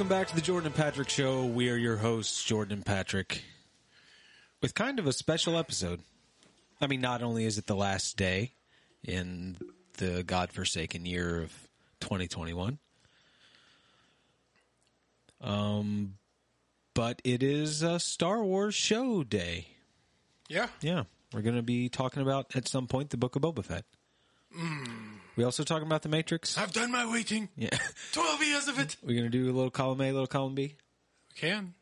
Welcome back to the Jordan and Patrick Show. We are your hosts, Jordan and Patrick, with kind of a special episode. I mean, not only is it the last day in the godforsaken year of 2021, um, but it is a Star Wars show day. Yeah. Yeah, we're going to be talking about at some point the Book of Boba Fett. We also talking about the Matrix. I've done my waiting. Yeah, 12 years of it. we're to do a little column A, a little column B. We can.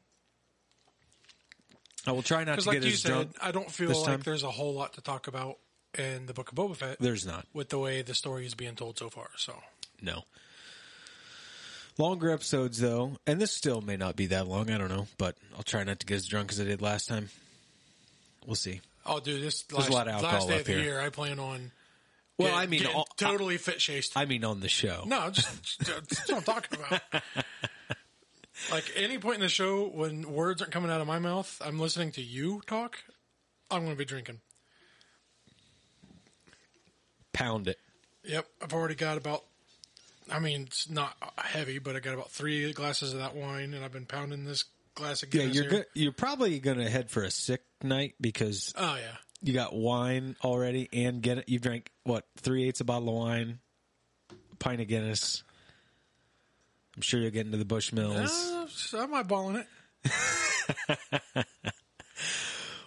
I will try not Because to like get you as said, drunk. I don't feel this like time. there's a whole lot to talk about in the Book of Boba Fett There's not. with the way the story is being told so far. So No. Longer episodes though, and this still may not be that long. I don't know, but I'll try not to get as drunk as I did last time. We'll see. Oh, I'll do this There's last, a lot of alcohol last day up of the here. year. I plan on. Well, I mean, all- totally fit chased. I mean, on the show. No, just, that's what I'm talking about. like any point in the show when words aren't coming out of my mouth, I'm listening to you talk. I'm going to be drinking. Pound it. Yep, I've already got about. I mean, it's not heavy, but I got about three glasses of that wine, and I've been pounding this glass of Yeah, you're. You're probably gonna head for a sick night because Oh yeah, you got wine already and get. You drank what three eighths a bottle of wine, a pint of Guinness. I'm sure you'll get into the Bushmills. uh, I'm eyeballing it,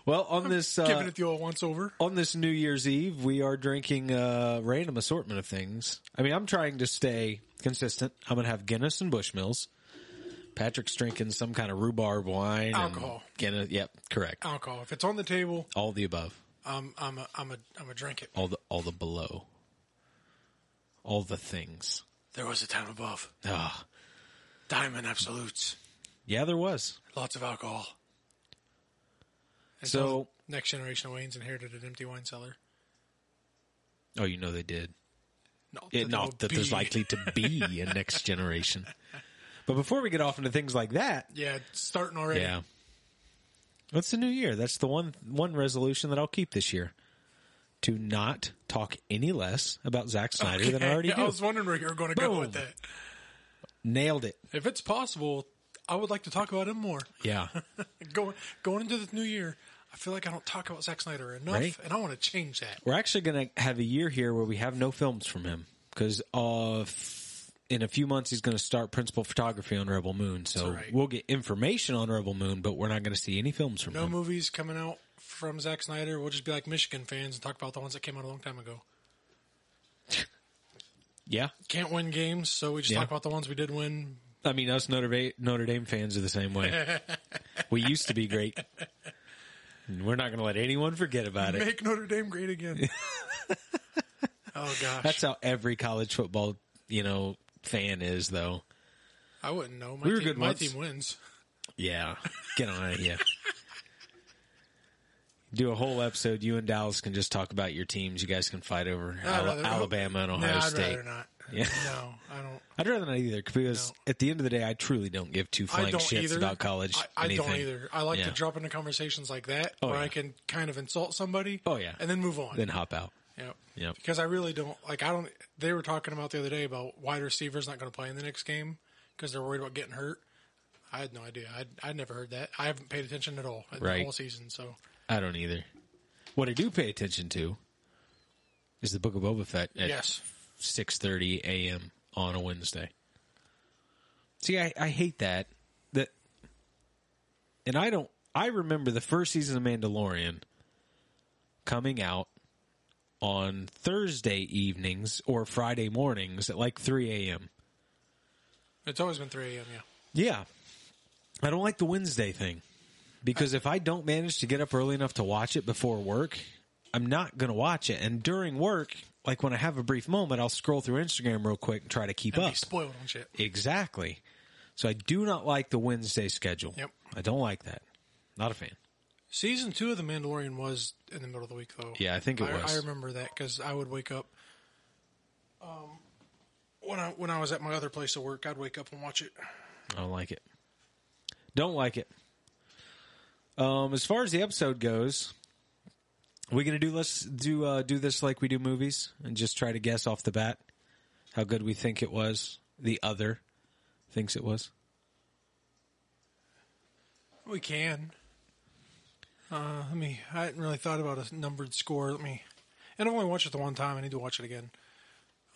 well, on this uh, giving it the old once over. on this New Year's Eve, we are drinking a random assortment of things. I mean, I'm trying to stay consistent. I'm going to have Guinness and Bushmills. Patrick's drinking some kind of rhubarb wine. and Alcohol. Guinness. Yep, correct. Alcohol. If it's on the table, All the above. I'm I'm a I'm a I'm a drink it. All the all the below. All the things. There was a time above. Ah, Diamond absolutes. yeah, there was. Lots of alcohol. And So- next generation of Wayne's inherited an empty wine cellar. Oh, you know they did. Not It, not that there's likely to be a next generation. But before we get off into things like that, Yeah, starting already. Yeah. What's the new year? That's the one one resolution that I'll keep this year. To not talk any less about Zack Snyder than I already do. I was wondering where you were going to go with that. Nailed it. If it's possible, I would like to talk about him more. Yeah. Going going into the new year, I feel like I don't talk about Zack Snyder enough, Right. and I want to change that. We're actually going to have a year here where we have no films from him because uh, in a few months he's going to start principal photography on Rebel Moon. So right. we'll get information on Rebel Moon, but we're not going to see any films from No him. movies coming out from Zack Snyder. We'll just be like Michigan fans and talk about the ones that came out a long time ago. Yeah. Can't win games, so we just Yeah. talk about the ones we did win. I mean, us Notre Dame, Notre Dame fans are the same way. we used to be great. And We're not going to let anyone forget about it. Make Notre Dame great again. oh gosh, That's how every college football, you know, fan is, though. I wouldn't know. My We were team, good My once. team wins. Yeah, get on it, yeah. Do a whole episode. You and Dallas can just talk about your teams. You guys can fight over I'd rather- Alabama and Ohio Nah, I'd State. rather not. Yeah. No, I don't. I'd rather not either because No. at the end of the day, I truly don't give two I flying shits either. about college. I, I don't anything. either. I like Yeah. to drop into conversations like that Oh, where yeah. I can kind of insult somebody. Oh, yeah. and then move on. Then hop out. Yep. Yep. Because I really don't like. I don't. They were talking about the other day about wide receivers not going to play in the next game because they're worried about getting hurt. I had no idea. I'd, I'd never heard that. I haven't paid attention at all in the whole season. So I don't either. What I do pay attention to is the Book of Boba Fett at yes, six thirty a.m. on a Wednesday. See, I, I hate that. That, and I don't. I remember the first season of Mandalorian coming out on Thursday evenings or Friday mornings at like three a.m. it's always been three a.m. Yeah. Yeah, I don't like the Wednesday thing because if I don't manage to get up early enough to watch it before work, I'm not going to watch it. And during work, like when I have a brief moment, I'll scroll through Instagram real quick and try to keep And up. be spoiled on shit. Exactly. So I do not like the Wednesday schedule. Yep. I don't like that. Not a fan. Season two of The Mandalorian was in the middle of the week, though. Yeah, I think it I, was. I remember that because I would wake up. Um, when I when I was at my other place of work, I'd wake up and watch it. I don't like it. Don't like it. Um, as far as the episode goes, we gonna do let's do uh, do this like we do movies and just try to guess off the bat how good we think it was. The other thinks it was. We can. Uh, let me. I hadn't really thought about a numbered score. Let me. And I've only watched it the one time. I need to watch it again.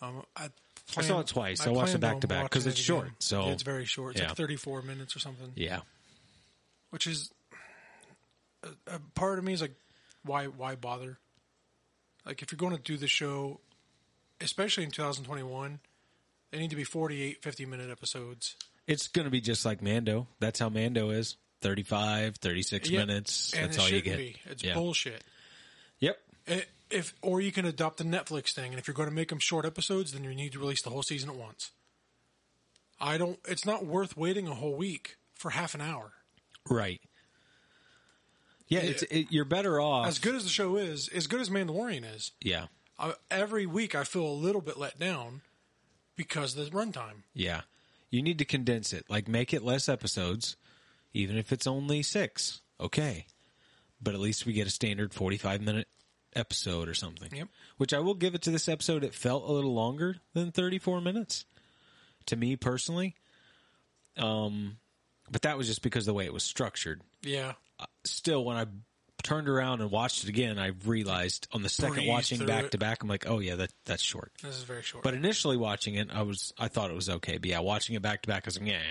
Um, I, I saw it twice. I watched it back to back because it's it short, again. so- Yeah, it's very short. It's yeah. like 34 minutes or something. Yeah. Which is a, a part of me is like, why? Why bother? Like, if you're going to do the show, especially in 2021, they need to be 48, 50 minute episodes. It's going to be just like Mando. That's how Mando is. 35, 36 Yeah, minutes. and That's all you get. Be. It's yeah. bullshit. Yep. Eh, If or you can adopt the Netflix thing, and if you're going to make them short episodes, then you need to release the whole season at once. I don't. It's not worth waiting a whole week for half an hour. Right. Yeah, it's it, you're better off. As good as the show is, as good as Mandalorian is, yeah. I, every week I feel a little bit let down because of the runtime. Yeah. You need to condense it. Like make it less episodes, even if it's only 6. Okay. But at least we get a standard 45 minute episode or something. Yep. Which I will give it to this episode it felt a little longer than 34 minutes to me personally. Um but that was just because of the way it was structured. Yeah, still when I turned around and watched it again, I realized on the second Breeze watching back it. to back, I'm like, oh yeah, that that's short. this is very short. But initially watching it, I was I thought it was okay. But yeah, watching it back to back, I was like, yeah,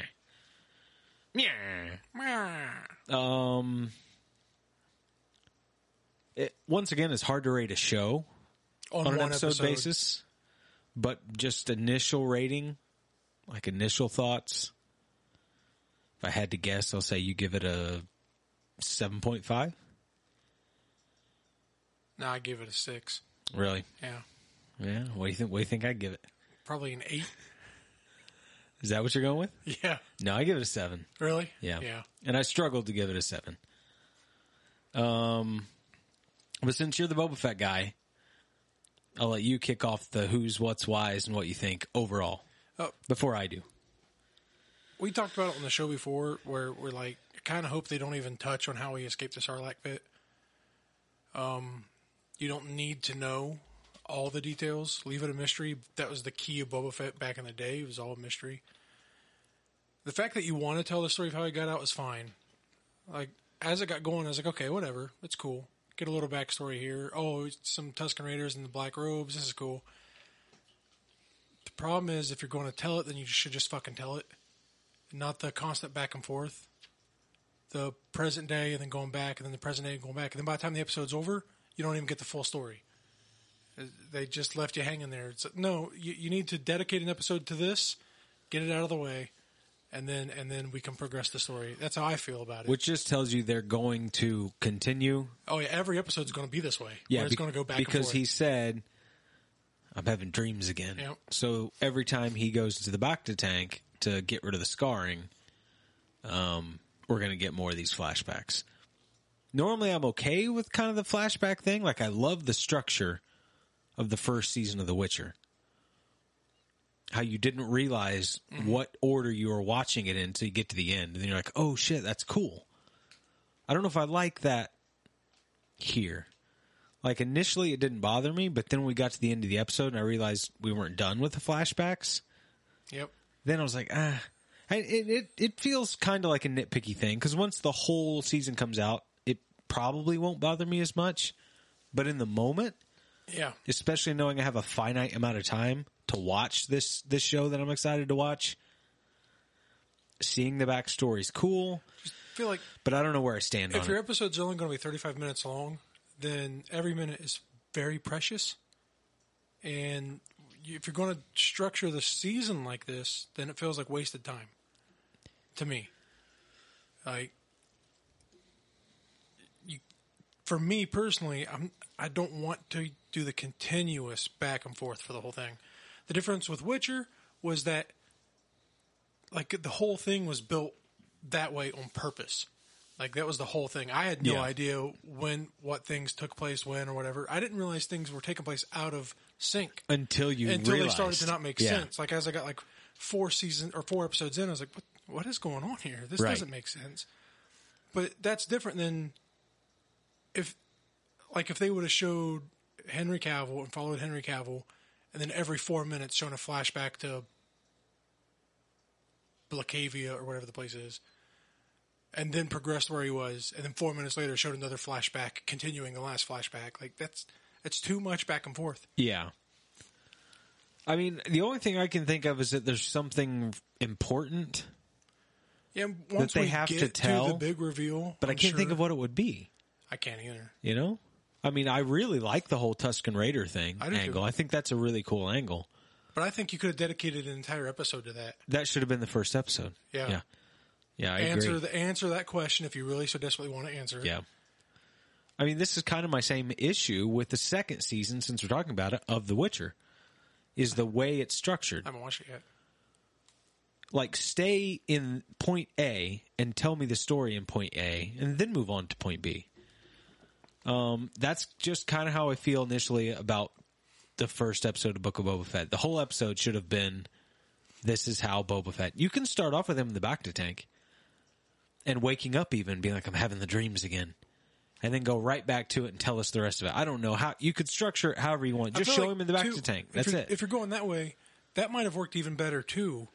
yeah. Um, it once again is hard to rate a show on, on an one episode, basis, but just initial rating, like initial thoughts. If I had to guess, I'll say you give it a seven point five. No, I give it a six. Really? Yeah, Yeah. What do you think? What do you think I'd give it? probably an eight. Is that what you're going with? Yeah, No, I give it a seven. really. Yeah. yeah. And I struggled to give it a seven. Um, but since you're the Boba Fett guy, I'll let you kick off the who's, what's, whys, and what you think overall Oh. before I do. We talked about it on the show before, where we're like, kind of hope they don't even touch on how he escaped the Sarlacc pit. Um, you don't need to know all the details. Leave it a mystery. That was the key of Boba Fett back in the day. It was all a mystery. The fact that you want to tell the story of how he got out was fine. Like as it got going, I was like, okay, whatever, it's cool. Get a little backstory here. Oh, some Tusken Raiders in the black robes. This is cool. The problem is, if you're going to tell it, then you should just fucking tell it not the constant back and forth. The present day and then going back and then the present day and going back. And then by the time the episode's over, you don't even get the full story. Uh, They just left you hanging there. It's no, you, you need to dedicate an episode to this, get it out of the way, and then and then we can progress the story. That's how I feel about it. Which just tells you they're going to continue. oh yeah, every episode's going to be this way. Yeah, it's be- going to go back because and forth. he said, "I'm having dreams again." Yep. So every time he goes to the Bacta tank to get rid of the scarring, um, we're going to get more of these flashbacks. Normally, I'm okay with kind of the flashback thing. Like, I love the structure of the first season of The Witcher. How you didn't realize Mm-hmm. what order you were watching it in until you get to the end, and then you're like, "Oh shit, that's cool." I don't know if I like that here. Like initially, it didn't bother me, but then we got to the end of the episode and I realized we weren't done with the flashbacks. Yep. Then I was like, ah, it it, it feels kind of like a nitpicky thing because once the whole season comes out, it probably won't bother me as much. But in the moment, Yeah. especially knowing I have a finite amount of time to watch this this show that I'm excited to watch, seeing the backstory is cool, I feel like but I don't know where I stand if your it. episode's only going to be 35 minutes long, then every minute is very precious. And if you're going to structure the season like this, then it feels like wasted time to me. Like you for me personally, I'm I don't want to do the continuous back and forth for the whole thing. The difference with Witcher was that like the whole thing was built that way on purpose. Like that was the whole thing. I had no Yeah. idea when what things took place when or whatever. I didn't realize things were taking place out of sync until you until realized. they started to not make Yeah. sense. Like as I got like four season or four episodes in, I was like, "What? What is going on here? This Right. doesn't make sense." But that's different than if, like, if they would have showed Henry Cavill and followed Henry Cavill, and then every four minutes shown a flashback to Blacavia or whatever the place is, and then progressed where he was, and then four minutes later showed another flashback, continuing the last flashback. Like that's that's too much back and forth. Yeah. I mean, the only thing I can think of is that there's something important, Yeah, once they we have to tell, the big reveal, but I'm I can not think of what it would be. I can't either. You know? I mean, I really like the whole Tusken Raider thing I do too. angle. I think that's a really cool angle. But I think you could have dedicated an entire episode to that. That should have been the first episode. Yeah. Yeah. Yeah, I answer agree. the answer that question if you really so desperately want to answer. it. Yeah. I mean, this is kind of my same issue with the second season, since we're talking about it, of The Witcher, is the way it's structured. I haven't watched it yet. Like, stay in point A and tell me the story in point A, and then move on to point B. Um, that's just kind of how I feel initially about the first episode of Book of Boba Fett. The whole episode should have been, "This is how Boba Fett." You can start off with him in the Bacta tank, and waking up even being like, "I'm having the dreams again," and then go right back to it and tell us the rest of it. I don't know how you could structure it however you want. I Just show like, him in the back too, to tank. That's you're- it. If you're going that way, that might have worked even better too.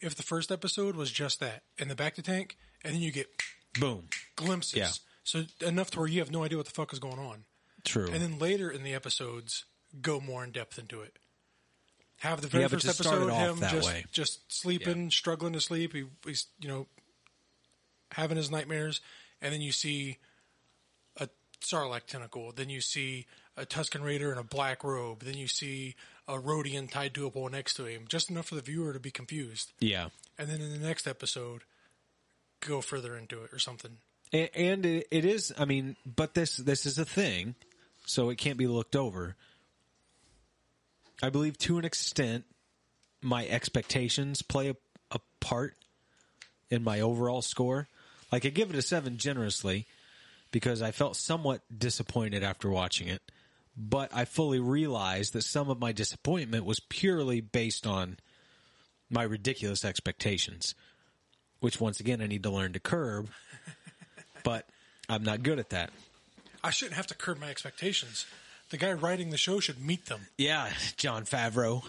If the first episode was just that in the Bacta tank, and then you get Boom. glimpses, Yeah. So enough to where you have no idea what the fuck is going on, True. and then later in the episodes go more in depth into it. Have the very Yeah, but first to start it episode off him that just way. just sleeping, struggling to sleep. He, he's you know having his nightmares, and then you see a Sarlacc tentacle. Then you see a Tusken Raider in a black robe. Then you see a Rodian tied to a pole next to him, just enough for the viewer to be confused. yeah. And then in the next episode, go further into it or something. A- and it, it is i mean but this this is a thing so it can't be looked over. I believe to an extent my expectations play a, a part in my overall score. Like i give it a seven generously because i felt somewhat disappointed after watching it but i fully realized that some of my disappointment was purely based on my ridiculous expectations which once again i need to learn to curb but I'm not good at that. I shouldn't have to curb my expectations. The guy writing the show should meet them. Yeah, Jon Favreau.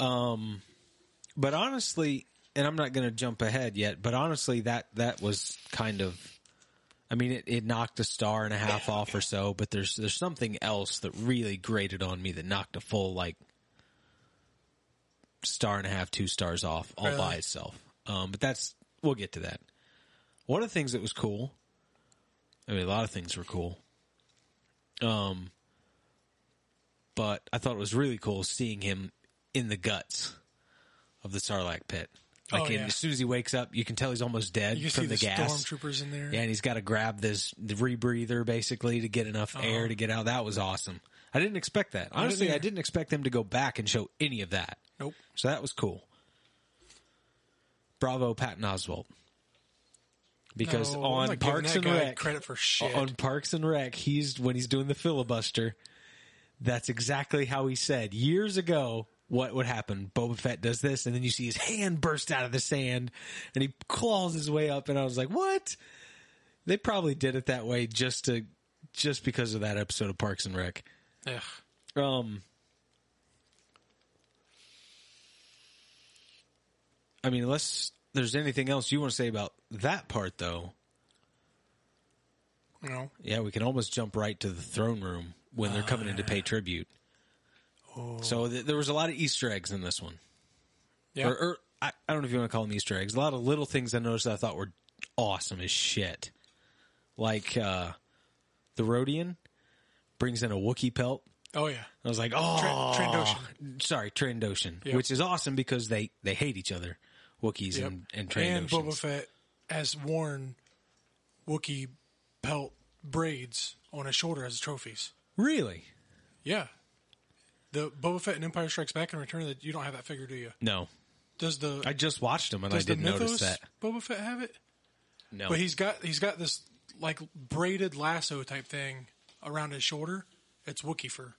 Um, but honestly, and I'm not going to jump ahead yet, but honestly, that that was kind of. I mean, it, it knocked a star and a half off or so, but there's there's something else that really grated on me that knocked a full like star and a half, two stars off all by itself. Um, but that's we'll get to that. One of the things that was cool. I mean, a lot of things were cool. Um, but I thought it was really cool seeing him in the guts of the Sarlacc pit. Like Oh, in- yeah. as soon as he wakes up, you can tell he's almost dead You from see the, the, gas. stormtroopers in there. Yeah, and he's got to grab this the rebreather basically to get enough Uh-huh. air to get out. That was awesome. I didn't expect that. Honestly, I didn't expect them to go back and show any of that. Nope. So that was cool. Bravo, Patton Oswalt. Because No, on Parks and Rec, credit for shit. on Parks and Rec, he's when he's doing the filibuster. That's exactly how he said years ago what would happen. Boba Fett does this, and then you see his hand burst out of the sand, and he claws his way up. And I was like, "What?" They probably did it that way just to, just because of that episode of Parks and Rec. Ugh. Um, I mean, unless there's anything else you want to say about that part, though, know, yeah, we can almost jump right to the throne room when they're coming in to pay tribute. Oh. So th- there was a lot of Easter eggs in this one, yeah. or, or I, I don't know if you want to call them Easter eggs. A lot of little things I noticed that I thought were awesome as shit, like uh, the Rodian brings in a Wookiee pelt. oh yeah. I was like, oh, Trandoshan. Sorry, Trandoshan, Yep. which is awesome because they, they hate each other, Wookiees Yep. and, and And Boba Fett has worn Wookiee pelt braids on his shoulder as trophies. Really? Yeah. The Boba Fett and Empire Strikes Back and Return of the you don't have that figure, do you? No, Does the I just watched him and I didn't notice that. Boba Fett have it? No, But he's got he's got this like braided lasso type thing around his shoulder. It's Wookiee fur.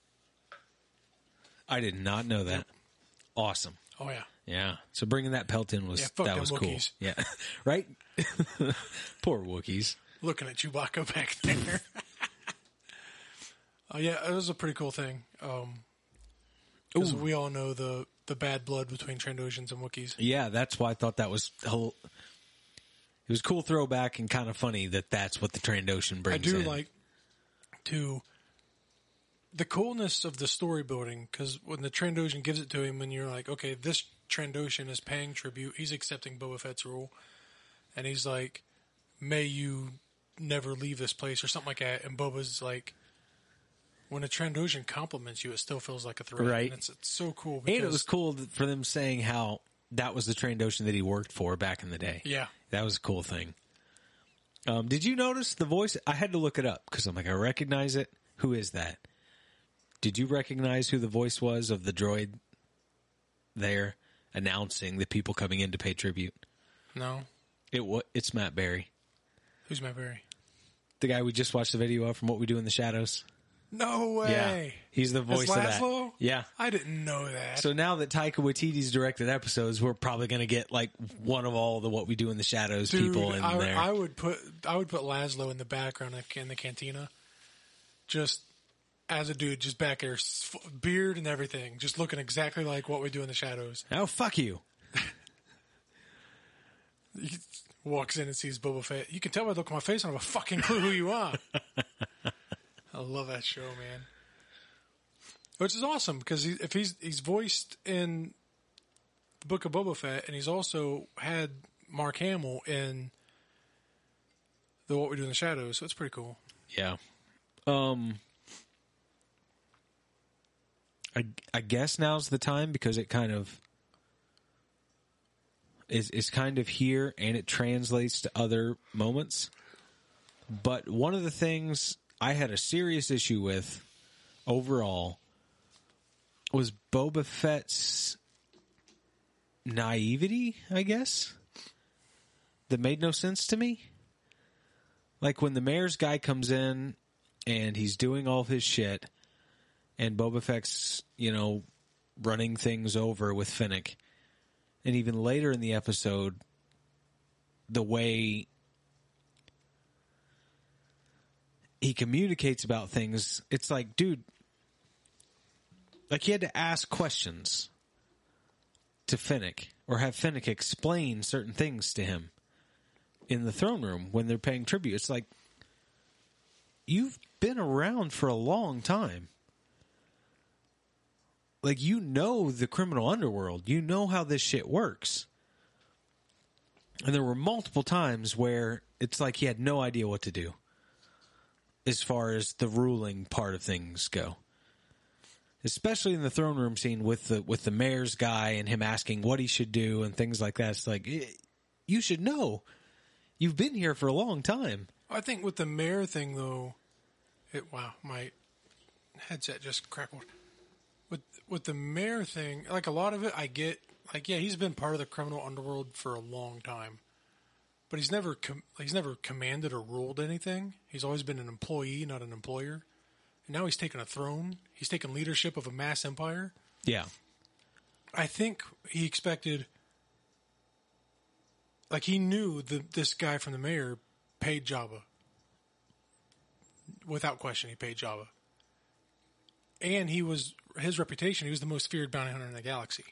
I did not know that. Awesome. Oh yeah. Yeah. So bringing that pelt in was Yeah, that was cool. Yeah. right? Poor Wookiees. Looking at Chewbacca back there. Oh yeah, it was a pretty cool thing. Um, because we all know the the bad blood between Trandoshans and Wookiees. Yeah, that's why I thought that was whole. It was cool throwback and kind of funny that that's what the Trandoshan brings. I do in. like to the coolness of the story building because when the Trandoshan gives it to him, and you're like, okay, this Trandoshan is paying tribute. He's accepting Boba Fett's rule, and he's like, "May you never leave this place" or something like that. And Boba's like, when a Trandoshan compliments you, it still feels like a threat. Right. And it's, it's so cool. and it was cool for them saying how that was the Trandoshan that he worked for back in the day. Yeah. That was a cool thing. Um, did you notice the voice? I had to look it up because I'm like, I recognize it. Who is that? Did you recognize who the voice was of the droid there announcing the people coming in to pay tribute? No. It It's Matt Berry, Who's Matt Berry? the guy we just watched the video of from What We Do in the Shadows. No way. he's the voice of that. Laszlo? Yeah. I didn't know that. So now that Taika Waititi's directed episodes, we're probably going to get like one of all the What We Do in the Shadows Dude, people in I, there. I would put I would put Laszlo in the background in the cantina, just as a dude, just back there, beard and everything, just looking exactly like what we do in the shadows. oh fuck you! He walks in and sees Boba Fett. You can tell by the look on my face. I don't have a fucking clue who you are. I love that show, man. Which is awesome because he, if he's he's voiced in the Book of Boba Fett, and he's also had Mark Hamill in the What We Do in the Shadows, so it's pretty cool. Yeah. Um. I I guess now's the time because it kind of is is kind of here and it translates to other moments. But one of the things I had a serious issue with overall was Boba Fett's naivety, I guess. That made no sense to me. Like when the mayor's guy comes in and he's doing all his shit, and Boba Fett's, you know, running things over with Fennec. And even later in the episode, the way he communicates about things, it's like, dude, like he had to ask questions to Fennec or have Fennec explain certain things to him in the throne room when they're paying tribute. It's like you've been around for a long time. Like you know the criminal underworld. You know how this shit works. And there were multiple times where it's like he had no idea what to do as far as the ruling part of things go. Especially in the throne room scene with the with the mayor's guy and him asking what he should do and things like that. It's like eh, you should know. You've been here for a long time. I think with the mayor thing though, it wow, my headset just crackled. With the mayor thing, like a lot of it, I get. Like, yeah, he's been part of the criminal underworld for a long time, but he's never com- he's never commanded or ruled anything. He's always been an employee, not an employer. And now he's taken a throne. He's taken leadership of a mass empire. Yeah. I think he expected, like he knew that this guy from the mayor paid Jabba. Without question, he paid Jabba. And he was his reputation. He was the most feared bounty hunter in the galaxy.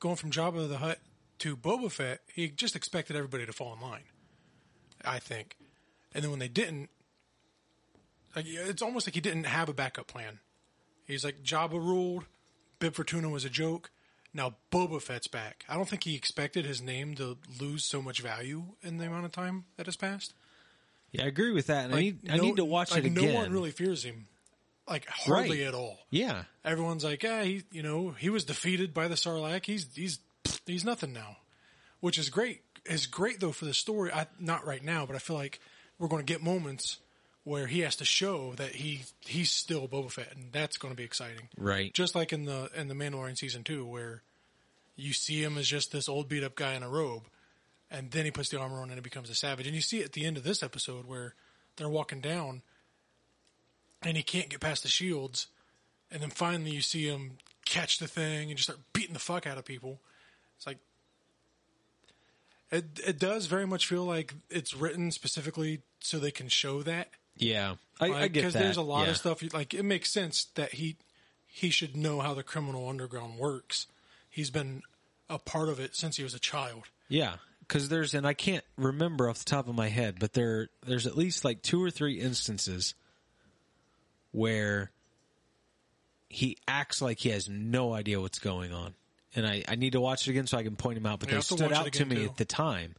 Going from Jabba the Hutt to Boba Fett, he just expected everybody to fall in line. I think, and then when they didn't, like it's almost like he didn't have a backup plan. He's like Jabba ruled. Bib Fortuna was a joke. Now Boba Fett's back. I don't think he expected his name to lose so much value in the amount of time that has passed. Yeah, I agree with that. And I need I need to watch like, it again. No one really fears him, like hardly Right. at all. Yeah. Everyone's like, yeah, he, you know, he was defeated by the Sarlacc. He's he's he's nothing now, which is great. Is great though for the story. I not right now, but I feel like we're going to get moments where he has to show that he he's still Boba Fett, and that's going to be exciting. Right. Just like in the in the Mandalorian season two, where you see him as just this old beat up guy in a robe, and then he puts the armor on and he becomes a savage. And you see it at the end of this episode where they're walking down, and he can't get past the shields, and then finally you see him catch the thing and just start beating the fuck out of people. It's like it it does very much feel like it's written specifically so they can show that Yeah. I, I get that. Because there's a lot Yeah. of stuff like it makes sense that he he should know how the criminal underground works. He's been a part of it since he was a child. Yeah. because there's and I can't remember off the top of my head, but there there's at least like two or three instances where he acts like he has no idea what's going on, and I I need to watch it again so I can point him out. But Yeah, they stood out to me too. at the time,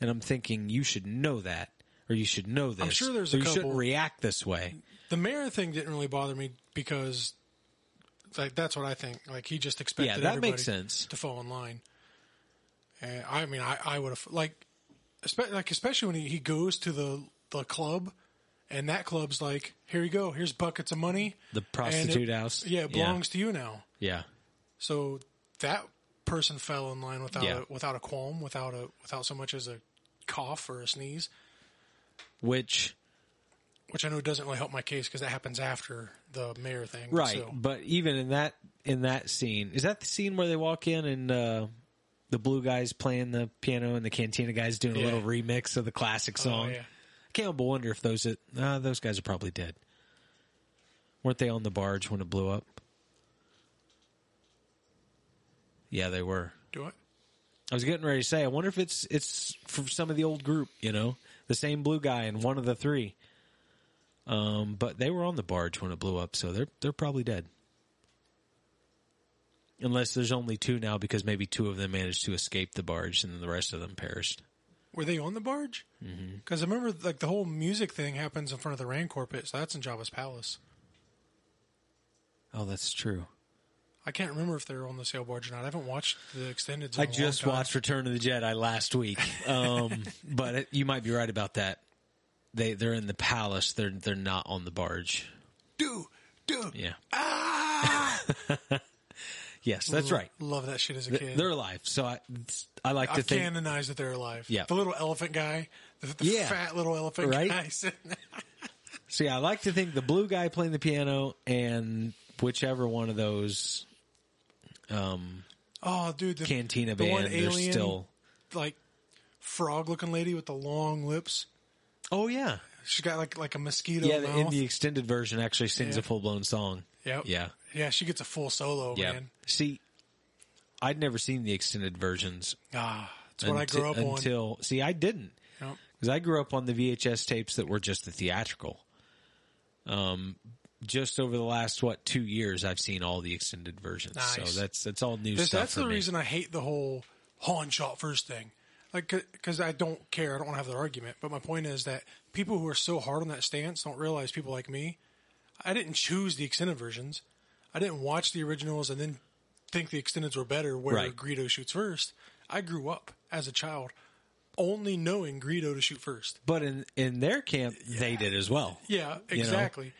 and I'm thinking you should know that or you should know this. I'm sure there's a you shouldn't react this way. The mayor thing didn't really bother me because, like, that's what I think. Like, he just expected Yeah, that everybody makes sense. to fall in line. And I mean, I, I would have like, like especially when he, he goes to the the club, and that club's like, here you go, here's buckets of money. The prostitute it- house. Yeah, it Yeah. belongs to you now. Yeah, So that person fell in line without Yeah. a, without a qualm, without a without so much as a cough or a sneeze. which Which I know doesn't really help my case because that happens after the mayor thing. Right, So, but even in that in that scene, is that the scene where they walk in and uh, the blue guy's playing the piano and the Cantina guy's doing a little remix of the classic song? Oh, yeah. I but wonder if those uh, those guys are probably dead. Weren't they on the barge when it blew up? Yeah, they were. do it. I was getting ready to say, I wonder if it's it's from some of the old group, you know, the same blue guy and one of the three. Um, but they were on the barge when it blew up, so they're they're probably dead. Unless there's only two now, because maybe two of them managed to escape the barge and the rest of them perished. Were they on the barge? Because I remember like the whole music thing happens in front of the Rancor pit, so that's in Jabba's palace. Oh, that's true. I can't remember if they were on the sail barge or not. I haven't watched the extended. I just watched Return of the Jedi last week, um, but it, you might be right about that. They they're in the palace. They're they're not on the barge. Dude, dude. Yeah. Ah! Yes, that's right. Love that shit as a kid. They're alive, so I I like to I think canonized that they're alive. Yeah. The little elephant guy, the, the Yeah. fat little elephant Right? guy. sitting there. So yeah, I like to think the blue guy playing the piano and whichever one of those um, Oh, dude, the cantina the one band they're alien, still. like frog-looking lady with the long lips. Oh yeah, She's got like like a mosquito yeah. mouth. In the extended version, actually sings Yeah. a full blown song. Yep. Yeah, Yeah, she gets a full solo, yeah. man. See, I'd never seen the extended versions Ah, that's what I grew up on. until. See, I didn't Yep. because I grew up on the VHS tapes that were just the theatrical. Um, just over the last what two years, I've seen all the extended versions. Nice. So that's that's all new This- stuff. that's the me. reason I hate the whole Han shot first thing. Like, because I don't care. I don't want to have that argument. But my point is that people who are so hard on that stance don't realize people like me. I didn't choose the extended versions. I didn't watch the originals and then think the extendeds were better where Right. Greedo shoots first. I grew up as a child only knowing Greedo to shoot first. But in in their camp, they did as well. Yeah, You know? exactly.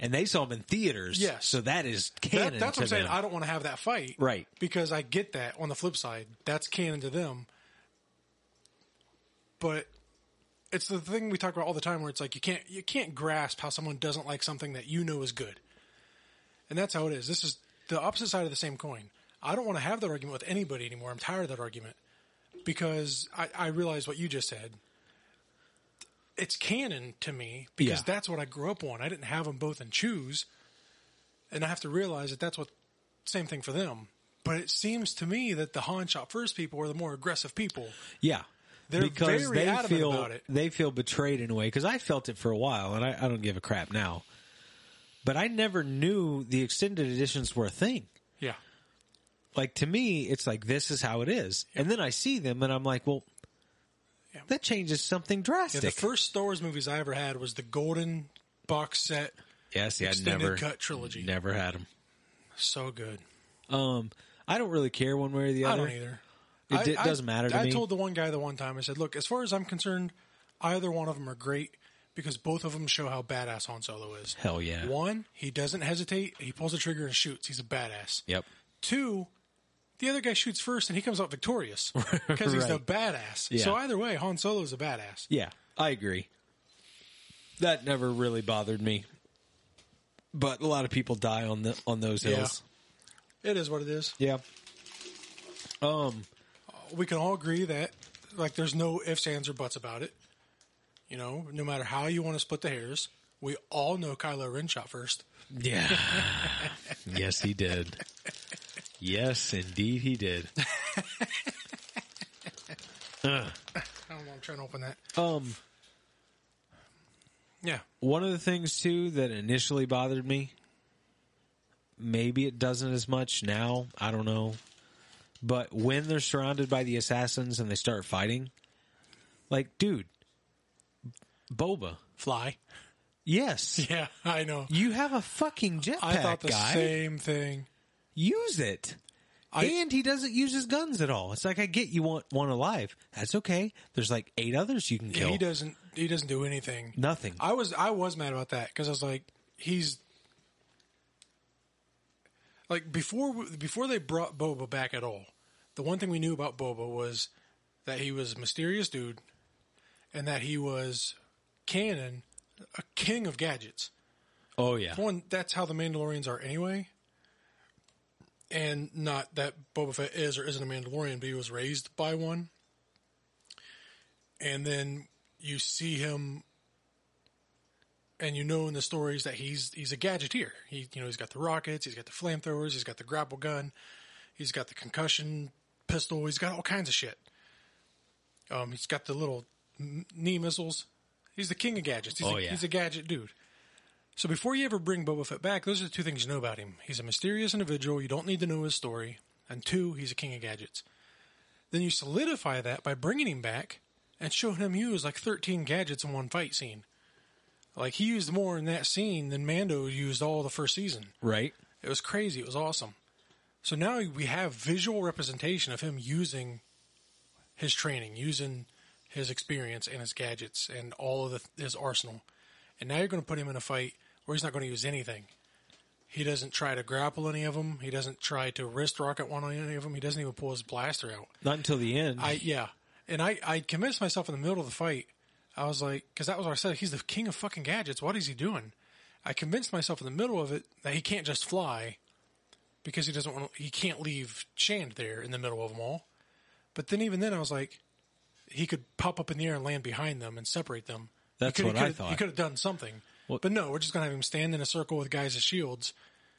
and they saw them in theaters. Yes. so that is canon. That, that's what I'm saying. I don't want to have that fight. Right. Because I get that on the flip side. That's canon to them. But it's the thing we talk about all the time where it's like you can't you can't grasp how someone doesn't like something that you know is good. And that's how it is. This is the opposite side of the same coin. I don't want to have that argument with anybody anymore. I'm tired of that argument. Because I, I realize what you just said. It's canon to me because Yeah. that's what I grew up on. I didn't have them both and choose and I have to realize that that's what same thing for them. But it seems to me that the Han shot first people are the more aggressive people. Yeah. They're because very they adamant feel about it. they feel betrayed in a way because I felt it for a while and I, I don't give a crap now. But I never knew the extended editions were a thing. Yeah, Like to me, it's like this is how it is, and then I see them and I'm like, well, Yeah. that changes something yeah. drastic. The first Star Wars movies I ever had was the Golden box set. yeah, see, I extended never cut trilogy. never had them. So good. Um, I don't really care one way or the I other. don't either. It I- I- doesn't matter to me. I me. told the one guy the one time. I said, "Look, as far as I'm concerned, either one of them are great because both of them show how badass Han Solo is. Hell yeah. One, he doesn't hesitate. He pulls the trigger and shoots. He's a badass. Yep. Two, the other guy shoots first and he comes out victorious because he's a badass. Yeah. So either way, Han Solo is a badass. Yeah, I agree. That never really bothered me. But a lot of people die on the on those Yeah. hills. It is what it is. Yeah. Um We can all agree that like there's no ifs, ands, or buts about it. You know, no matter how you want to split the hairs, we all know Kylo Ren shot first. yeah. yes, he did. Yes, indeed he did. I don't know. I'm trying to open that. Um, Yeah. one of the things too that initially bothered me. Maybe it doesn't as much now. I don't know. But when they're surrounded by the assassins and they start fighting, like, dude, Boba, Fly. yes, Yeah, I know. you have a fucking jetpack, I thought the guy. same thing. Use it. I- and he doesn't use his guns at all. It's like I get you want one alive. That's okay. There's like eight others you can kill. He doesn't. He doesn't do anything. Nothing. I was I was mad about that because I was like, he's like before before they brought Boba back at all. The one thing we knew about Boba was that he was a mysterious dude, and that he was canon, a king of gadgets. oh yeah. One, that's how the Mandalorians are anyway. And not that Boba Fett is or isn't a Mandalorian, but he was raised by one. And then you see him, and you know in the stories that he's he's a gadgeteer. He you know he's got the rockets, he's got the flamethrowers, he's got the grapple gun, he's got the concussion pistol, he's got all kinds of shit. Um, he's got the little knee missiles. He's the king of gadgets. He's, Oh, a, yeah. he's a gadget dude. So before you ever bring Boba Fett back, those are the two things you know about him. He's a mysterious individual. You don't need to know his story. And two, he's a king of gadgets. Then you solidify that by bringing him back and showing him use like 13 gadgets in one fight scene. Like he used more in that scene than Mando used all the first season. Right. It was crazy. It was awesome. So now we have visual representation of him using his training, using his experience and his gadgets and all of the, his arsenal. And now you're going to put him in a fight where he's not going to use anything. He doesn't try to grapple any of them. He doesn't try to wrist rocket one on any of them. He doesn't even pull his blaster out. Not until the end. I yeah, and I I convinced myself in the middle of the fight. I was like, because that was what I said. He's the king of fucking gadgets. What is he doing? I convinced myself in the middle of it that he can't just fly because he doesn't want. He can't leave Shand there in the middle of them all. But then even then, I was like, he could pop up in the air and land behind them and separate them. That's could, what I thought. He could have done something. Well- but no, we're just gonna have him stand in a circle with guys as shields.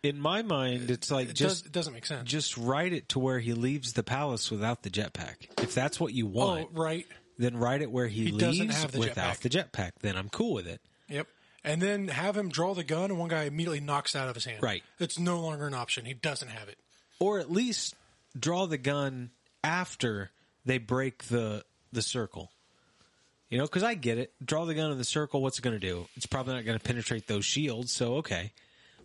in my mind, it's like It just does, it doesn't make sense. just write it to where he leaves the palace without the jetpack. If that's what you oh, want, right. then write it where he, He leaves doesn't have the without jetpack. the jetpack. Then I'm cool with it. Yep. And then have him draw the gun, and one guy immediately knocks it out of his hand. Right. It's no longer an option. He doesn't have it. Or at least draw the gun after they break the the circle. You know, because I get it. Draw the gun in the circle. What's it going to do? It's probably not going to penetrate those shields. So okay.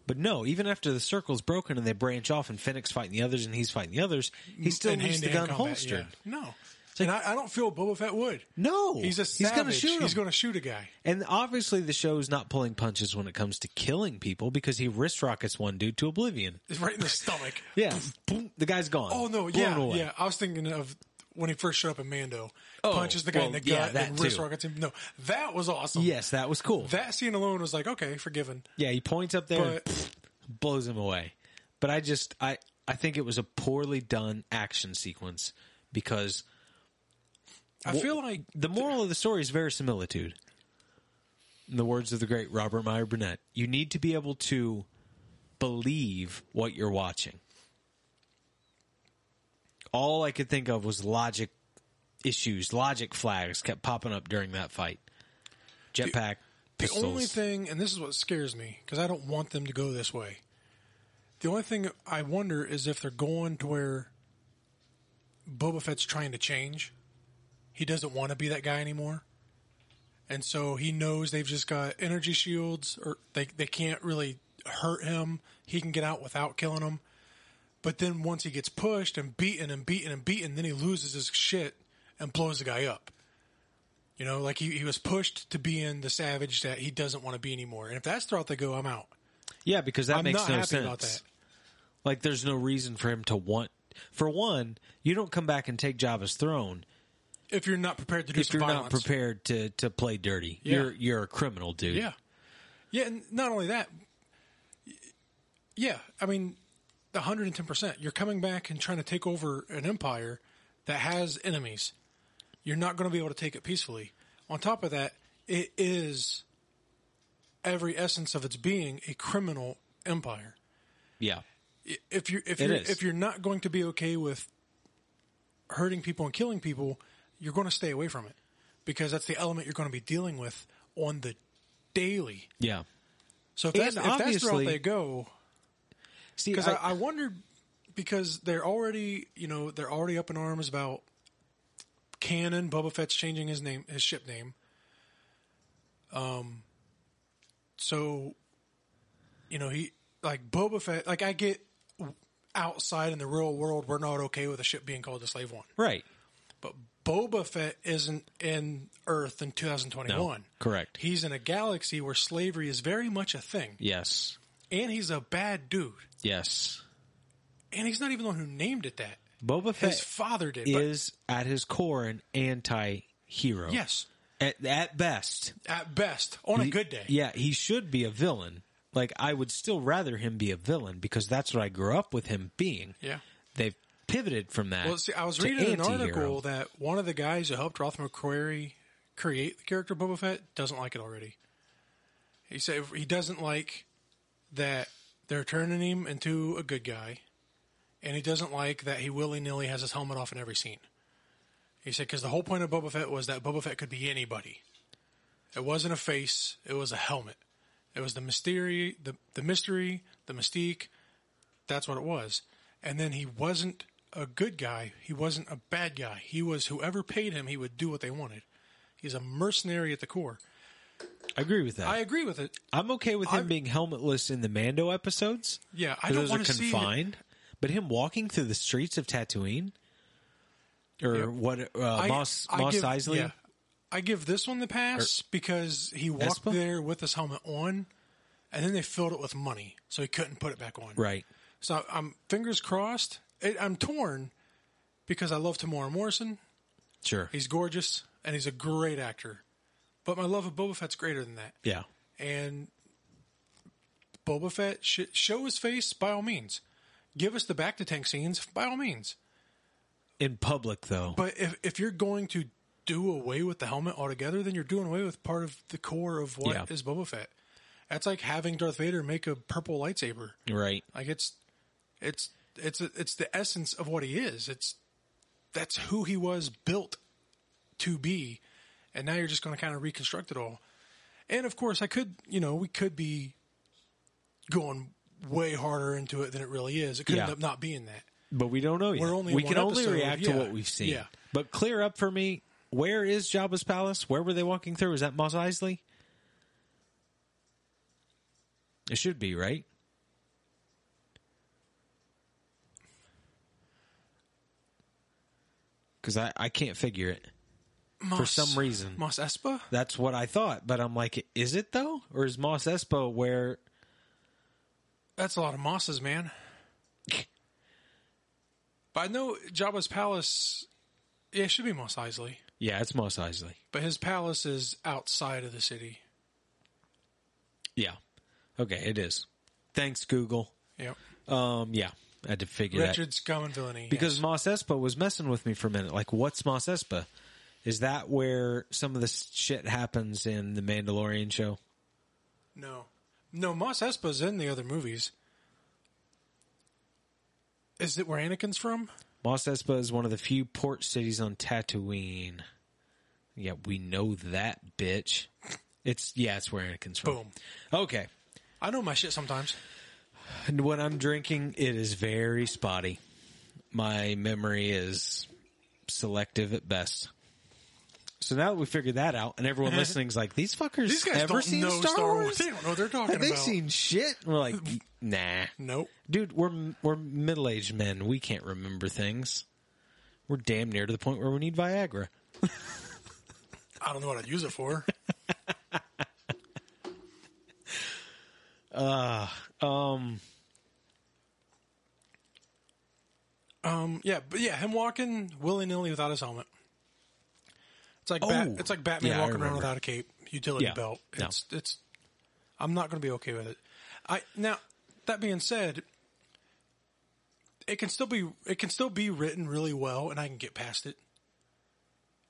But no, even after the circle's broken and they branch off and Fennec's fighting the others and he's fighting the others, he still In leaves the gun combat, holstered. yeah. No. and I, I don't feel Boba Fett would. No, He's a He's going to shoot him. He's going to shoot a guy. And obviously, the show's not pulling punches when it comes to killing people because he wrist rockets one dude to oblivion. It's right in the stomach. Yeah, boom, the guy's gone. Oh no! Blown Yeah, away. yeah. I was thinking of when he first showed up in Mando. Oh, punches the guy in well, the yeah, gut that and wrist rockets him. No, that was awesome. Yes, that was cool. That scene alone was like, okay, forgiven. yeah, he points up there, But- pfft, blows him away. But I just, I, I think it was a poorly done action sequence because I feel like the moral of the story is verisimilitude. In the words of the great Robert Meyer Burnett, you need to be able to believe what you're watching. All I could think of was logic issues, logic flags kept popping up during that fight. Jetpack, The pistols. only thing, and this is what scares me, because I don't want them to go this way. The only thing I wonder is if they're going to where Boba Fett's trying to change. He doesn't want to be that guy anymore. And so he knows they've just got energy shields, or they, they can't really hurt him. He can get out without killing him. But then once he gets pushed and beaten and beaten and beaten, then he loses his shit and blows the guy up. You know, like he, he was pushed to be in the savage that he doesn't want to be anymore. And if that's the route they go, I'm out. yeah, because that I'm makes no sense. about that. Like, there's no reason for him to want. For one, you don't come back and take Jabba's throne If you're not prepared to do if some you're violence. not prepared to to play dirty. Yeah. You're you're a criminal, dude. Yeah. Yeah, and not only that, yeah, I mean, 110%. You're coming back and trying to take over an empire that has enemies. You're not going to be able to take it peacefully. On top of that, it is every essence of its being a criminal empire. yeah. If you if you if you're not going to be okay with hurting people and killing people, you're going to stay away from it because that's the element you're going to be dealing with on the daily. Yeah. So if that's, if that's the route they go, See, because I, I, I wondered because they're already you know they're already up in arms about canon. Boba Fett's changing his name, his ship name. Um. So, you know he like Boba Fett. Like I get outside in the real world, we're not okay with a ship being called the Slave One, right. but Boba Fett isn't in Earth in 2021. correct. He's in a galaxy where slavery is very much a thing, Yes. And he's a bad dude. Yes. And he's not even the one who named it that. Boba Fett His father did. but is at his core an anti-hero. yes, At, at best. at best, on a good day. Yeah, he should be a villain. Like I would still rather him be a villain because that's what I grew up with him being. Yeah. They've pivoted from that. Well, see, I was reading an article that one of the guys who helped Ralph McQuarrie create the character Boba Fett doesn't like it already. He said he doesn't like that they're turning him into a good guy, and he doesn't like that he willy nilly has his helmet off in every scene. He said because the whole point of Boba Fett was that Boba Fett could be anybody. It wasn't a face; it was a helmet. It was the mystery, the the mystery, the mystique. That's what it was. And then he wasn't a good guy. He wasn't a bad guy. He was whoever paid him, he would do what they wanted. He's a mercenary at the core. I agree with that. I agree with it. I'm okay with him I- being helmetless in the Mando episodes. Yeah, I 'cause don't those want are to see. confined. But him walking through the streets of Tatooine, or what? Uh, I- Moss I Moss give- Eisley. yeah. I give this one the pass because he walked Espa? there with his helmet on, and then they filled it with money, so he couldn't put it back on. Right. So I'm fingers crossed. It, I'm torn because I love Temuera Morrison. Sure. He's gorgeous and he's a great actor, but my love of Boba Fett's greater than that. yeah. and Boba Fett sh- show his face by all means. Give us the Bacta tank scenes by all means. In public, though. But if if you're going to do away with the helmet altogether, then you're doing away with part of the core of what is Yeah. Boba Fett. That's like having Darth Vader make a purple lightsaber. right. Like it's it's it's it's the essence of what he is. It's that's who he was built to be, and now you're just going to kind of reconstruct it all. And of course, I could you know we could be going way harder into it than it really is. It could end up not being that. But we don't know yet. We're only we can only react yeah. to what we've seen. Yeah. But clear up for me. Where is Jabba's palace? Where were they walking through? Is that Mos Eisley? It should be right. Because I, I can't figure it. For some reason. Mos Espa. That's what I thought. But I'm like, is it though? Or is Mos Espa where. That's a lot of mosses, man. but I know Jabba's palace. Yeah, it should be Mos Eisley, Yeah, it's Mos Eisley. but his palace is outside of the city. Yeah. Okay, it is. Thanks, Google. Yep. Um, yeah, I had to figure that. Richard Scum and Villainy. Because yes. Mos Espa was messing with me for a minute. Like, what's Mos Espa? Is that where some of the shit happens in the Mandalorian show? no, no, Mos Espa's in the other movies. Is it where Anakin's from? Mos Espa is one of the few port cities on Tatooine. Yeah, we know that, bitch. It's yeah, it's where Anakin's from. Boom. Okay. I know my shit sometimes. And when I'm drinking, it is very spotty. My memory is selective at best. So now that we figured that out, and everyone listening's like, "These fuckers These guys ever don't seen know Star, Wars. They don't know what they're talking about. Have they about. seen shit?" And we're like, "Nah, Nope. dude. We're we're middle aged men. We can't remember things. We're damn near to the point where we need Viagra." I don't know what I'd use it for. Um, Um, yeah, but yeah, him walking willy nilly without his helmet. It's like Oh. Bat, it's like Batman Yeah, walking around without a cape, utility Yeah. belt. No. It's it's. I'm not going to be okay with it. I now that being said, it can still be it can still be written really well, and I can get past it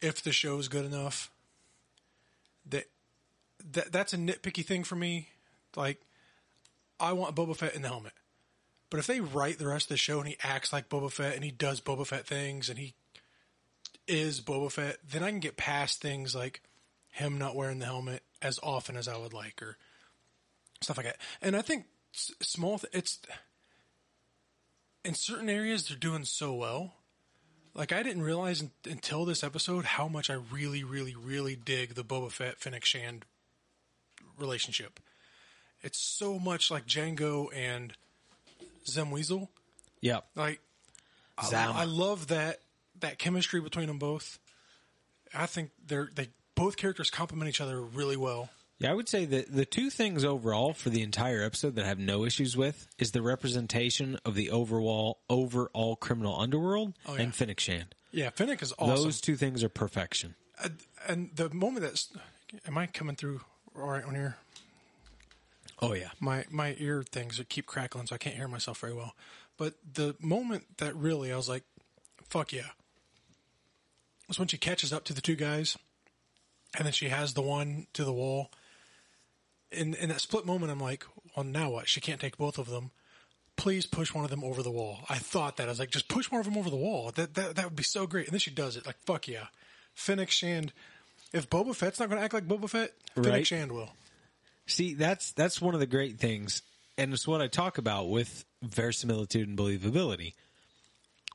if the show is good enough. That that that's a nitpicky thing for me. Like, I want Boba Fett in the helmet. But if they write the rest of the show and he acts like Boba Fett and he does Boba Fett things and he is Boba Fett, then I can get past things like him not wearing the helmet as often as I would like, or stuff like that. And I think small, th- it's in certain areas they're doing so well. Like I didn't realize un- until this episode how much I really, really, really dig the Boba Fett Fennec Shand relationship. It's so much like Jango and Zam Wesell. Yep. Like I, I love that that chemistry between them both. I think they're they both characters complement each other really well. Yeah, I would say that the two things overall for the entire episode that I have no issues with is the representation of the overall overall criminal underworld Oh, yeah. and Fennec Shand. Yeah, Fennec is awesome. Those two things are perfection. and the moment that's am I coming through all right on here? Oh yeah. My my ear things keep crackling, so I can't hear myself very well. But the moment that really I was like, "Fuck yeah!" Was when she catches up to the two guys, and then she has the one to the wall. In in that split moment, I'm like, "Well, now what? She can't take both of them. Please push one of them over the wall." I thought that I was like, "Just push one of them over the wall. That that that would be so great." And then she does it. Like, fuck yeah, Fennec Shand. If Boba Fett's not going to act like Boba Fett, Fennec Shand will. See, that's that's one of the great things, and it's what I talk about with verisimilitude and believability.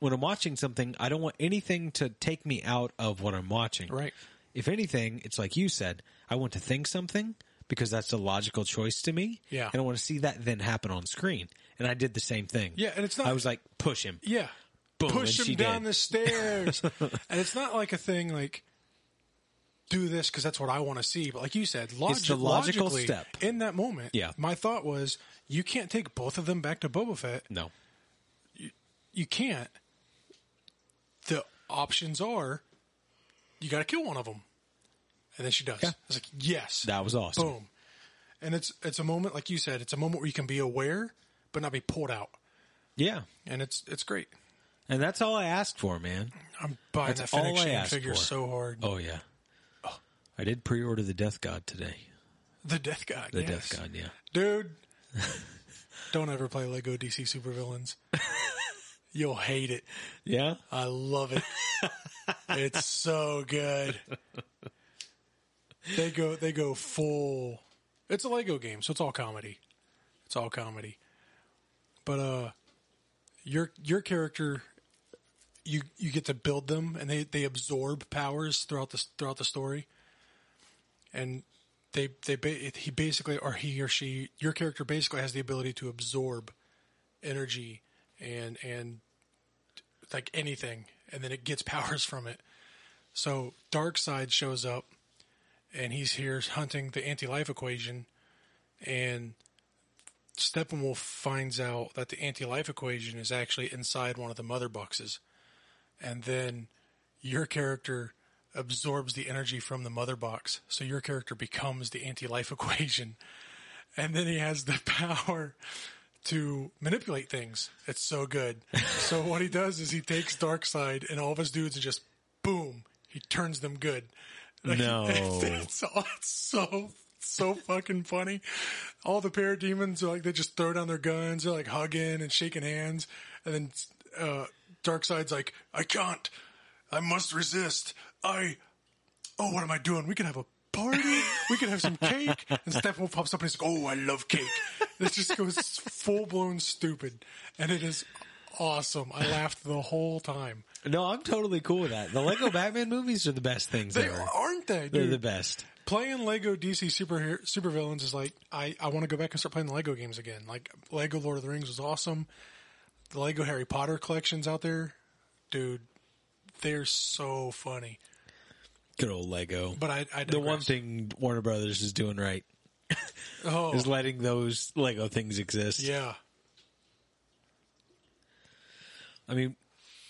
When I'm watching something, I don't want anything to take me out of what I'm watching. Right. If anything, it's like you said, I want to think something because that's a logical choice to me. Yeah. And I want to see that then happen on screen. And I did the same thing. Yeah, and it's not- I was like, push him. Yeah. Boom, Push him down did. the stairs. and it's not like a thing like do this because that's what I want to see. But like you said, log- logical step. in that moment. Yeah. my thought was you can't take both of them back to Boba Fett. No. You can't. The options are you got to kill one of them, and then she does. Yeah. I was like, yes, That was awesome. boom. And it's it's a moment like you said. It's a moment where you can be aware but not be pulled out, Yeah. and it's it's great. And that's all I asked for, man. I'm buying That's that all I asked figure for. so hard. Oh, yeah. I did pre order the Death God today. The Death God. The yes. Death God, yeah. Dude, don't ever play Lego DC Supervillains. You'll hate it. Yeah? I love it. it's so good. They go they go full It's a Lego game, so it's all comedy. It's all comedy. But uh your your character you you get to build them and they they absorb powers throughout the throughout the story. And they they he basically or he or she your character basically has the ability to absorb energy and and like anything and then it gets powers from it. So Darkseid shows up and he's here hunting the anti-life equation and steppenwolf finds out that the anti-life equation is actually inside one of the mother boxes. And then your character absorbs the energy from the mother box so your character becomes the anti-life equation. And then he has the power to manipulate things. It's so good. so what he does is he takes Darkseid and all of his dudes and just boom, he turns them good. Like, No. it's, all- it's so so fucking funny. All the parademons are like they just throw down their guns, they're like hugging and shaking hands, and then uh, Darkseid's like, I can't, I must resist. I oh, what am I doing? We can have a party. We can have some cake. And Steppenwolf pops up and he's like, oh, I love cake. It just goes full blown stupid. And it is awesome. I laughed the whole time. No, I'm totally cool with that. The Lego Batman movies are the best things They ever. aren't they, They're the best. Playing Lego DC super supervillains is like I, I want to go back and start playing the Lego games again. Like Lego Lord of the Rings was awesome. The Lego Harry Potter collections out there, dude, they're so funny. Good old Lego. But I, I the one thing Warner Brothers is doing right oh is letting those Lego things exist. yeah, I mean,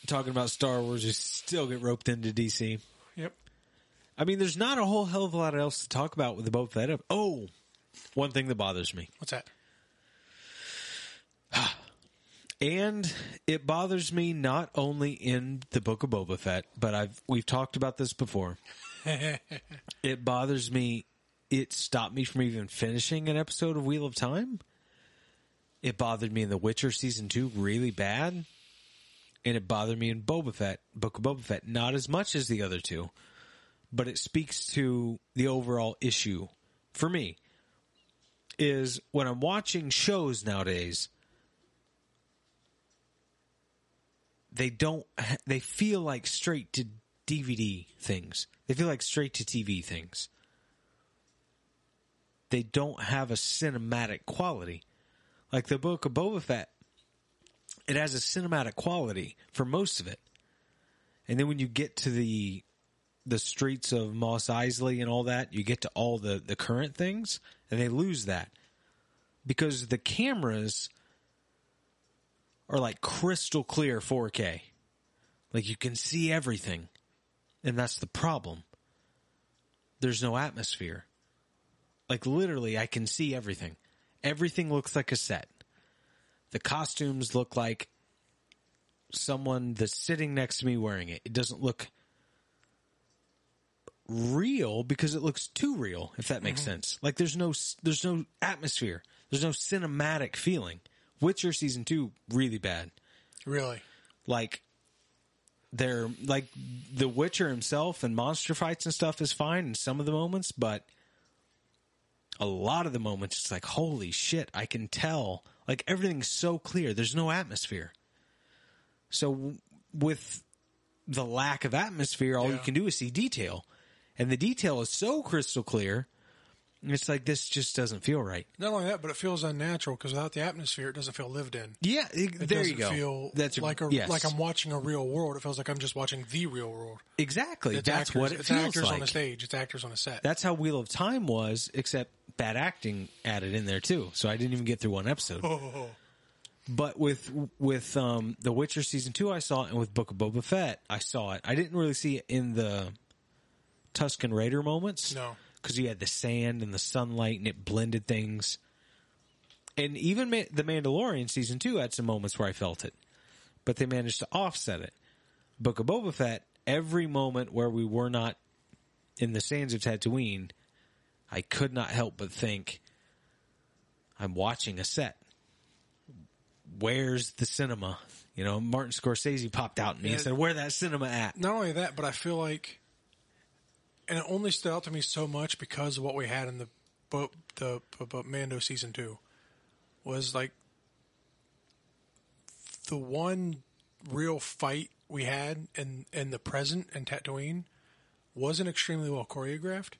talking about Star Wars, you still get roped into DC. yep. I mean, there's not a whole hell of a lot else to talk about with the Boba Fett. Oh, one thing that bothers me. What's that? And it bothers me not only in the Book of Boba Fett, but I've we've talked about this before. it bothers me. It stopped me from even finishing an episode of Wheel of Time. It bothered me in The Witcher season two really bad. and it bothered me in Boba Fett, Book of Boba Fett, not as much as the other two, but it speaks to the overall issue for me. Is when I'm watching shows nowadays, they don't, they feel like straight to DVD things. They feel like straight to TV things. They don't have a cinematic quality. Like the book of Boba Fett, it has a cinematic quality for most of it. And then when you get to the the streets of Mos Eisley and all that, you get to all the, the current things, and they lose that. Because the cameras are like crystal clear 4K. Like you can see everything. And that's the problem. There's no atmosphere. Like literally, I can see everything. Everything looks like a set. The costumes look like someone that's sitting next to me wearing it. It doesn't look real because it looks too real if that makes uh-huh. sense like there's no there's no atmosphere there's no cinematic feeling witcher season 2 really bad Really? like they're like the witcher himself and monster fights and stuff is fine in some of the moments but a lot of the moments it's like holy shit i can tell. Like everything's so clear. There's no atmosphere. So w- with the lack of atmosphere all you can do is see detail. And the detail is so crystal clear it's like this just doesn't feel right Not only that, but it feels unnatural because without the atmosphere, it doesn't feel lived in. yeah it- It there you go feel that's like a yes. like I'm watching a real world. It feels like I'm just watching the real world. exactly It's that's actors, what it it's feels actors like on a stage. It's actors on a set. That's how Wheel of Time was, except bad acting added in there too. So I didn't even get through one episode. oh, But with with um, The Witcher season two, I saw it, and with Book of Boba Fett, I saw it. I didn't really see it in the Tusken Raider moments, No. Because you had the sand and the sunlight, and it blended things. And even Ma- the Mandalorian season two had some moments where I felt it, but they managed to offset it. Book of Boba Fett, every moment where we were not in the sands of Tatooine, I could not help but think, I'm watching a set. Where's the cinema? You know, Martin Scorsese popped out at me and said, "Where that cinema at?" not only that, but I feel like, and it only stood out to me so much because of what we had in the Bo- the Bo- Mando season two, was like the one real fight we had in in the present in Tatooine wasn't extremely well choreographed.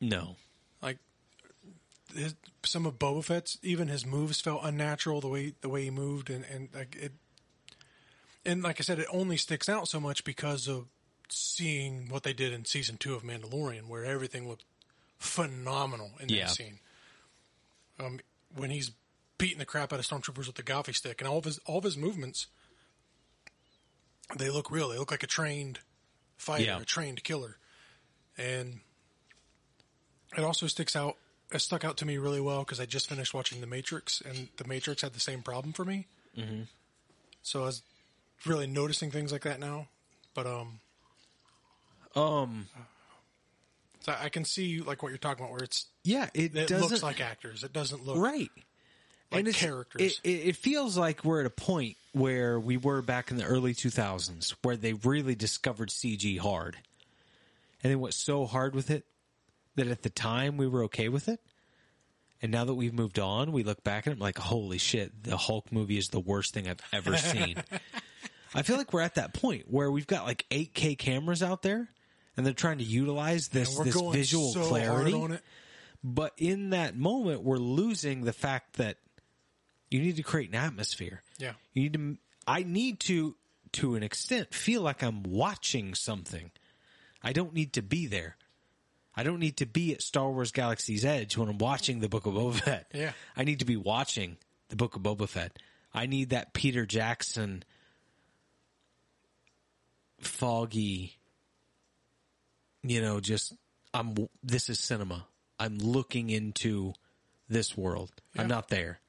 No, Like his, some of Boba Fett's, even his moves felt unnatural. The way the way he moved, and and like it, and like I said, it only sticks out so much because of seeing what they did in season two of Mandalorian, where everything looked phenomenal in that Yeah. scene. Um, when he's beating the crap out of stormtroopers with the gaffi stick, and all of his all of his movements, they look real. They look like a trained fighter, Yeah. a trained killer, and it also sticks out. It stuck out to me really well because I just finished watching The Matrix, and The Matrix had the same problem for me. Mm-hmm. So I was really noticing things like that now. But um, um, so I can see like what you're talking about, where it's yeah, it, it doesn't looks like actors. It doesn't look right. like it's- characters. It, it, it feels like we're at a point where we were back in the early 2000s, where they really discovered CG hard, and they went so hard with it that at the time we were okay with it. And now that we've moved on, we look back at it like, holy shit, the Hulk movie is the worst thing I've ever seen. I feel like we're at that point where we've got like 8K cameras out there, and they're trying to utilize this this visual so clarity. But in that moment, we're losing the fact that you need to create an atmosphere. Yeah. You need to. I need to, to an extent, feel like I'm watching something. I don't need to be there. I don't need to be at Star Wars Galaxy's Edge when I'm watching the Book of Boba Fett. Yeah. I need to be watching the Book of Boba Fett. I need that Peter Jackson foggy you know just i'm this is cinema i'm looking into this world i'm not there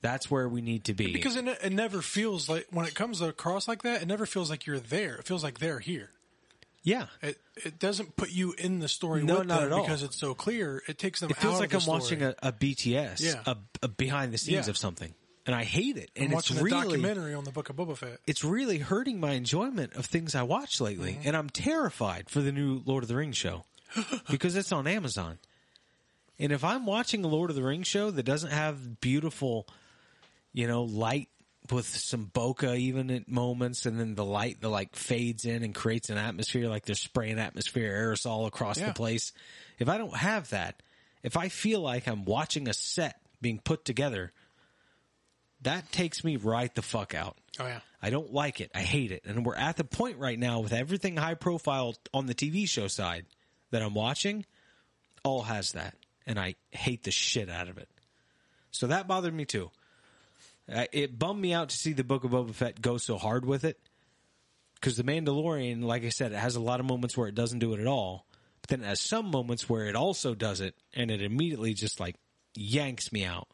that's where we need to be because it, it never feels like when it comes across like that, it never feels like you're there. It feels like they're here. yeah It it doesn't put you in the story No, not at all. because it's so clear. It takes them. it feels out like of i'm the watching a, a bts Yeah. a, a behind the scenes Yeah. of something and I hate it. And I'm it's watching a really documentary on the Book of Boba Fett. it's really hurting my enjoyment of things I watch lately, Mm-hmm. and I'm terrified for the new Lord of the Rings show because it's on Amazon. And if I'm watching a Lord of the Rings show that doesn't have beautiful, you know, light with some bokeh even at moments, and then the light that like fades in and creates an atmosphere, like they're spraying atmosphere aerosol across Yeah. the place. If I don't have that, if I feel like I'm watching a set being put together, that takes me right the fuck out. Oh yeah, I don't like it. I hate it. And we're at the point right now with everything high profile on the TV show side that I'm watching, all has that. And I hate the shit out of it. So that bothered me too. Uh, It bummed me out to see the Book of Boba Fett go so hard with it. Because The Mandalorian, like I said, it has a lot of moments where it doesn't do it at all. But then it has some moments where it also does it, and it immediately just like yanks me out.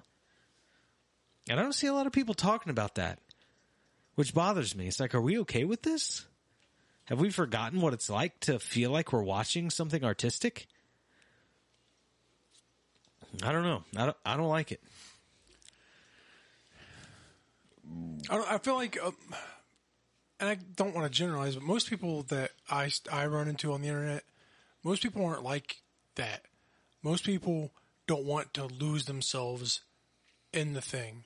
And I don't see a lot of people talking about that which bothers me. It's like, are we okay with this? Have we forgotten what it's like to feel like we're watching something artistic? I don't know. I don't, I don't like it. I, don't, I feel like, um, and I don't want to generalize, but most people that I I run into on the internet, most people aren't like that. Most people don't want to lose themselves in the thing.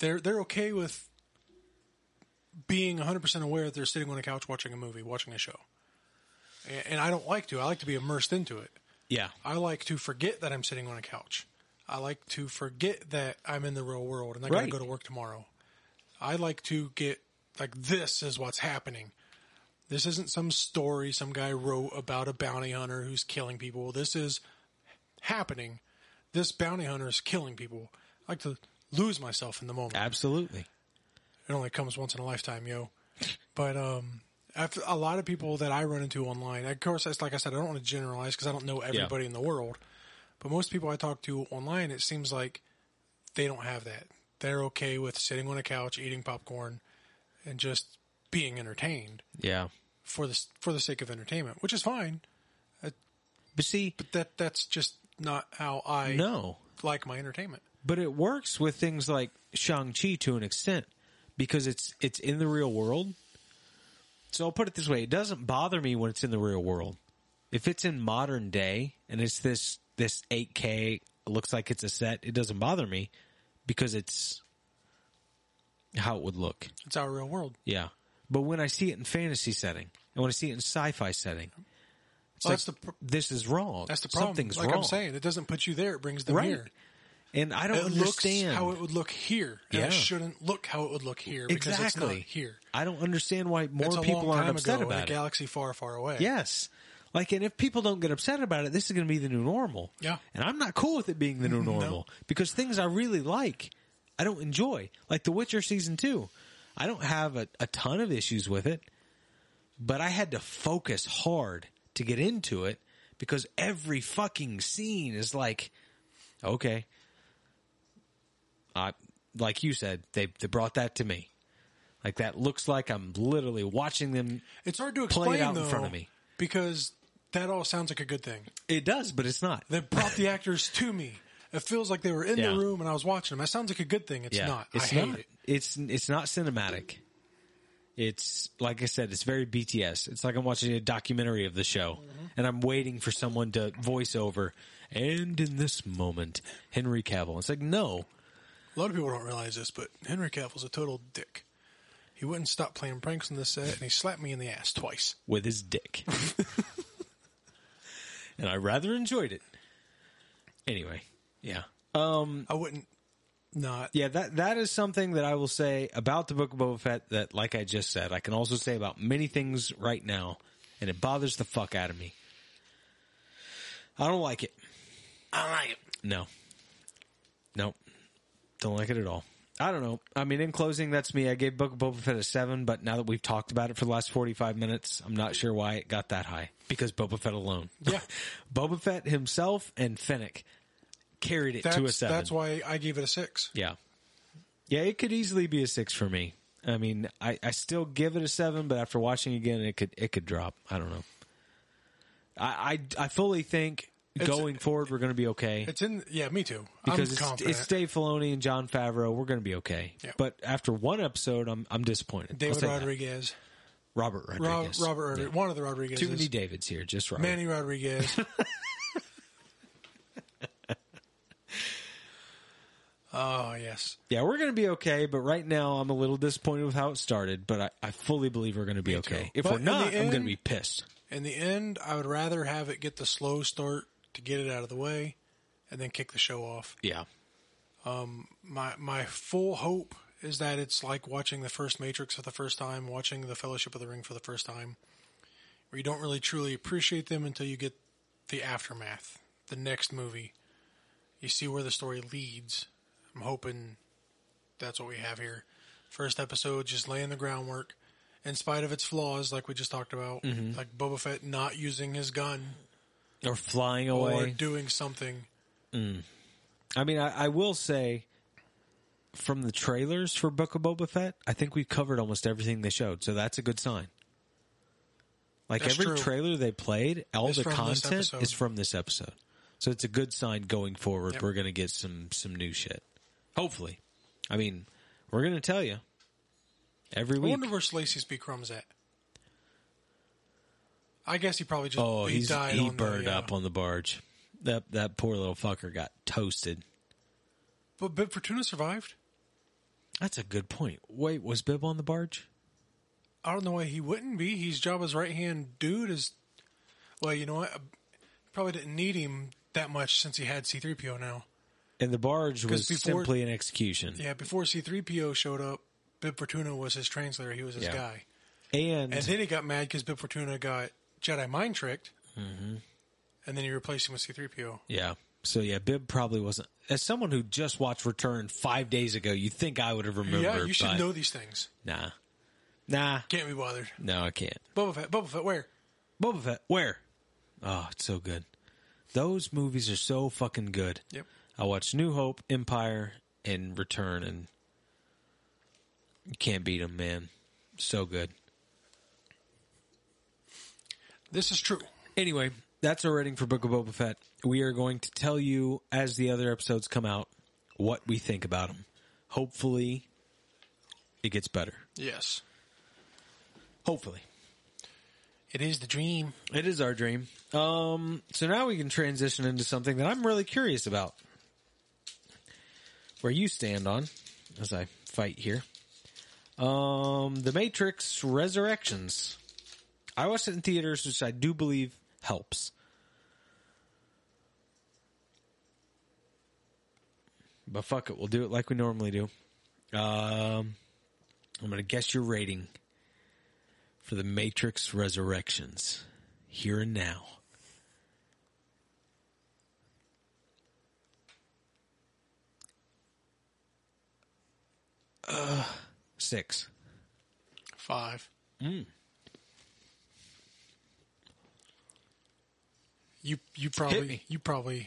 They're they're okay with being 100% aware that they're sitting on a couch watching a movie, watching a show. And, and I don't like to. I like to be immersed into it. Yeah. I like to forget that I'm sitting on a couch. I like to forget that I'm in the real world and I got to Right. go to work tomorrow. I like to get like this is what's happening. This isn't some story some guy wrote about a bounty hunter who's killing people. This is happening. This bounty hunter is killing people. I like to lose myself in the moment. Absolutely. It only comes once in a lifetime, yo. But um, after a lot of people that I run into online, of course, it's like I said, I don't want to generalize because I don't know everybody in the world. But most people I talk to online, it seems like they don't have that. They're okay with sitting on a couch, eating popcorn, and just being entertained Yeah. for the for the sake of entertainment, which is fine. But see, But that that's just not how I no. like my entertainment. But it works with things like Shang-Chi to an extent because it's it's in the real world. So I'll put it this way, it doesn't bother me when it's in the real world. If it's in modern day and it's this this 8K looks like it's a set, it doesn't bother me because it's how it would look. It's our real world. Yeah. But when I see it in fantasy setting and when I see it in sci-fi setting, Well, like, that's the pr- this is wrong. That's the problem. Something's like wrong. I'm saying, it doesn't put you there; it brings them Right. here. And I don't it understand how it would look here, Yeah. it shouldn't look how it would look here because it's exactly not here. I don't understand why more it's people aren't upset ago in a about it. galaxy far, far away. Yes. Like, and if people don't get upset about it, this is going to be the new normal. Yeah. And I'm not cool with it being the new normal because things I really like, I don't enjoy. Like The Witcher season two. I don't have a, a ton of issues with it, but I had to focus hard to get into it because every fucking scene is like, okay. I, like you said, they, they brought that to me. Like that looks like I'm literally watching them. it's hard to Play it out though, in front of me. because that all sounds like a good thing. It does, but it's not. They brought the actors to me. It feels like they were in Yeah. the room and I was watching them. That sounds like a good thing. It's not. It's I hate not. it. It's it's not cinematic. It's like I said, it's very BTS. It's like I'm watching a documentary of the show, Mm-hmm. and I'm waiting for someone to voice over. And in this moment, Henry Cavill. It's like no, A lot of people don't realize this, but Henry Cavill's a total dick. He wouldn't stop playing pranks on the set, and he slapped me in the ass twice. with his dick, and I rather enjoyed it. Anyway, yeah. Um, I wouldn't not. Yeah, that that is something that I will say about the Book of Boba Fett that, like I just said, I can also say about many things right now, and it bothers the fuck out of me. I don't like it. I don't like it. No. No. Don't like it at all. I don't know. I mean, in closing, that's me. I gave Book of Boba Fett a seven, but now that we've talked about it for the last 45 minutes, I'm not sure why it got that high. Because Boba Fett alone. Yeah. Boba Fett himself and Fennec carried it That's, to a seven. that's why I gave it a six. Yeah. Yeah, it could easily be a six for me. I mean, I, I still give it a seven, but after watching again, it could it could drop. I don't know. I I, I fully think going forward, we're going to be okay It's in. Yeah, me too. because I'm it's, it's Dave Filoni and Jon Favreau. We're going to be okay. Yeah. But after one episode, I'm I'm disappointed. David say that. Rodriguez, Robert Rob, Rodriguez, Robert, Rodriguez, one of the Rodriguezes. Too many Davids here. Just Robert. Manny Rodriguez. oh yes, Yeah, we're going to be okay. But right now, I'm a little disappointed with how it started. But I, I fully believe we're going to be Me okay. too. If But we're not, the I'm going to be pissed. in the end, I would rather have it get the slow start to get it out of the way, and then kick the show off. Yeah. Um, my my full hope is that it's like watching the first Matrix for the first time, watching the Fellowship of the Ring for the first time, where you don't really truly appreciate them until you get the aftermath, the next movie. You see where the story leads. I'm hoping that's what we have here. First episode, just laying the groundwork, in spite of its flaws, like we just talked about, mm-hmm. like Boba Fett not using his gun Or flying away or doing something. Mm. I mean, I, I will say, from the trailers for Book of Boba Fett, I think we've covered almost everything they showed, so that's a good sign. Like That's every true. trailer they played, all Is the content is from this episode, so it's a good sign going forward. Yep. We're going to get some some new shit. Hopefully, I mean, we're going to tell you every I week. wonder where Salacious B. Crumb's at. I guess he probably just oh, he he's died he on burned the, uh, up on the barge. That that poor little fucker got toasted. But Bib Fortuna survived. That's a good point. Wait, was Bib on the barge? I don't know why he wouldn't be. He's Jabba's right hand dude. Is well, you know what? Probably didn't need him that much since he had C three PO now. And the barge was before- simply an execution. Yeah, before C three PO showed up, Bib Fortuna was his translator. He was his Yeah. guy, And, and then he got mad because Bib Fortuna got Jedi mind tricked, Mm-hmm. and then you replaced him with C three PO. yeah. So yeah, Bib probably wasn't. As someone who just watched Return five days ago, you think I would have remembered? Yeah, you should know these things. Nah, nah, Can't be bothered. no, I can't. Boba Fett. Boba Fett. Where? Boba Fett, where? Oh, it's so good. Those movies are so fucking good. Yep. I watched New Hope, Empire, and Return, and you can't beat them, man. So good. This is true. Anyway, that's our rating for Book of Boba Fett. We are going to tell you as the other episodes come out what we think about them. Hopefully, it gets better. Yes. Hopefully, It is the dream. it is our dream. Um, so now we can transition into something that I'm really curious about. Where you stand on as I fight here. Um, The Matrix Resurrections. I watched it in theaters, which I do believe helps. But fuck it, we'll do it like we normally do. Um, I'm going to guess your rating for The Matrix Resurrections here and now. Uh, six. Five. Mm. You you probably you probably.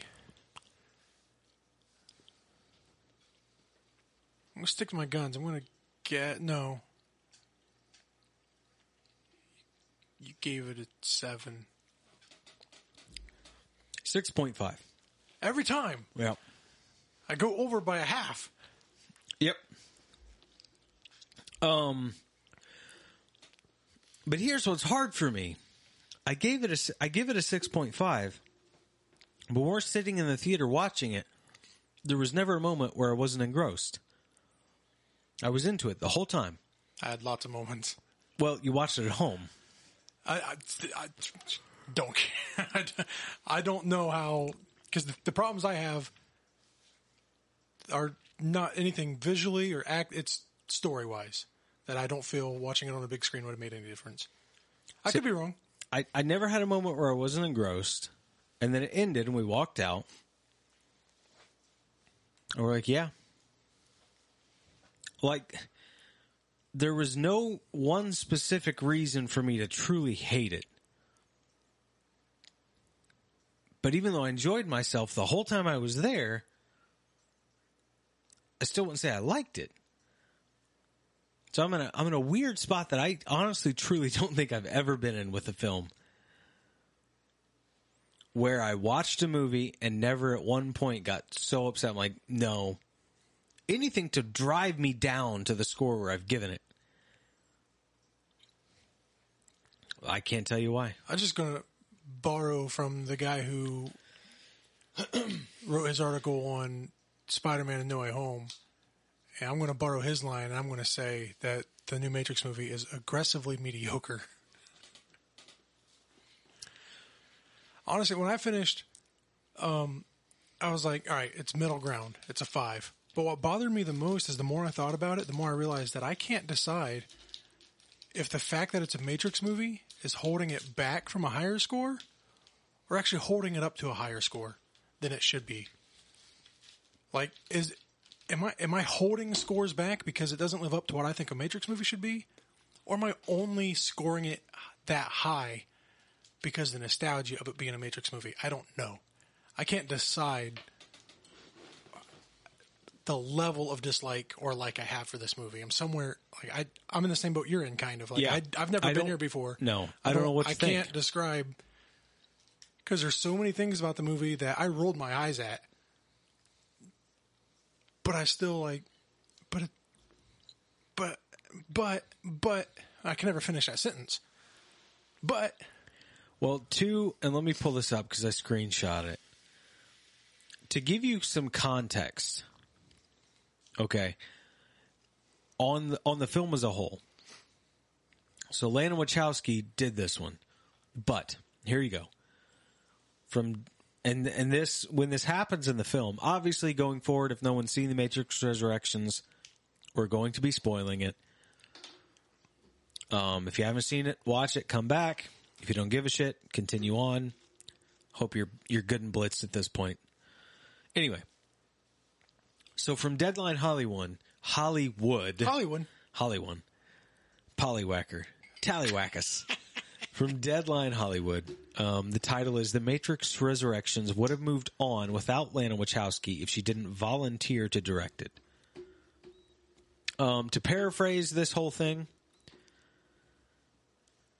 I'm gonna stick to my guns. I'm gonna get no. You gave it a seven Six point five. every time. Yep. I go over by a half. Yep. Um. But here's what's hard for me. I gave it a I give it a six point five. But when we're sitting in the theater watching it, there was never a moment where I wasn't engrossed. I was into it the whole time. I had lots of moments. Well, you watched it at home. I, I, I don't care. I don't know how because the, the problems I have are not anything visually or act. It's story wise that I don't feel watching it on a big screen would have made any difference. I could be wrong. I, I never had a moment where I wasn't engrossed. And then it ended and we walked out. And we're like, yeah. Like, there was no one specific reason for me to truly hate it. But even though I enjoyed myself the whole time I was there, I still wouldn't say I liked it. So I'm in a I'm in a weird spot that I honestly truly don't think I've ever been in with a film. where I watched a movie and never at one point got so upset. I'm like, no. Anything to drive me down to the score where I've given it. I can't tell you why. I'm just to borrow from the guy who wrote his article on Spider-Man and No Way Home. And I'm going to borrow his line and I'm going to say that the new Matrix movie is aggressively mediocre. Honestly, when I finished, um, I was like, all right, it's middle ground. It's a five. But what bothered me the most is the more I thought about it, the more I realized that I can't decide if the fact that it's a Matrix movie is holding it back from a higher score or actually holding it up to a higher score than it should be. Like, is am I am I holding scores back because it doesn't live up to what I think a Matrix movie should be, or am I only scoring it that high because the nostalgia of it being a Matrix movie? I don't know. I can't decide the level of dislike or like I have for this movie. I'm somewhere like I I'm in the same boat you're in, kind of like Yeah. I, I've never I been here before. No, I don't know what to I think. can't describe because there's so many things about the movie that I rolled my eyes at, but I still like, but, but, but, but I can never finish that sentence. But Well, two, and let me pull this up because I screenshot it. To give you some context, okay, on the, on the film as a whole. So Lana Wachowski did this one, but here you go. From and and this when this happens in the film, obviously going forward, if no one's seen the Matrix Resurrections, we're going to be spoiling it. Um, if you haven't seen it, watch it. Come back. If you don't give a shit, continue on. Hope you're you're good and blitzed at this point. Anyway, so from Deadline Hollywood, Hollywood, Hollywood, Hollywood, Pollywhacker, Tallywhackus. From Deadline Hollywood, um, the title is The Matrix Resurrections would have moved on without Lana Wachowski if she didn't volunteer to direct it. Um, to paraphrase this whole thing,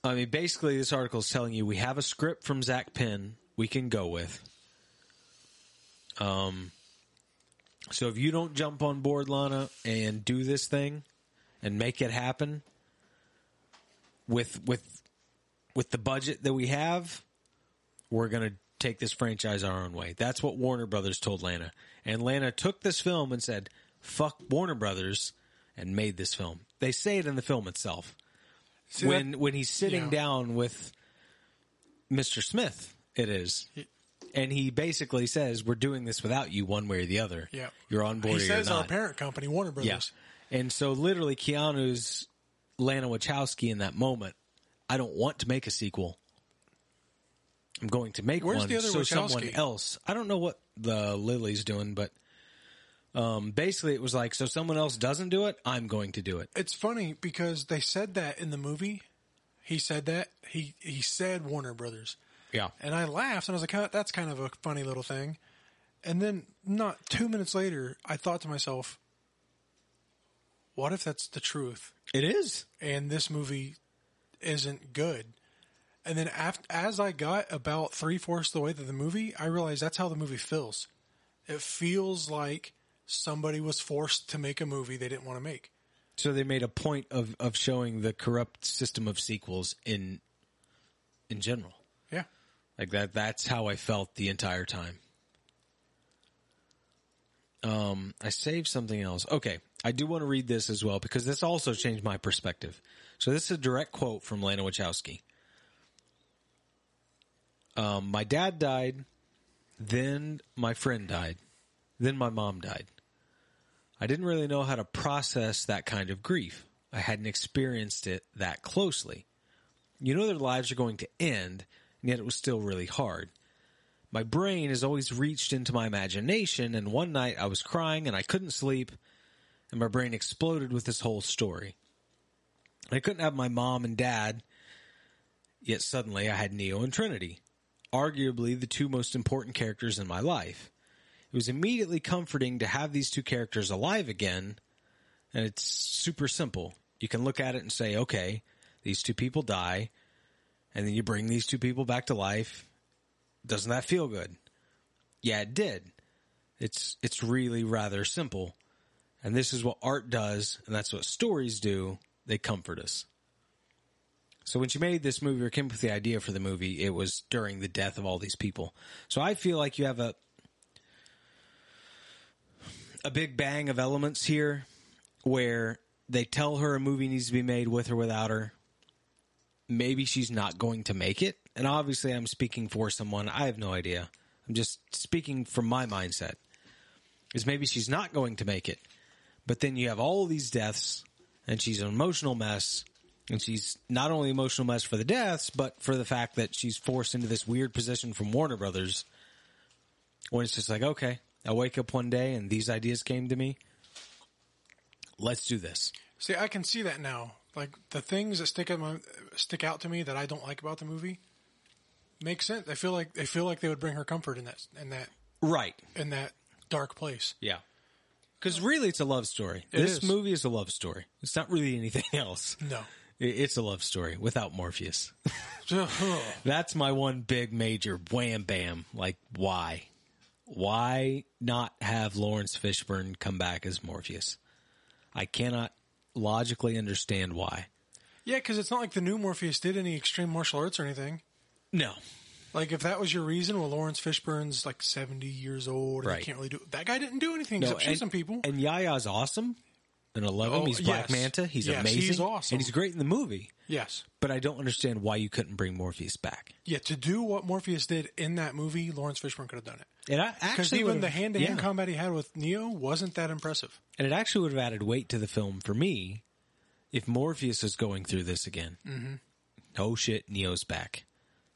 I mean, basically, this article is telling you we have a script from Zak Penn we can go with. Um, so if you don't jump on board, Lana, and do this thing and make it happen with with with the budget that we have, we're gonna take this franchise our own way. That's what Warner Brothers told Lana, and Lana took this film and said, "Fuck Warner Brothers," and made this film. They say it in the film itself See, when that- when he's sitting yeah. down with Mr. Smith. It is. And he basically says, "We're doing this without you, one way or the other. Yeah. you're on board. he says our parent company, Warner Brothers. Yeah. And so literally Keanu's Lana Wachowski in that moment, I don't want to make a sequel. I'm going to make Where's one the other so someone else. I don't know what the Lilly's doing, but um, basically it was like so someone else doesn't do it, I'm going to do it. It's funny because they said that in the movie. He said that he he said Warner Brothers, Yeah. and I laughed and I was like, "Huh, "That's kind of a funny little thing." And then, not two minutes later, I thought to myself, "What if that's the truth?" It is. and this movie isn't good. And then after, as I got about three fourths of the way through the movie, I realized that's how the movie feels. It feels like somebody was forced to make a movie they didn't want to make. So they made a point of, of showing the corrupt system of sequels in in general. Yeah. Like that that's how I felt the entire time. Um I saved something else. Okay. I do want to read this as well because this also changed my perspective. So this is a direct quote from Lana Wachowski. Um, my dad died, then my friend died, then my mom died. I didn't really know how to process that kind of grief. I hadn't experienced it that closely. You know their lives are going to end, and yet it was still really hard. My brain has always reached into my imagination, and one night I was crying and I couldn't sleep, and my brain exploded with this whole story. I couldn't have my mom and dad, yet suddenly I had Neo and Trinity, arguably the two most important characters in my life. It was immediately comforting to have these two characters alive again, and it's super simple. You can look at it and say, okay, these two people die, and then you bring these two people back to life, Doesn't that feel good? Yeah, it did. It's it's really rather simple. And this is what art does, and that's what stories do. They comfort us. So when she made this movie or came up with the idea for the movie, it was during the death of all these people. So I feel like you have a a big bang of elements here where they tell her a movie needs to be made with or without her. Maybe she's not going to make it. And obviously I'm speaking for someone. I have no idea. I'm just speaking from my mindset. Is maybe she's not going to make it. But then you have all these deaths and she's an emotional mess and she's not only emotional mess for the deaths, but for the fact that she's forced into this weird position from Warner Brothers when it's just like, okay, I wake up one day and these ideas came to me. Let's do this. See, I can see that now. Like the things that stick out my, stick out to me that I don't like about the movie make sense. I feel like they feel like they would bring her comfort in that in that Right. in that dark place. Yeah. Because really, it's a love story. It this is. movie is a love story. It's not really anything else. No. It's a love story without Morpheus. That's my one big major wham bam. Like, why? Why not have Laurence Fishburne come back as Morpheus? I cannot logically understand why. yeah, because it's not like the new Morpheus did any extreme martial arts or anything. No. Like if that was your reason, well, Laurence Fishburne's like seventy years old, and Right. he can't really do. That guy didn't do anything No, except shoot and, some people. And Yahya's awesome. And I love him. Oh, he's Black yes. Manta. He's Yes, amazing. he's awesome. And he's great in the movie. yes, But I don't understand why you couldn't bring Morpheus back. yeah. To do what Morpheus did in that movie, Laurence Fishburne could have done it. And I actually even the hand-to-hand combat he had with Neo wasn't that impressive. And it actually would have added weight to the film for me if Morpheus is going through this again. Mm-hmm. Oh shit, Neo's back.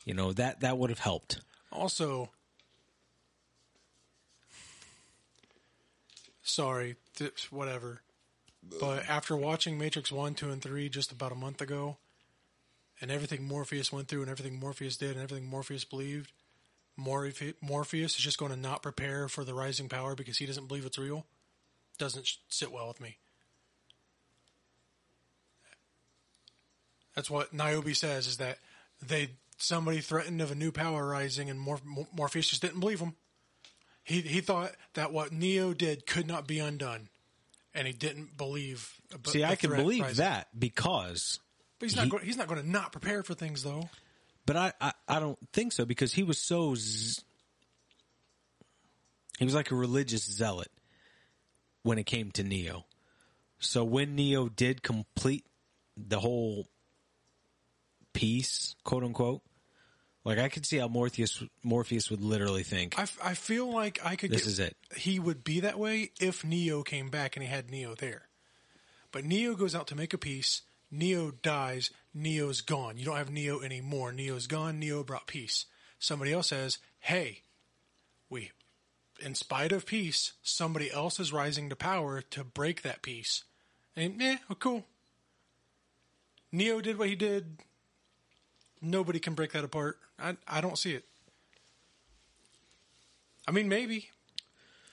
You know that that would have helped. Also, sorry, th- whatever. But after watching Matrix 1, 2, and 3 just about a month ago, and everything Morpheus went through, and everything Morpheus did, and everything Morpheus believed, Morphe- Morpheus is just going to not prepare for the rising power because he doesn't believe it's real. Doesn't sit well with me. That's what Niobe says is that they somebody threatened of a new power rising, and Mor- Mor- Morpheus just didn't believe him. He he thought that what Neo did could not be undone, and he didn't believe. about See, I can believe rising. that because, but he's not. he- go- he's not going to not prepare for things, though. but I, I I don't think so because he was so z- he was like a religious zealot when it came to Neo. So when Neo did complete the whole piece, quote unquote, like I could see how Morpheus Morpheus would literally think, I, f- I feel like I could. This get, is it. He would be that way if Neo came back and he had Neo there. But Neo goes out to make a peace. Neo dies. Neo's gone. You don't have Neo anymore. Neo's gone. Neo brought peace. Somebody else says, "Hey, we, in spite of peace, somebody else is rising to power to break that peace." And eh, oh, cool. Neo did what he did. Nobody can break that apart. I I don't see it. I mean, maybe.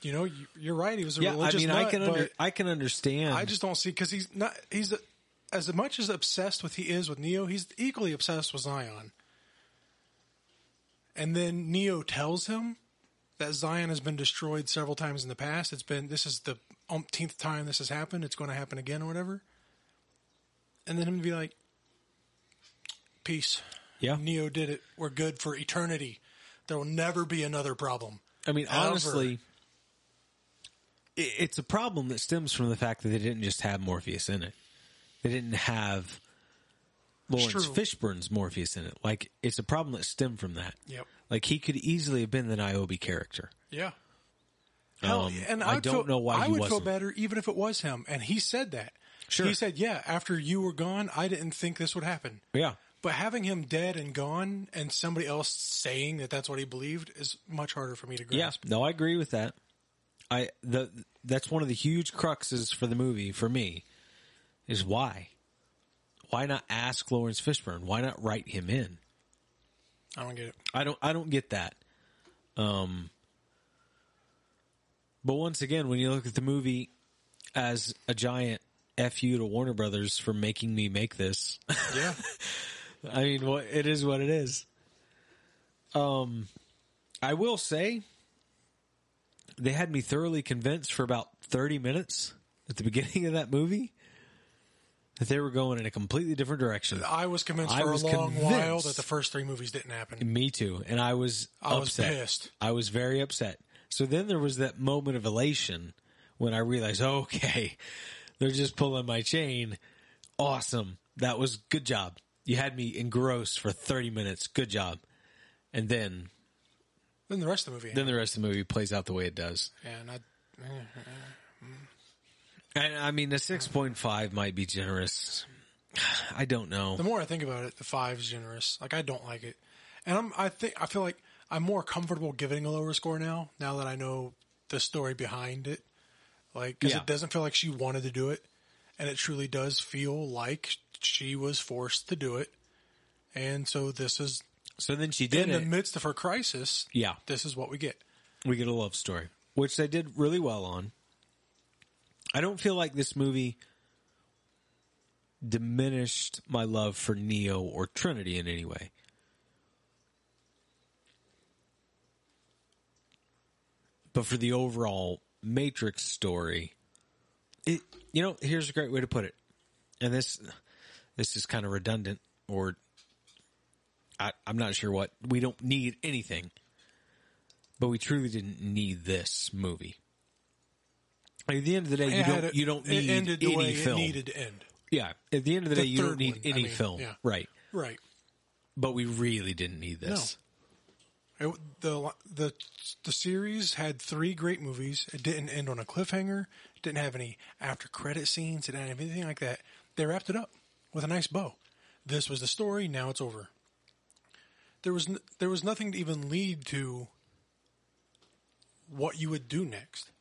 You know, you, you're right. He was a yeah, I religious mean, I can under, I can understand. I just don't see because he's not. He's as much as obsessed with he is with Neo. He's equally obsessed with Zion. And then Neo tells him that Zion has been destroyed several times in the past. It's been this is the umpteenth time this has happened. It's going to happen again or whatever. And then him to be like, "Peace." Yeah, Neo did it. We're good for eternity. There will never be another problem. I mean, Ever. honestly, it's a problem that stems from the fact that they didn't just have Morpheus in it. They didn't have Laurence. Fishburne's Morpheus in it. Like, it's a problem that stemmed from that. Yep. Like, he could easily have been the Niobe character. Yeah. Hell, Um, and I I'd don't feel, know why I would wasn't. feel better even if it was him. And he said that. Sure. He said, "Yeah, after you were gone, I didn't think this would happen." Yeah. But having him dead and gone, and somebody else saying that that's what he believed, is much harder for me to Yeah. grasp. No, I agree with that. I the that's one of the huge cruxes for the movie for me is why. Why not ask Laurence Fishburne? Why not write him in? I don't get it. I don't I don't get that. Um but once again, when you look at the movie as a giant fu to Warner Brothers for making me make this, Yeah, I mean, what it is what it is. Um I will say they had me thoroughly convinced for about 30 minutes at the beginning of that movie that they were going in a completely different direction. I was convinced I for was a long while convinced. that the first three movies didn't happen. Me too. And I was I was upset. pissed. I was very upset. So then there was that moment of elation when I realized, okay, they're just pulling my chain. Awesome. That was good job. You had me engrossed for 30 minutes. Good job. And then Then the rest of the movie. then the rest of the movie plays out the way it does. and I, And I mean, the 6.5 might be generous. I don't know. the more I think about it, the five is generous. Like I don't like it, and I'm I think I feel like I'm more comfortable giving a lower score now. Now that I know the story behind it, like because Yeah. it doesn't feel like she wanted to do it, and it truly does feel like she was forced to do it. And so this is So then she did in the midst of her crisis. Yeah. This is what we get. we get a love story, which they did really well on. I don't feel like this movie diminished my love for Neo or Trinity in any way. But for the overall Matrix story, it you know, here's a great way to put it. And this this is kind of redundant or I, I'm not sure what. We don't need anything but we truly didn't need this movie. At the end of the day, you don't a- you don't it need ended the any way film. it needed to end. yeah, at the end of the, The day, you don't need one, I any mean, film, yeah. right? Right. But we really didn't need this. It, the the the series had three great movies. It didn't end on a cliffhanger. It didn't have any after credit scenes. It didn't have anything like that. They wrapped it up with a nice bow. This was the story. Now it's over. There was n- there was nothing to even lead to what you would do next.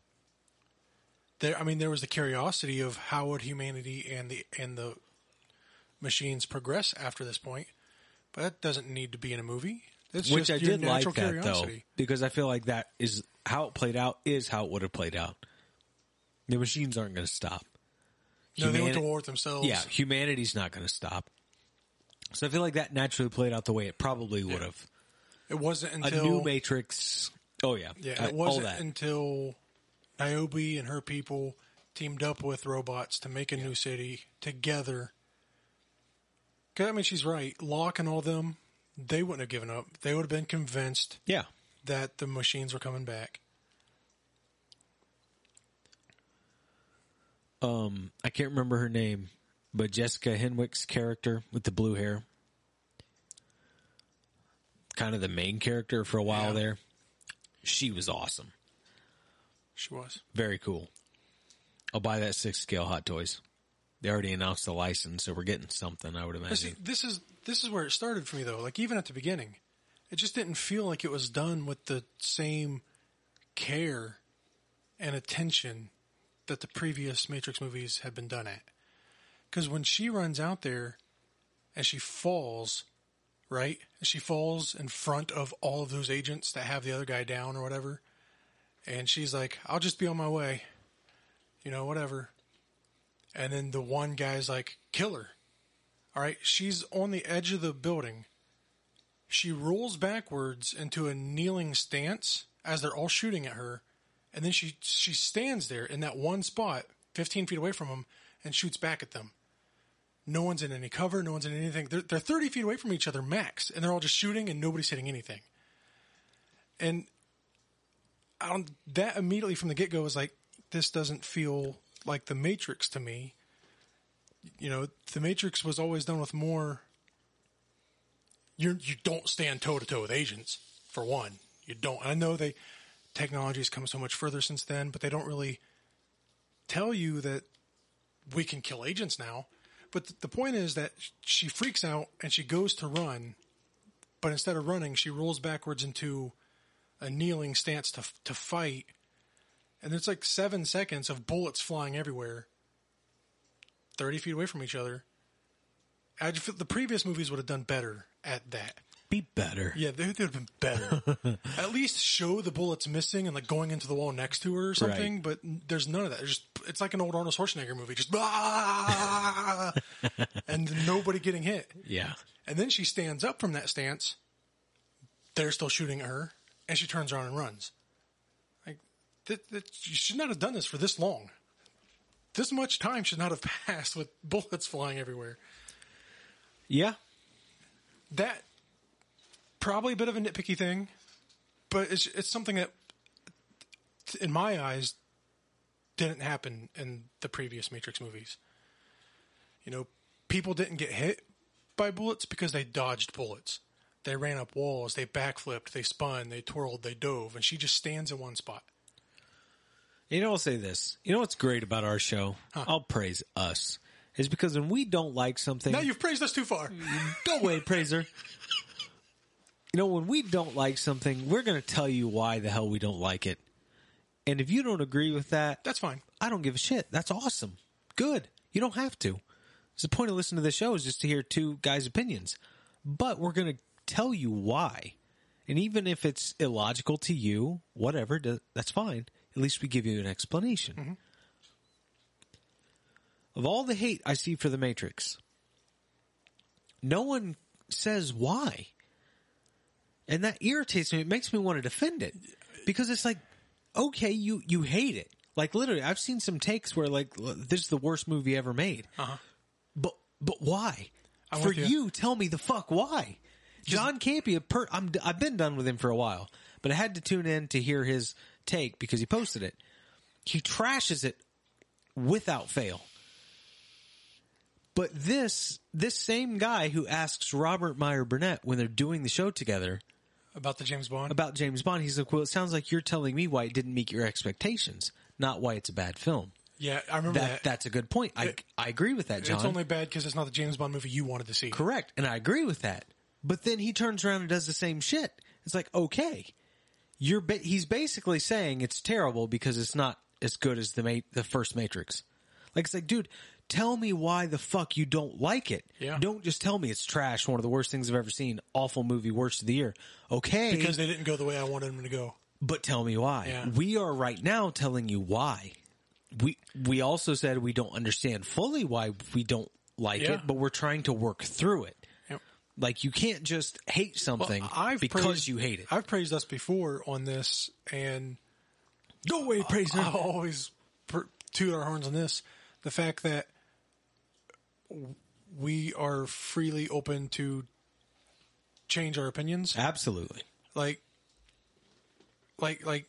There, I mean, there was the curiosity of how would humanity and the and the machines progress after this point, but that doesn't need to be in a movie. It's Which just I did like that curiosity. though, because I feel like that is how it played out. Is how it would have played out. The machines aren't going to stop. No, they went to war with themselves. Yeah, humanity's not going to stop. So I feel like that naturally played out the way it probably would have. It wasn't until A new Matrix. Oh yeah, yeah, Uh, it all wasn't that. until Niobe and her people teamed up with robots to make a new city together. together. 'Cause, I mean, she's right. Locke and all them, they wouldn't have given up. They would have been convinced yeah, that the machines were coming back. Um, I can't remember her name, but Jessica Henwick's character with the blue hair, kind of the main character for a while Yeah. there. She was awesome, She was. very cool. I'll buy that six scale Hot Toys. They already announced the license, so we're getting something. I would imagine. this is this is where it started for me though. Like even at the beginning, it just didn't feel like it was done with the same care and attention that the previous Matrix movies had been done at. Because when she runs out there and she falls, right? And she falls in front of all of those agents that have the other guy down or whatever, and she's like, "I'll just be on my way," you know, whatever. And then the one guy's like, "Kill her." All right, she's on the edge of the building. She rolls backwards into a kneeling stance as they're all shooting at her, and then she she stands there in that one spot, 15 feet away from them, and shoots back at them. No one's in any cover. No one's in anything. They're, they're 30 feet away from each other max, and they're all just shooting, and nobody's hitting anything. And I don't, that immediately from the get go was like, this doesn't feel like the Matrix to me you know, the Matrix was always done with more. You you don't stand toe to toe with agents for one. You don't. I know they technology has come so much further since then, but they don't really tell you that we can kill agents now. But th- the point is that she freaks out and she goes to run, but instead of running, she rolls backwards into a kneeling stance to to fight, and it's like seven seconds of bullets flying everywhere. 30 feet away from each other. I the previous movies would have done better at that. Be better. Yeah, they would have been better. at least show the bullets missing and like going into the wall next to her or something. Right. But there's none of that. There's just it's like an old Arnold Schwarzenegger movie, just ah, and nobody getting hit. Yeah. And then she stands up from that stance. They're still shooting at her. and she turns around and runs. Like that, that, you should not have done this for this long. This much time should not have passed with bullets flying everywhere. Yeah. That probably a bit of a nitpicky thing, but it's it's something that, in my eyes, didn't happen in the previous Matrix movies. You know, people didn't get hit by bullets because they dodged bullets. They ran up walls, they backflipped, they spun, they twirled, they dove, and she just stands in one spot. You know, I'll say this. You know what's great about our show? I'll praise us. Is because when we don't like something, Now you've praised us too far. go away, praiser. You know, when we don't like something, we're going to tell you why the hell we don't like it. And if you don't agree with that, That's fine. I don't give a shit. That's awesome. Good. You don't have to. It's the point of listening to the show is just to hear two guys' opinions. But we're going to tell you why. And even if it's illogical to you, whatever, that's fine. At least we give you an explanation. Mm-hmm. Of all the hate I see for The Matrix, no one says why. And that irritates me. It makes me want to defend it. Because it's like, okay, you, you hate it. Like literally, I've seen some takes where like, this is the worst movie ever made. Uh-huh. But, but why? I'm For you. you, tell me the fuck why. John Campea, per, I'm, I've been done with him for a while, but I had to tune in to hear his take because he posted it. He trashes it without fail. But this, this same guy who asks Robert Meyer Burnett when they're doing the show together About the James Bond. about James Bond, he's like, well, it sounds like you're telling me why it didn't meet your expectations, not why it's a bad film. yeah, I remember That, that. that's a good point. I, It- I agree with that, John. It's only bad because it's not the James Bond movie you wanted to see. Correct. And I agree with that. But then he turns around and does the same shit. It's like, okay, you're, ba- he's basically saying it's terrible because it's not as good as the ma- the first Matrix. Like, it's like, dude, tell me why the fuck you don't like it. Yeah. Don't just tell me it's trash, one of the worst things I've ever seen, awful movie, worst of the year. Okay. Because they didn't go the way I wanted them to go. But tell me why. Yeah. We are right now telling you why. We we also said we don't understand fully why we don't like Yeah. it, but we're trying to work through it. Yep. Like you can't just hate something I've because praised- you hate it. I've praised us before on this, and Go away, praise I'll always per- toot our horns on this. The fact that we are freely open to change our opinions. Absolutely. Like, like, like,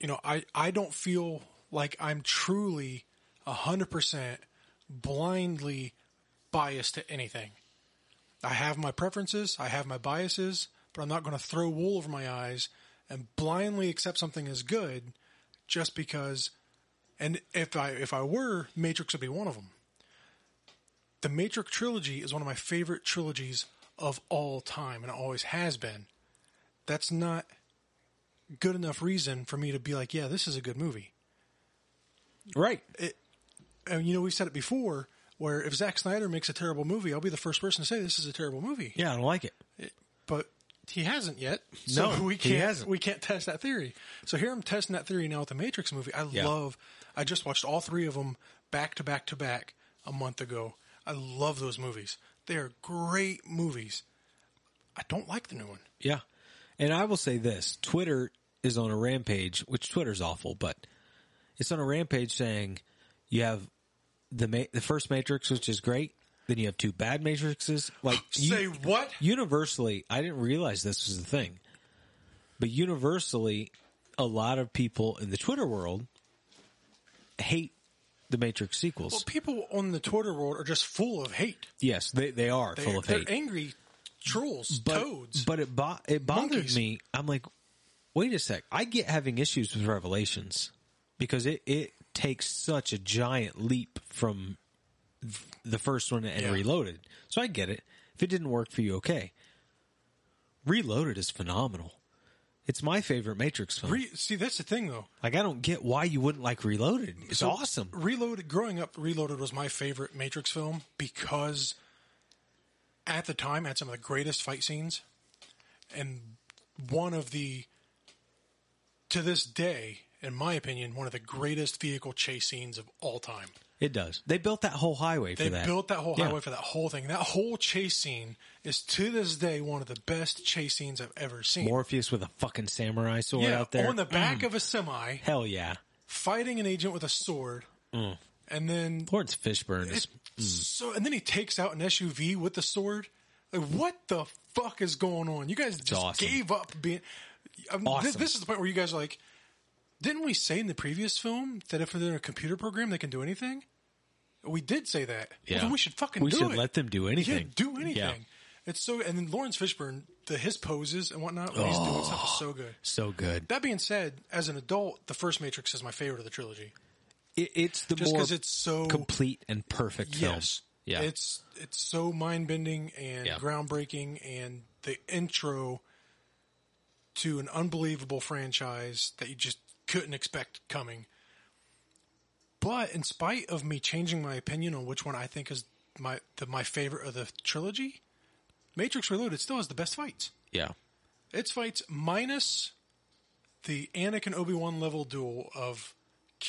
you know, I, I don't feel like I'm truly a hundred percent blindly biased to anything. I have my preferences, I have my biases, but I'm not going to throw wool over my eyes and blindly accept something as good just because. And if I if I were, Matrix would be one of them. The Matrix trilogy is one of my favorite trilogies of all time, and it always has been. That's not good enough reason for me to be like, yeah, this is a good movie. Right. And you know, we've said it before, where if Zack Snyder makes a terrible movie, I'll be the first person to say this is a terrible movie. Yeah, I don't like it. But he hasn't yet, so No, we can't hasn't. we can't test that theory. So here I'm testing that theory now with the Matrix movie. I Yeah. love. I just watched all three of them back to back to back a month ago. I love those movies. They are great movies. I don't like the new one. Yeah. And I will say this Twitter is on a rampage, which Twitter's awful, but it's on a rampage saying you have the ma- the first Matrix, which is great. Then you have two bad Matrixes. Like you- Say what? universally, I didn't realize this was the thing, but universally, a lot of people in the Twitter world hate the Matrix sequels. Well, people on the Twitter world are just full of hate. yes, they they are They're, full of they're hate. angry trolls, but, toads. But it bo- it bothered monkeys. me. I'm like, wait a sec. I get having issues with Revelations because it it takes such a giant leap from the first one and Yeah. Reloaded. So I get it. If it didn't work for you, okay. Reloaded is phenomenal. It's my favorite Matrix film. Re- see, that's the thing, though. like I don't get why you wouldn't like Reloaded. It's So, awesome. Reloaded. Growing up, Reloaded was my favorite Matrix film because at the time it had some of the greatest fight scenes, and one of the, to this day, in my opinion, one of the greatest vehicle chase scenes of all time. It does. They built that whole highway for that. They built that whole Yeah. highway for that whole thing. That whole chase scene is to this day one of the best chase scenes I've ever seen. Morpheus with a fucking samurai sword yeah, out there. Mm. on the back of a semi, Hell yeah. fighting an agent with a sword, Mm. and then Laurence Fishburne is it's so, and then he takes out an SUV with the sword. Like, what the fuck is going on? You guys just awesome. gave up being. Um, this, Awesome. this is the point where you guys are like, didn't we say in the previous film that if they're in a computer program they can do anything? We did say that. Well, Yeah. then we should fucking do it. We do should it. let them do Yeah, anything. do anything. Yeah. It's so, and then Laurence Fishburne, the his poses and whatnot when he's doing stuff is so oh, good. so good. That being said, as an adult, the first Matrix is my favorite of the trilogy. It, it's the Just more because it's so complete and perfect film. Yes. Yeah. It's it's so mind bending and Yeah. groundbreaking and the intro to an unbelievable franchise that you just couldn't expect coming. But in spite of me changing my opinion on which one I think is my the, my favorite of the trilogy, Matrix Reloaded still has the best fights. yeah. Its fights minus the Anakin Obi Wan level duel of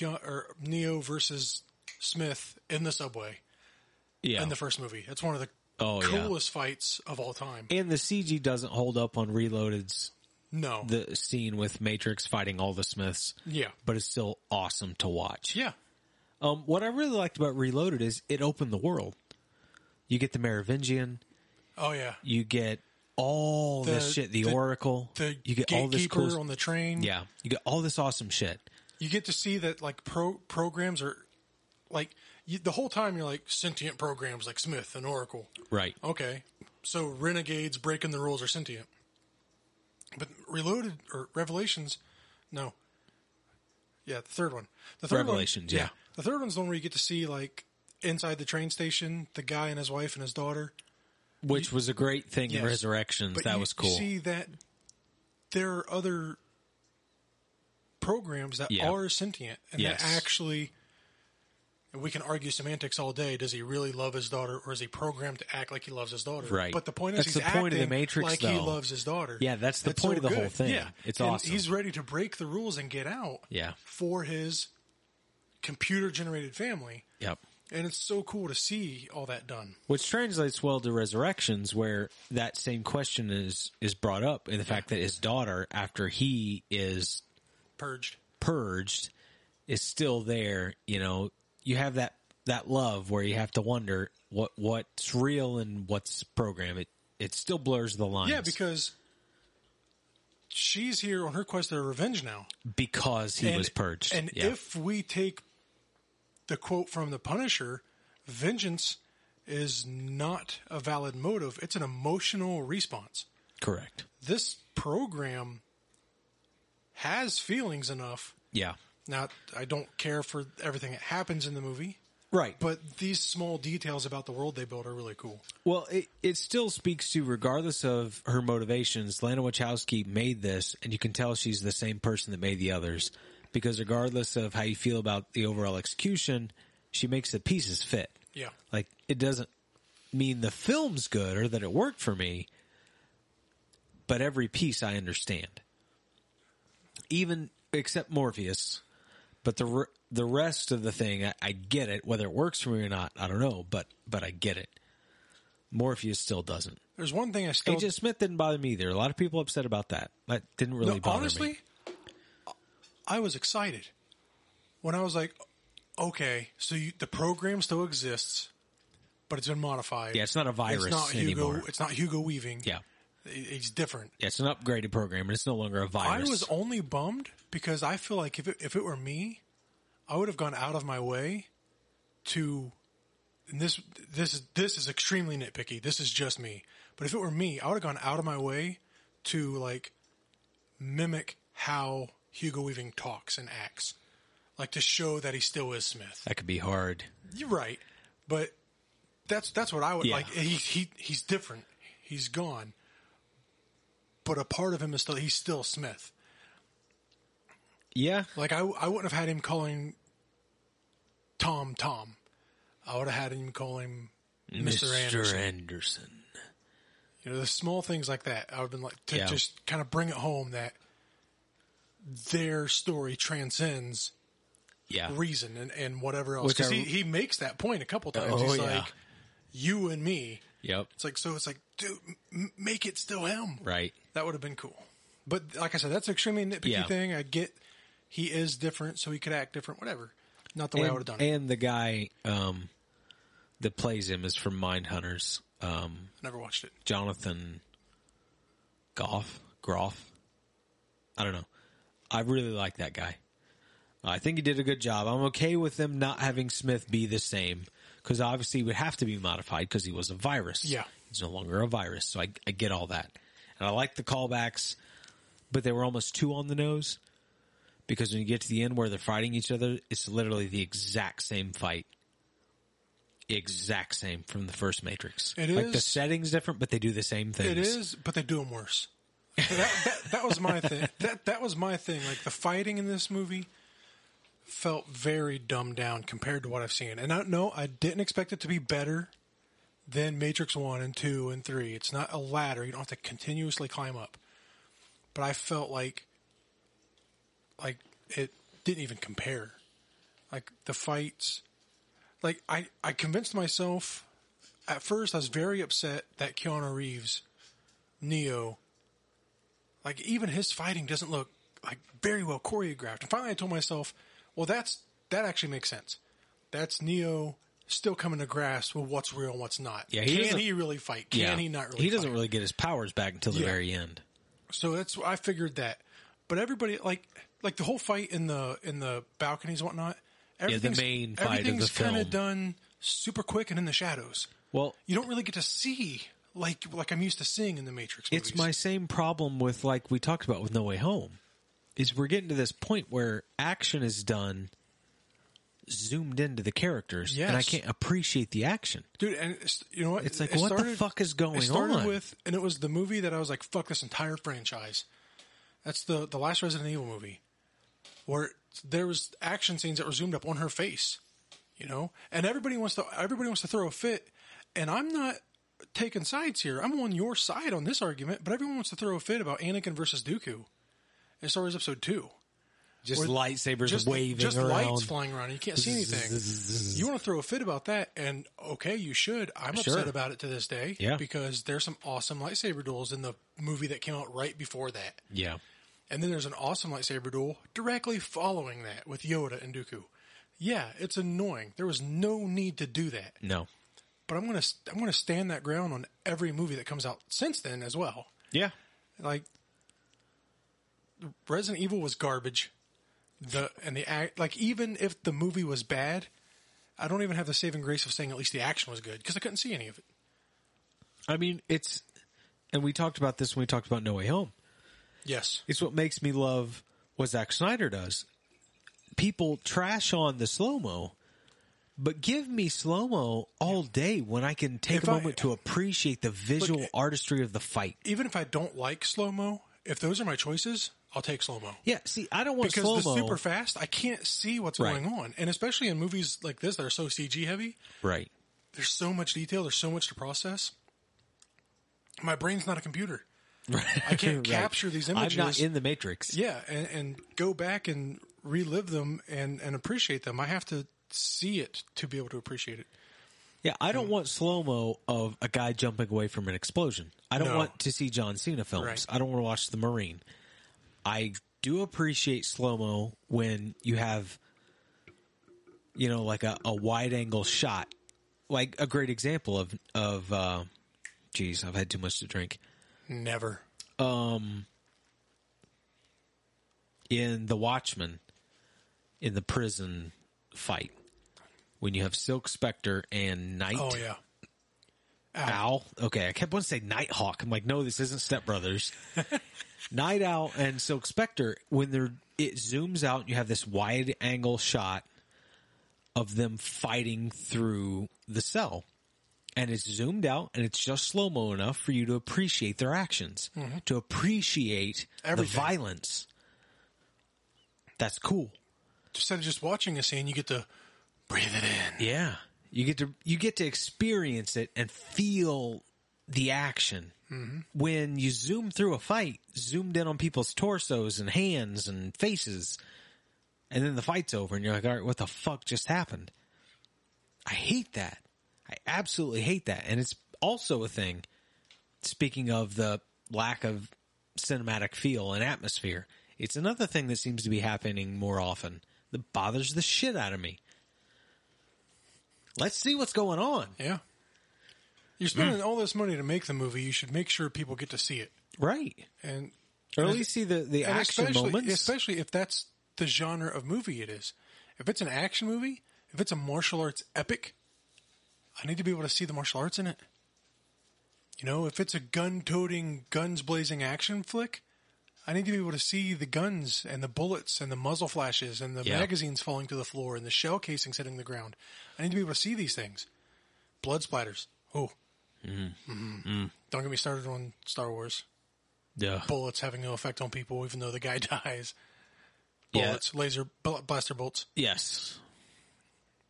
or Neo versus Smith in the subway Yeah. in the first movie. It's one of the Oh, yeah. coolest fights of all time. and the CG doesn't hold up on Reloaded's No. the scene with Matrix fighting all the Smiths. yeah. But it's still awesome to watch. Yeah. Um, what I really liked about Reloaded is it opened the world. You get the Merovingian, Oh yeah. you get all this The- shit, the, the- Oracle, The you get all this cool on the train. Yeah, you get all this awesome shit. You get to see that like pro programs are like you, the whole time you're like sentient programs like Smith and Oracle. Right. Okay. So renegades breaking the rules are sentient. But Reloaded or Revelations, no. Yeah, the third one. The third Revelations, one, yeah. The third one's the one where you get to see like inside the train station, the guy and his wife and his daughter. Which was a great thing in Resurrections. That you, was cool. You see that there are other programs that Yeah. are sentient and Yes. that actually. And we can argue semantics all day. Does he really love his daughter, or is he programmed to act like he loves his daughter? Right. But the point is, That's he's the point of the acting Matrix, like he loves his daughter. Yeah, that's the point so of the whole thing. Yeah, It's And awesome. He's ready to break the rules and get out. Yeah. For his computer generated family, yep. and it's so cool to see all that done. Which translates well to Resurrections, where that same question is is brought up in the fact that his daughter, after he is Purged. purged, is still there. You know, you have that that love where you have to wonder what what's real and what's program. It it still blurs the lines. Yeah, because she's here on her quest of revenge now. because he and, was purged. And yeah. if we take the quote from the Punisher, vengeance is not a valid motive, it's an emotional response. correct, This program has feelings enough. yeah, Now, I don't care for everything that happens in the movie, right. but these small details about the world they build are really cool. Well, it, it still speaks to, regardless of her motivations, Lana Wachowski made this, and you can tell she's the same person that made the others. Because regardless of how you feel about the overall execution, she makes the pieces fit. Yeah. Like, it doesn't mean the film's good or that it worked for me, but every piece I understand. Even, except Morpheus. But the re- the rest of the thing, I, I get it. Whether it works for me or not, I don't know. But but I get it. Morpheus still doesn't. There's one thing I still Agent Smith didn't bother me either. A lot of people upset about that. That didn't really No, bother honestly, me. Honestly, I was excited when I was like, okay, so you, the program still exists, but it's been modified. Yeah, it's not a virus It's not Hugo. anymore. It's not Hugo Weaving. Yeah, He's different. yeah, it's an upgraded program, and it's no longer a virus. I was only bummed because I feel like if it, if it were me, I would have gone out of my way to. And this this is this is extremely nitpicky. This is just me. But if it were me, I would have gone out of my way to like mimic how Hugo Weaving talks and acts, like to show that he still is Smith. that could be hard. You're right, but that's that's what I would Yeah. like. He he he's different. He's gone, but a part of him is still he's still Smith. Yeah, Like I, I wouldn't have had him calling Tom Tom. I would have had him call him Mr. Anderson. Anderson. You know, the small things like that. I would have been like to Yeah. just kind of bring it home that their story transcends Yeah. reason and, and whatever else. Because he, he makes that point a couple times. Oh, He's yeah. like, you and me. Yep. It's like, so it's like, dude, m- make it still him. Right. That would have been cool. But like I said, that's an extremely nitpicky Yeah. thing. I get he is different, so he could act different, whatever. Not the way I would have done it. and the guy um, that plays him is from Mindhunters. Um, Never watched it. Jonathan Goff, Groff. I don't know. I really like that guy. I think he did a good job. I'm okay with them not having Smith be the same because obviously he would have to be modified because he was a virus. Yeah. He's no longer a virus, so I, I get all that, and I like the callbacks, but they were almost too on the nose because when you get to the end where they're fighting each other, it's literally the exact same fight. Exact same from the first Matrix. It like the setting's different, but they do the same things. It is, but they do them worse. So that, that that was my thing. That that was my thing. Like the fighting in this movie felt very dumbed down compared to what I've seen. And I no, I didn't expect it to be better than Matrix One and Two and Three. It's not a ladder. You don't have to continuously climb up. But I felt like like it didn't even compare. Like the fights like I, I convinced myself at first I was very upset that Keanu Reeves Neo like even his fighting doesn't look like very well choreographed. And finally I told myself, well that's that actually makes sense. That's Neo still coming to grasp with what's real and what's not. Yeah, he Can he really fight? Can Yeah. he not really He doesn't fight? really get his powers back until the Yeah. very end. So that's I figured that. But everybody like like the whole fight in the in the balconies and whatnot. Everything's, the main fight of the kind of done super quick and in the shadows. Well, You don't really get to see like like I'm used to seeing in the Matrix. Movies. it's my same problem with like we talked about with No Way Home. Is we're getting to this point where action is done zoomed into the characters and I can't appreciate the action. dude. And you know what? It's like, It what the fuck is going it started on? with, and it was the movie that I was like, fuck this entire franchise. That's the the last Resident Evil movie, where there was action scenes that were zoomed up on her face, you know, and everybody wants to everybody wants to throw a fit, and I'm not taking sides here. I'm on your side on this argument, but everyone wants to throw a fit about Anakin versus Dooku in Star Wars Episode Two. Just lightsabers just waving just around. lights flying around. You can't see anything. you want to throw a fit about that, and okay, you should. I'm Sure. upset about it to this day. Yeah. because there's some awesome lightsaber duels in the movie that came out right before that, Yeah. and then there's an awesome lightsaber duel directly following that with Yoda and Dooku. Yeah, it's annoying. There was no need to do that, No. but I'm gonna I'm gonna stand that ground on every movie that comes out since then as well. Yeah. Like Resident Evil was garbage. The and the act like even if the movie was bad, I don't even have the saving grace of saying at least the action was good because I couldn't see any of it. I mean, it's and we talked about this when we talked about No Way Home. Yes, It's what makes me love what Zack Snyder does. People trash on the slow mo, but give me slow mo all day when I can take If a I- moment to appreciate the visual artistry of the fight. even if I don't like slow mo, if those are my choices, I'll take slow mo. Yeah, see, I don't want Because slow the mo. super fast, I can't see what's Right. going on, and especially in movies like this that are so CG heavy, right. there's so much detail, there's so much to process. My brain's not a computer. Right. I can't Right. capture these images. I'm not in the Matrix. Yeah, and, and go back and relive them and, and appreciate them. I have to see it to be able to appreciate it. Yeah, I don't mm. want slow mo of a guy jumping away from an explosion. I don't No. want to see John Cena films. Right. I don't want to watch The Marine. I do appreciate slow mo when you have, you know, like a, a wide angle shot. Like a great example of of, uh, geez, I've had too much to drink. Never. Um, in The Watchmen, in the prison fight, when you have Silk Spectre and Night. Oh yeah. Owl. Okay, I kept wanting to say Nighthawk. I'm like, no, this isn't Step Brothers. Nite Owl and Silk Spectre, when they're it zooms out, you have this wide angle shot of them fighting through the cell. And it's zoomed out and it's just slow mo enough for you to appreciate their actions, mm-hmm. to appreciate the violence. That's cool. Instead of just watching a scene, you get to breathe it in. Yeah. You get to you get to experience it and feel the action. Mm-hmm. When you zoom through a fight, zoomed in on people's torsos and hands and faces, and then the fight's over, and you're like, all right, what the fuck just happened? I hate that. I absolutely hate that, and it's also a thing. Speaking of the lack of cinematic feel and atmosphere, it's another thing that seems to be happening more often that bothers the shit out of me. Let's see what's going on. Yeah. You're spending all this money to make the movie. You should make sure people get to see it, Right. and Or at least see the, the and action especially, moments. especially if that's the genre of movie it is. If it's an action movie, if it's a martial arts epic, I need to be able to see the martial arts in it. You know, if it's a gun-toting, guns-blazing action flick, I need to be able to see the guns and the bullets and the muzzle flashes and the Yeah. magazines falling to the floor and the shell casings hitting the ground. I need to be able to see these things. Blood splatters. Oh. Mhm. Don't get me started on Star Wars. yeah. Bullets having no effect on people, even though the guy dies. Yeah. Bullets, laser, bu- blaster bolts. Yes.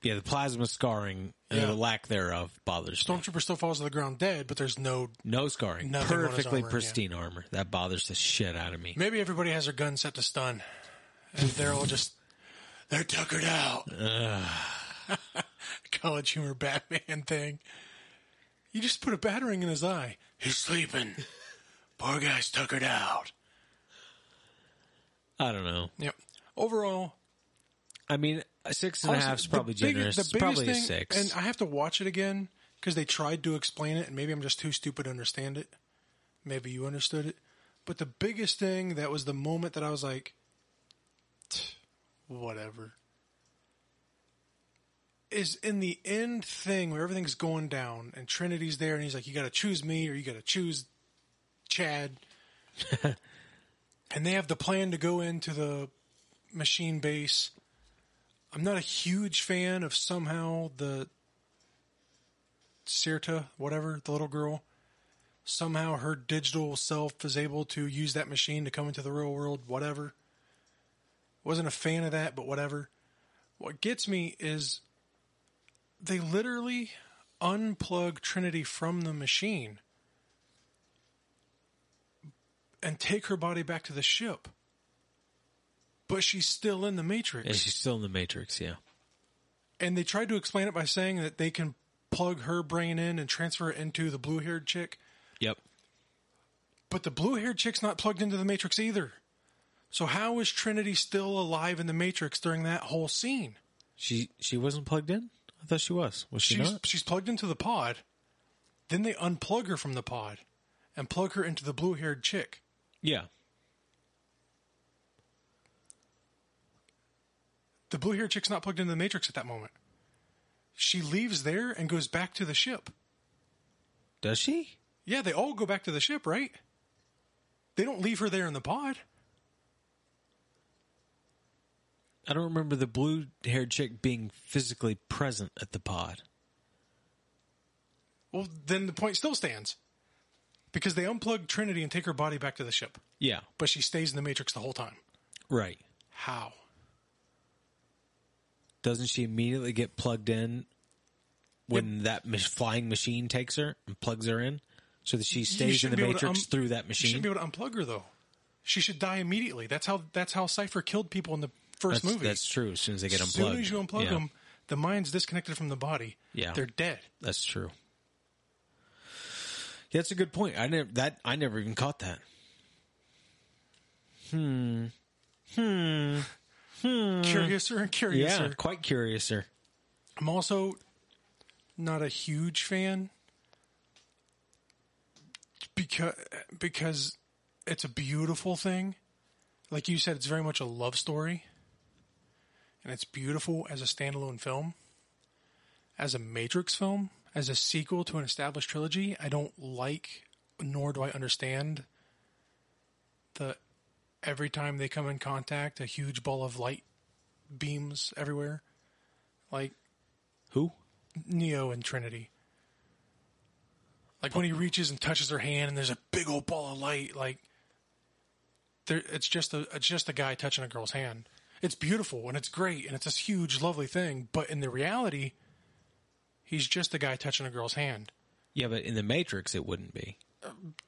Yeah, the plasma scarring, uh, Yeah. the lack thereof, bothers me. Stormtrooper still falls to the ground dead, but there's no. No scarring. Nothing on his Perfectly armor, pristine armor. That bothers the shit out of me. Maybe everybody has their gun set to stun, and they're all just they're tuckered out. College humor Batman thing. You just put a batarang in his eye. He's sleeping. Poor guy's tuckered out. I don't know. Yep. Overall, I mean, six and a half is probably big- generous. the biggest probably a thing- six. And I have to watch it again because they tried to explain it, and maybe I'm just too stupid to understand it. Maybe you understood it. But the biggest thing that was the moment that I was like, whatever, is in the end thing where everything's going down and Trinity's there, and he's like, you got to choose me or you got to choose Chad. and they have the plan to go into the machine base. I'm not a huge fan of somehow the Sirta, whatever, the little girl. Somehow her digital self is able to use that machine to come into the real world, whatever. Wasn't a fan of that, but whatever. What gets me is they literally unplug Trinity from the machine and take her body back to the ship. But she's still in the Matrix. And she's still in the Matrix, yeah. and they tried to explain it by saying that they can plug her brain in and transfer it into the blue haired chick. Yep. But the blue haired chick's not plugged into the Matrix either. So how is Trinity still alive in the Matrix during that whole scene? She she wasn't plugged in? I thought she was. Was she She's not? she's plugged into the pod. Then they unplug her from the pod and plug her into the blue haired chick. Yeah. The blue haired chick's not plugged into the Matrix at that moment. She leaves there and goes back to the ship. Does she? Yeah, they all go back to the ship, right? They don't leave her there in the pod. I don't remember the blue haired chick being physically present at the pod. Well, then the point still stands. Because they unplug Trinity and take her body back to the ship. Yeah. But she stays in the Matrix the whole time. Right. How? Doesn't she immediately get plugged in when that mach- flying machine takes her and plugs her in, so that she stays in the be able to matrix un- through that machine? You shouldn't be able to unplug her though. She should die immediately. That's how that's how Cypher killed people in the first That's, movie. that's true. As soon as they get unplugged. as soon as you unplug yeah, them, the mind's disconnected from the body. Yeah. They're dead. that's true. Yeah, that's a good point. I never that I never even caught that. Hmm. Hmm. Hmm. Curiouser and curiouser. Yeah, quite curiouser. I'm also not a huge fan because because it's a beautiful thing. Like you said, it's very much a love story, and it's beautiful as a standalone film. As a Matrix film, as a sequel to an established trilogy, I don't like, nor do I understand the every time they come in contact, a huge ball of light beams everywhere. Like Who? Neo and Trinity. Like when he reaches and touches her hand, and there's a big old ball of light. Like there, it's just a it's just a guy touching a girl's hand. It's beautiful and it's great and it's this huge, lovely thing. But in the reality, he's just a guy touching a girl's hand. Yeah, but in the Matrix, it wouldn't be.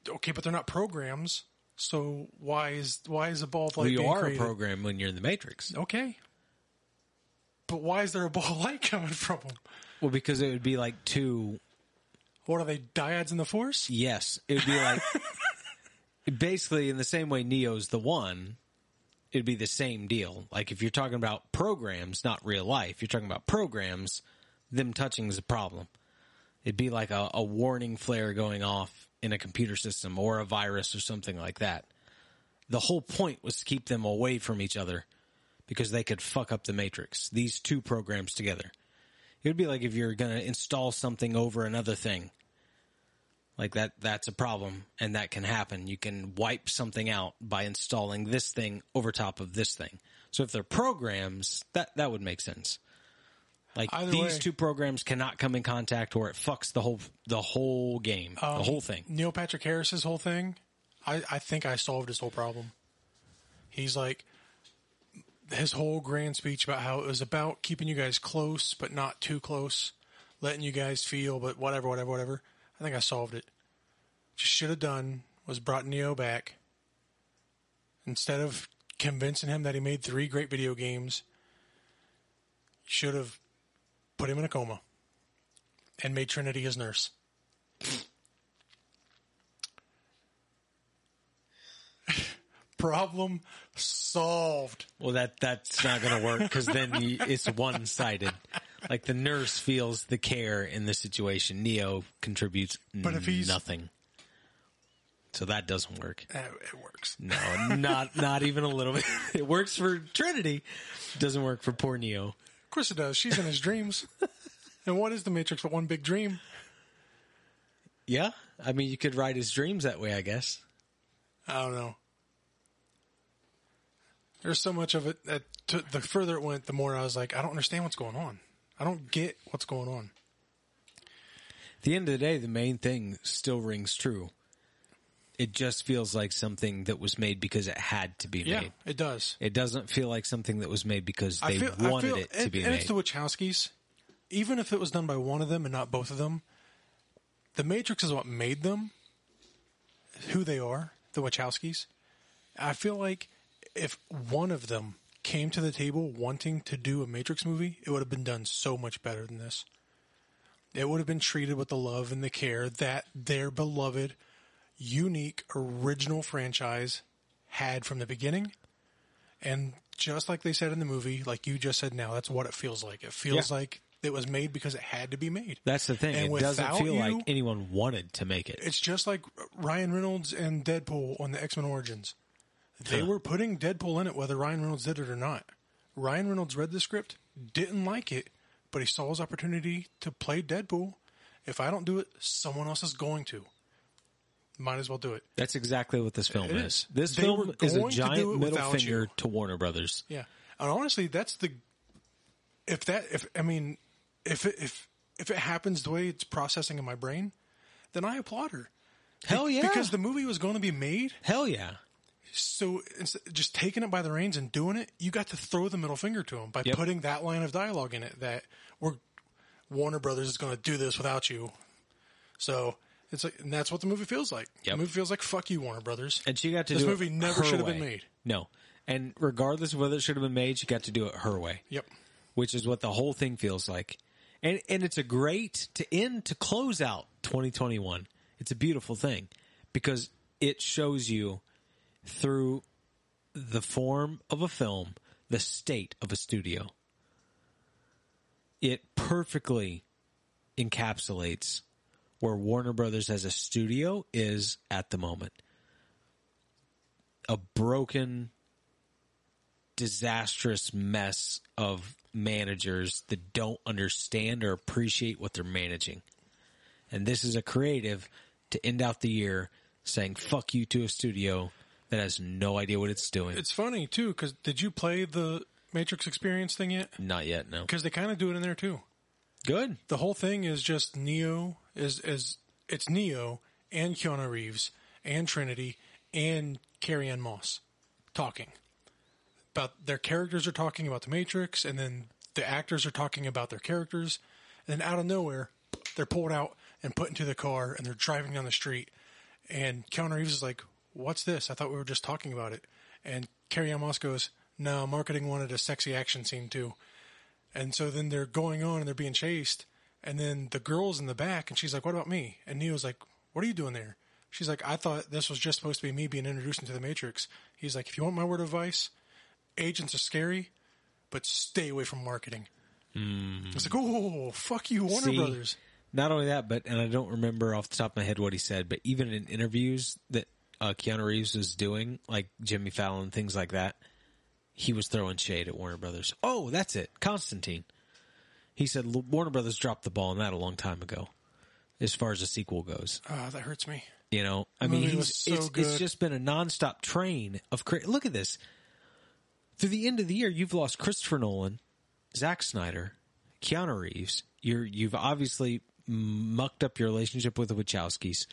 Okay, but they're not programs. So why is why is a ball of light Well, you are created? a program when you're in the Matrix. Okay, But why is there a ball of light coming from them? Well, because it would be like two. What are they, dyads in the Force? Yes, it would be like basically in the same way Neo's the one. It'd be the same deal. Like if you're talking about programs, not real life. You're talking about programs. Them touching is a problem. It'd be like a, a warning flare going off in a computer system or a virus or something like that. The whole point was to keep them away from each other because they could fuck up the matrix. These two programs together. It would be like if you're going to install something over another thing. Like that that's a problem and that can happen. You can wipe something out by installing this thing over top of this thing. So if they're programs, that that would make sense. Like Either these way. two programs cannot come in contact or it fucks the whole the whole game, Um, the whole thing. Neil Patrick Harris's whole thing, I, I think I solved his whole problem. He's like his whole grand speech about how it was about keeping you guys close but not too close, letting you guys feel, but whatever, whatever, whatever. I think I solved it. Just should have done was brought Neo back instead of convincing him that he made three great video games. Should have put him in a coma and made Trinity his nurse. Problem solved. Well, that that's not going to work because then you, it's one sided. Like the nurse feels the care in the situation. Neo contributes But if he's- nothing, so that doesn't work. Eh, It works. No, not not even a little bit. It works for Trinity, doesn't work for poor Neo. Course it does. She's in his dreams. And what is the Matrix but one big dream? Yeah, I mean you could write his dreams that way, I guess. I don't know. There's so much of it that t- the further it went, the more I was like, I don't understand what's going on. I don't get what's going on. At the end of the day, the main thing still rings true. It just feels like something that was made because it had to be Yeah, made. it does. It doesn't feel like something that was made because they feel, wanted it to and, be and made. it's the Wachowskis. Even if it was done by one of them and not both of them, the Matrix is what made them who they are. The Wachowskis. I feel like if one of them came to the table wanting to do a Matrix movie, it would have been done so much better than this. It would have been treated with the love and the care that their beloved, unique, original franchise had from the beginning. And just like they said in the movie, like you just said now, that's what it feels like. It feels Yeah. like it was made because it had to be made. That's the thing. And it doesn't feel you- like anyone wanted to make it. It's just like Ryan Reynolds and Deadpool on the X Men Origins. They Huh. were putting Deadpool in it whether Ryan Reynolds did it or not. Ryan Reynolds read the script, didn't like it, but he saw his opportunity to play Deadpool. If I don't do it, someone else is going to. Might as well do it. That's exactly what this film is. is. This They film is a going to do giant middle finger you. to Warner Brothers. Yeah, and honestly, that's the if that if I mean if it, if if it happens the way it's processing in my brain, then I applaud her. Hell yeah. Because the movie was going to be made, Hell yeah. so just taking it by the reins and doing it, you got to throw the middle finger to him by Yep. putting that line of dialogue in it that we're Warner Brothers is going to do this without you. So it's like, and that's what the movie feels like. Yep. The movie feels like fuck you, Warner Brothers. And she got to This do movie never should have been made. No. And regardless of whether it should have been made, she got to do it her way. Yep. which is what the whole thing feels like. And and it's a great to end to close out 2021. It's a beautiful thing because it shows you through the form of a film the state of a studio. It perfectly encapsulates where Warner Brothers as a studio is at the moment. A broken disastrous mess of managers that don't understand or appreciate what they're managing. And this is a creative to end out the year saying fuck you to a studio that has no idea what it's doing. It's funny too because did you play the Matrix Experience thing yet? Not yet, no. Because they kind of do it in there too. Good. The whole thing is just Neo is is it's Neo and Keanu Reeves and Trinity and Carrie Ann Moss talking about their characters are talking about the Matrix, and then the actors are talking about their characters, and then out of nowhere they're pulled out and put into the car, and they're driving down the street, and Keanu Reeves is like, "What's this? I thought we were just talking about it," and Carrie Ann Moss goes, "No, marketing wanted a sexy action scene too." And so then they're going on and they're being chased. And then the girl's in the back and she's like, What about me? And Neo's like, What are you doing there? She's like, I thought this was just supposed to be me being introduced into the Matrix. He's like, If you want my word of advice, agents are scary, but stay away from marketing. It's like, Oh, fuck you, Warner See, Brothers. Not only that, but and I don't remember off the top of my head what he said, but even in interviews that uh, Keanu Reeves was doing, like Jimmy Fallon, things like that, he was throwing shade at Warner Brothers. Oh, that's it, Constantine. He said Warner Brothers dropped the ball on that a long time ago, as far as the sequel goes. Oh, that hurts me. You know, I mean, he's, so it's, it's just been a nonstop train of cra- look at this. Through the end of the year, you've lost Christopher Nolan, Zack Snyder, Keanu Reeves. You're you've obviously mucked up your relationship with the Wachowskis.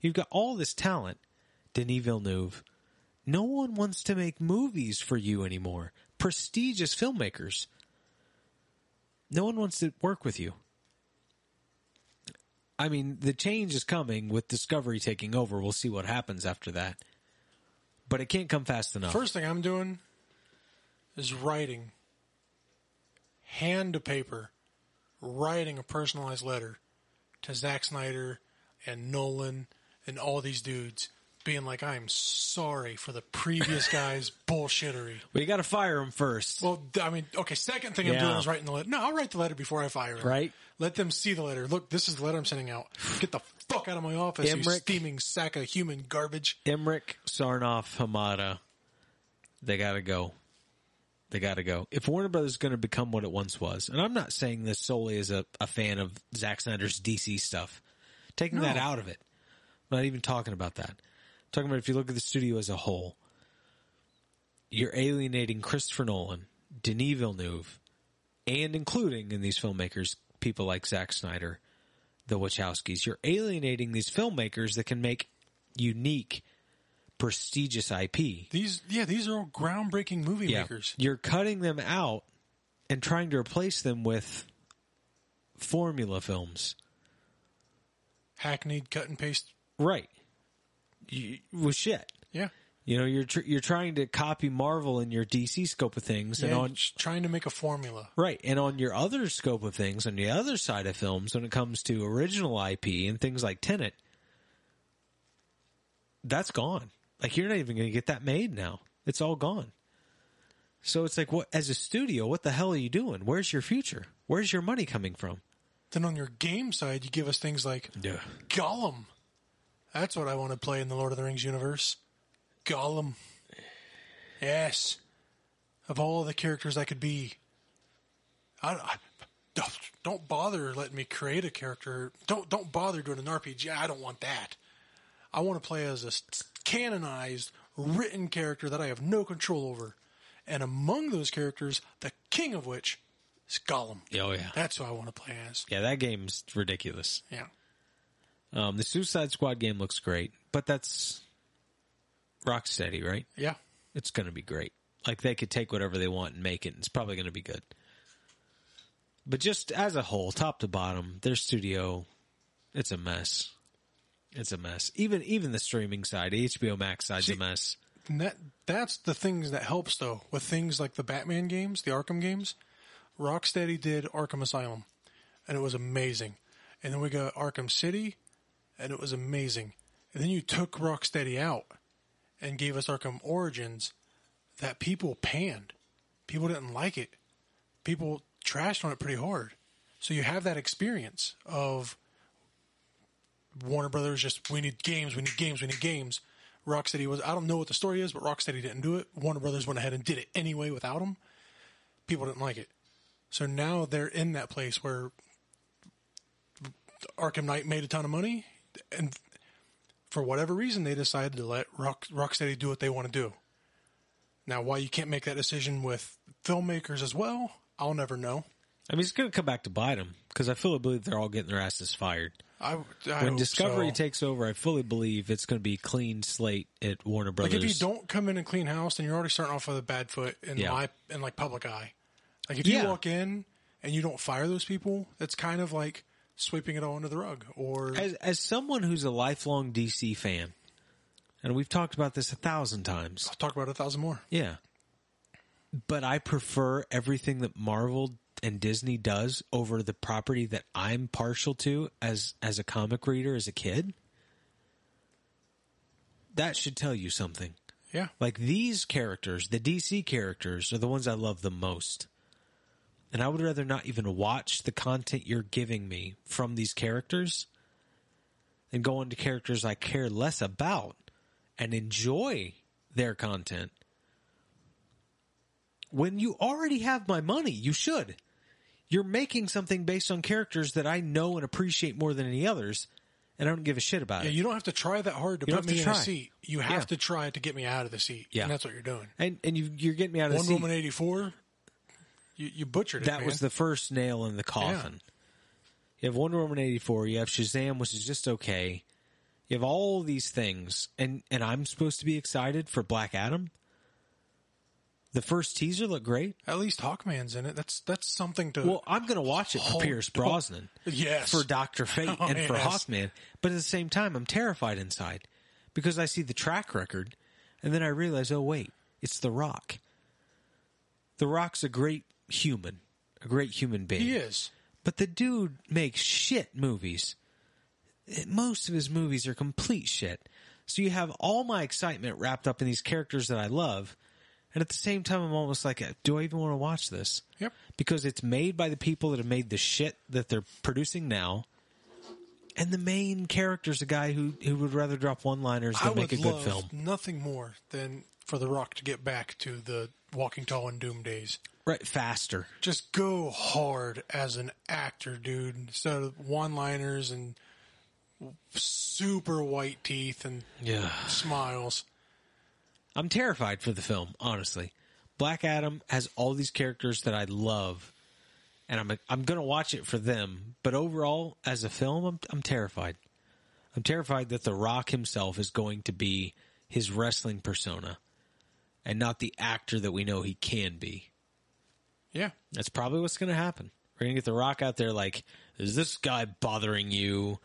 You've got all this talent, Denis Villeneuve. No one wants to make movies for you anymore. Prestigious filmmakers. No one wants to work with you. I mean, the change is coming with Discovery taking over. We'll see what happens after that. But it can't come fast enough. First thing I'm doing is writing, hand to paper, writing a personalized letter to Zack Snyder and Nolan and all these dudes, being like, I am sorry for the previous guy's bullshittery. we got to fire him first. Well, I mean, okay, second thing I'm doing is writing the letter. No, I'll write the letter before I fire him. Right. Let them see the letter. Look, this is the letter I'm sending out. Get the fuck out of my office, you Emmerich. steaming sack of human garbage. Emmerich, Sarnoff, Hamada, they got to go. They got to go. If Warner Brothers is going to become what it once was, and I'm not saying this solely as a, a fan of Zack Snyder's DC stuff, taking that out of it, I'm not even talking about that. Talking about if you look at the studio as a whole, you're alienating Christopher Nolan, Denis Villeneuve, and including in these filmmakers people like Zack Snyder, the Wachowskis. You're alienating these filmmakers that can make unique, prestigious IP. These, yeah, these are all groundbreaking movie makers. You're cutting them out and trying to replace them with formula films. Hackneyed cut and paste. Right. With shit. Yeah. You know, you're tr- you're trying to copy Marvel in your DC scope of things, and on trying to make a formula. right, and on your other scope of things, on the other side of films, when it comes to original IP and things like Tenet, that's gone. Like you're not even going to get that made now. It's all gone. So it's like, what as a studio, what the hell are you doing? Where's your future? Where's your money coming from? Then on your game side, you give us things like Yeah. Gollum. That's what I want to play in the Lord of the Rings universe. Gollum. Yes. Of all the characters I could be. I, I- don't- don't bother letting me create a character. Don't don't bother doing an RPG. I don't want that. I want to play as a canonized, written character that I have no control over. And among those characters, the king of which is Gollum. Oh yeah. That's who I want to play as. Yeah, that game's ridiculous. Yeah. Um, the Suicide Squad game looks great, but that's Rocksteady, right? Yeah. It's going to be great. Like they could take whatever they want and make it. And it's probably going to be good. But just as a whole, top to bottom, their studio, it's a mess. It's a mess. Even even the streaming side, HBO Max side's See- a mess. That that's the things that helps though with things like the Batman games, the Arkham games. Rocksteady did Arkham Asylum, and it was amazing. And then we got Arkham City, and it was amazing. And then you took Rocksteady out and gave us Arkham Origins, that people panned. People didn't like it. People trashed on it pretty hard. So you have that experience of Warner Brothers just we need games, we need games, we need games. Rocksteady was I don't know what the story is, but Rocksteady didn't do it. Warner Brothers went ahead and did it anyway without them. People didn't like it. So now they're in that place where Arkham Knight made a ton of money and for whatever reason they decided to let Rock, Rocksteady do what they want to do. Now why you can't make that decision with filmmakers as well, I'll never know. I mean, it's going to come back to bite them because I fully believe they're all getting their asses fired. I, I When Discovery so. takes over, I fully believe it's going to be clean slate at Warner Brothers. Like if you don't come in and clean house, then you're already starting off with a bad foot in Yeah. my in like public eye. Like if Yeah. you walk in and you don't fire those people, that's kind of like sweeping it all under the rug. Or as as someone who's a lifelong DC fan, and we've talked about this a thousand times. I'll talk about it a thousand more. Yeah. But I prefer everything that Marvel and Disney does over the property that I'm partial to as as a comic reader as a kid, that should tell you something. Yeah. Like these characters, the DC characters, are the ones I love the most. And I would rather not even watch the content you're giving me from these characters than go into characters I care less about and enjoy their content. When you already have my money, you should. You're making something based on characters that I know and appreciate more than any others, and I don't give a shit about it. Yeah, it. you don't have to try that hard to You put me to in try. a seat. You have Yeah. to try to get me out of the seat. Yeah. And that's what you're doing. And and you, you're getting me out of the Wonder seat. Woman 84, you, you butchered it, that man. was the first nail in the coffin. You have Wonder Woman eighty four. You have Shazam, which is just okay. You have all these things, and and I'm supposed to be excited for Black Adam. The first teaser looked great. At least Hawkman's in it. That's that's something to. Well, I'm going to watch it for Pierce Brosnan, yes. for Doctor Fate, Oh, and for. Hawkman. But at the same time, I'm terrified inside because I see the track record, and then I realize, oh wait, it's The Rock. The Rock's a great human, a great human being. he is. But the dude makes shit movies. Most of his movies are complete shit. So you have all my excitement wrapped up in these characters that I love. And at the same time, I'm almost like, do I even want to watch this? Yep. Because it's made by the people that have made the shit that they're producing now. And the main character's a guy who, who would rather drop one liners I than make a good film. nothing more than for The Rock to get back to the Walking Tall and Doom days. Right, faster. Just go hard as an actor, dude. Instead of one-liners and super white teeth and Yeah. smiles. I'm terrified for the film, honestly. Black Adam has all these characters that I love, and I'm I'm going to watch it for them. But overall, as a film, I'm I'm terrified. I'm terrified that The Rock himself is going to be his wrestling persona, and not the actor that we know he can be. Yeah. That's probably what's going to happen. We're going to get The Rock out there like, is this guy bothering you?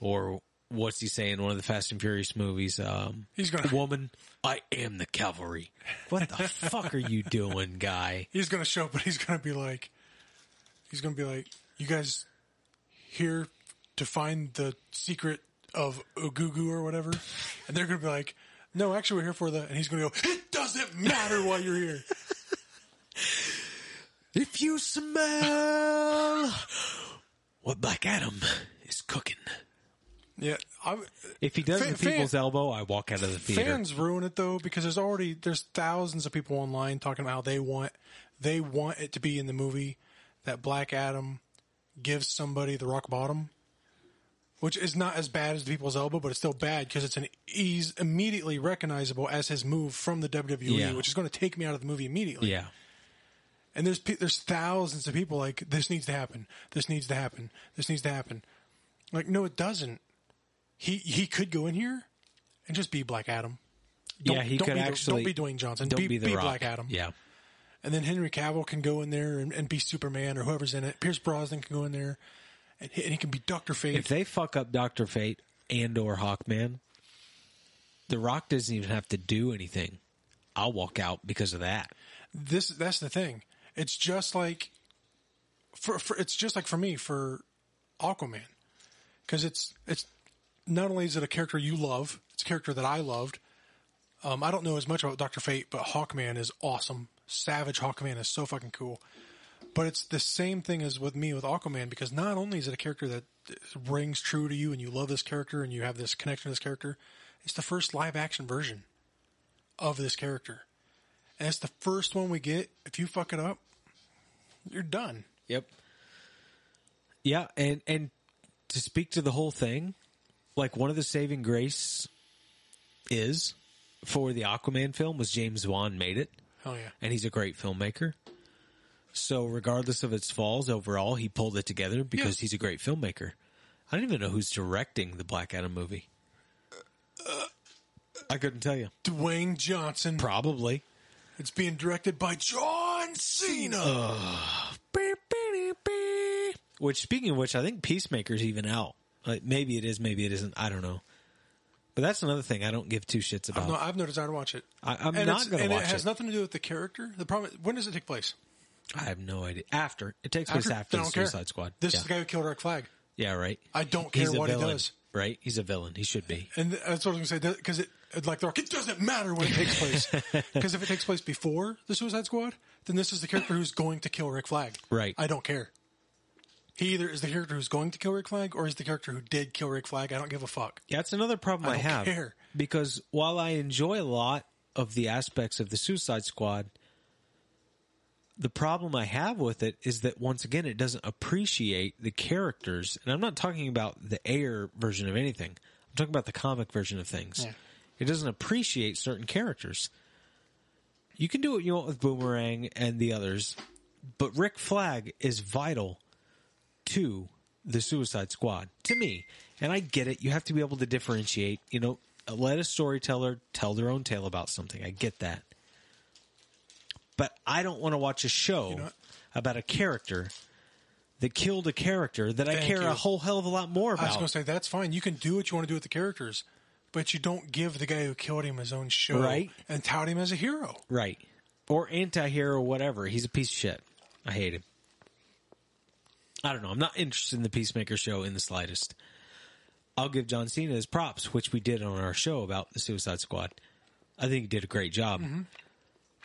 Or what's he saying in one of the Fast and Furious movies? Um, He's gonna- Woman, I am the cavalry. What the fuck are you doing, guy? He's gonna show up, but he's gonna be like, he's gonna be like, you guys here to find the secret of Ugugu or whatever, and they're gonna be like, no, actually we're here for the, and he's gonna go, it doesn't matter why you're here. If you smell what Black Adam is cooking. Yeah, I, If he does Fan- the people's fan- elbow, I walk out of the theater. fans ruin it though because there's already there's thousands of people online talking about how they want they want it to be in the movie that Black Adam gives somebody the rock bottom, which is not as bad as the people's elbow, but it's still bad because it's an ease immediately recognizable as his move from the WWE, Yeah. which is going to take me out of the movie immediately. yeah. And there's there's thousands of people like this needs to happen. This needs to happen. This needs to happen. Like no, it doesn't. He he could go in here and just be Black Adam. Don't- yeah, he don't could be actually. don't be Dwayne Johnson. Don't be, be the be Rock. Black Adam. Yeah. And then Henry Cavill can go in there and, and be Superman or whoever's in it. Pierce Brosnan can go in there and he, and he can be Doctor Fate. If they fuck up Doctor Fate and or Hawkman, The Rock doesn't even have to do anything. I'll walk out because of that. this that's the thing. It's just like for, for it's just like for me for Aquaman because it's it's not only is it a character you love, it's a character that I loved. Um, I don't know as much about Doctor Fate, but Hawkman is awesome. Savage Hawkman is so fucking cool. But it's the same thing as with me with Aquaman because not only is it a character that rings true to you and you love this character and you have this connection to this character, it's the first live action version of this character. And it's the first one we get. If you fuck it up, you're done. Yep. Yeah, and and to speak to the whole thing, like one of the saving grace is for the Aquaman film was James Wan made it, Oh yeah. and he's a great filmmaker. So regardless of its falls, overall he pulled it together because Yeah. he's a great filmmaker. I don't even know who's directing the Black Adam movie. I couldn't tell you. Dwayne Johnson. Probably. It's being directed by John Cena. Which, speaking of which, I think Peacemaker's even out. Like maybe it is, maybe it isn't. I don't know. But that's another thing I don't give two shits about. no, I've no desire to watch it. I, I'm and not going to it watch has it. nothing to do with the character. The problem. When does it take place? I have no idea. After it takes place After- after, the don't care. Suicide Squad. This yeah. is the guy who killed Rick Flag, yeah, right. I don't care what he does. Right, he's a villain. He should be. and that's what I was going to say. Because it, like the Rock, it doesn't matter when it takes place. Because if it takes place before the Suicide Squad, then this is the character who's going to kill Rick Flag. Right. I don't care. He either is the character who's going to kill Rick Flag, or is the character who did kill Rick Flag. I don't give a fuck. Yeah, that's another problem I, don't have. care. Because while I enjoy a lot of the aspects of the Suicide Squad, the problem I have with it is that once again it doesn't appreciate the characters. And I'm not talking about the air version of anything. I'm talking about the comic version of things. Yeah. It doesn't appreciate certain characters. You can do what you want with Boomerang and the others, but Rick Flag is vital to the Suicide Squad to me. And I get it. You have to be able to differentiate. You know, let a storyteller tell their own tale about something. I get that. But I don't want to watch a show know about a character that killed a character that I care you. a whole hell of a lot more about. I was going to say that's fine. You can do what you want to do with the characters, but you don't give the guy who killed him his own show Right. and tout him as a hero. Right. Or anti-hero, whatever. He's a piece of shit. I hate him. I don't know. I'm not interested in the Peacemaker show in the slightest. I'll give John Cena his props, which we did on our show about the Suicide Squad. I think he did a great job.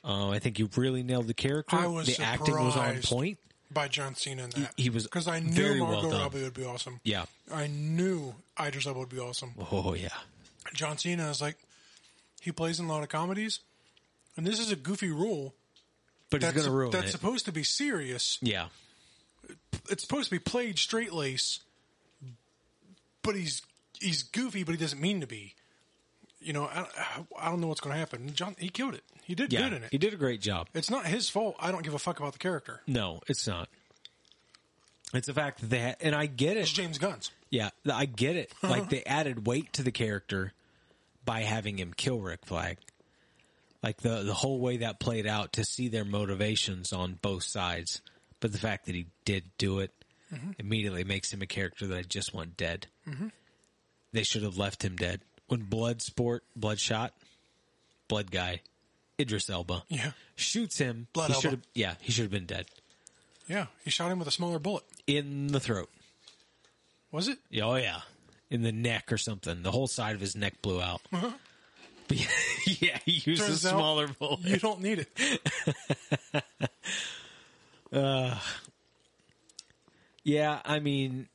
Uh, I think he really nailed the character. Mm-hmm. I was the acting was on point. By John Cena in that. he was because I knew well Margot done. Robbie would be awesome. Yeah. I knew Idris Elba would be awesome. Oh yeah. John Cena is like he plays in a lot of comedies, and this is a goofy rule. But he's going to ruin that's it. supposed to be serious. yeah. It's supposed to be played straight lace, but he's he's goofy, but he doesn't mean to be. You know, I, I don't know what's going to happen. John, he killed it. He did Yeah. good in it. He did a great job. It's not his fault. I don't give a fuck about the character. No, it's not. It's the fact that they and I get it. It's it. James Gunn's. Yeah, I get it. Like they added weight to the character by having him kill Rick Flag. Like the the whole way that played out to see their motivations on both sides, but the fact that he did do it mm-hmm. immediately makes him a character that I just want dead. Mm-hmm. They should have left him dead when Bloodsport, Bloodshot, Blood Guy, Idris Elba Yeah, shoots him. Blood he Elba. Yeah, he should have been dead yeah. He shot him with a smaller bullet. in the throat. Was it? Oh yeah, in the neck or something. The whole side of his neck blew out. But uh-huh. yeah, he used Turns a out smaller bullet. You don't need it. Uh, yeah, I mean,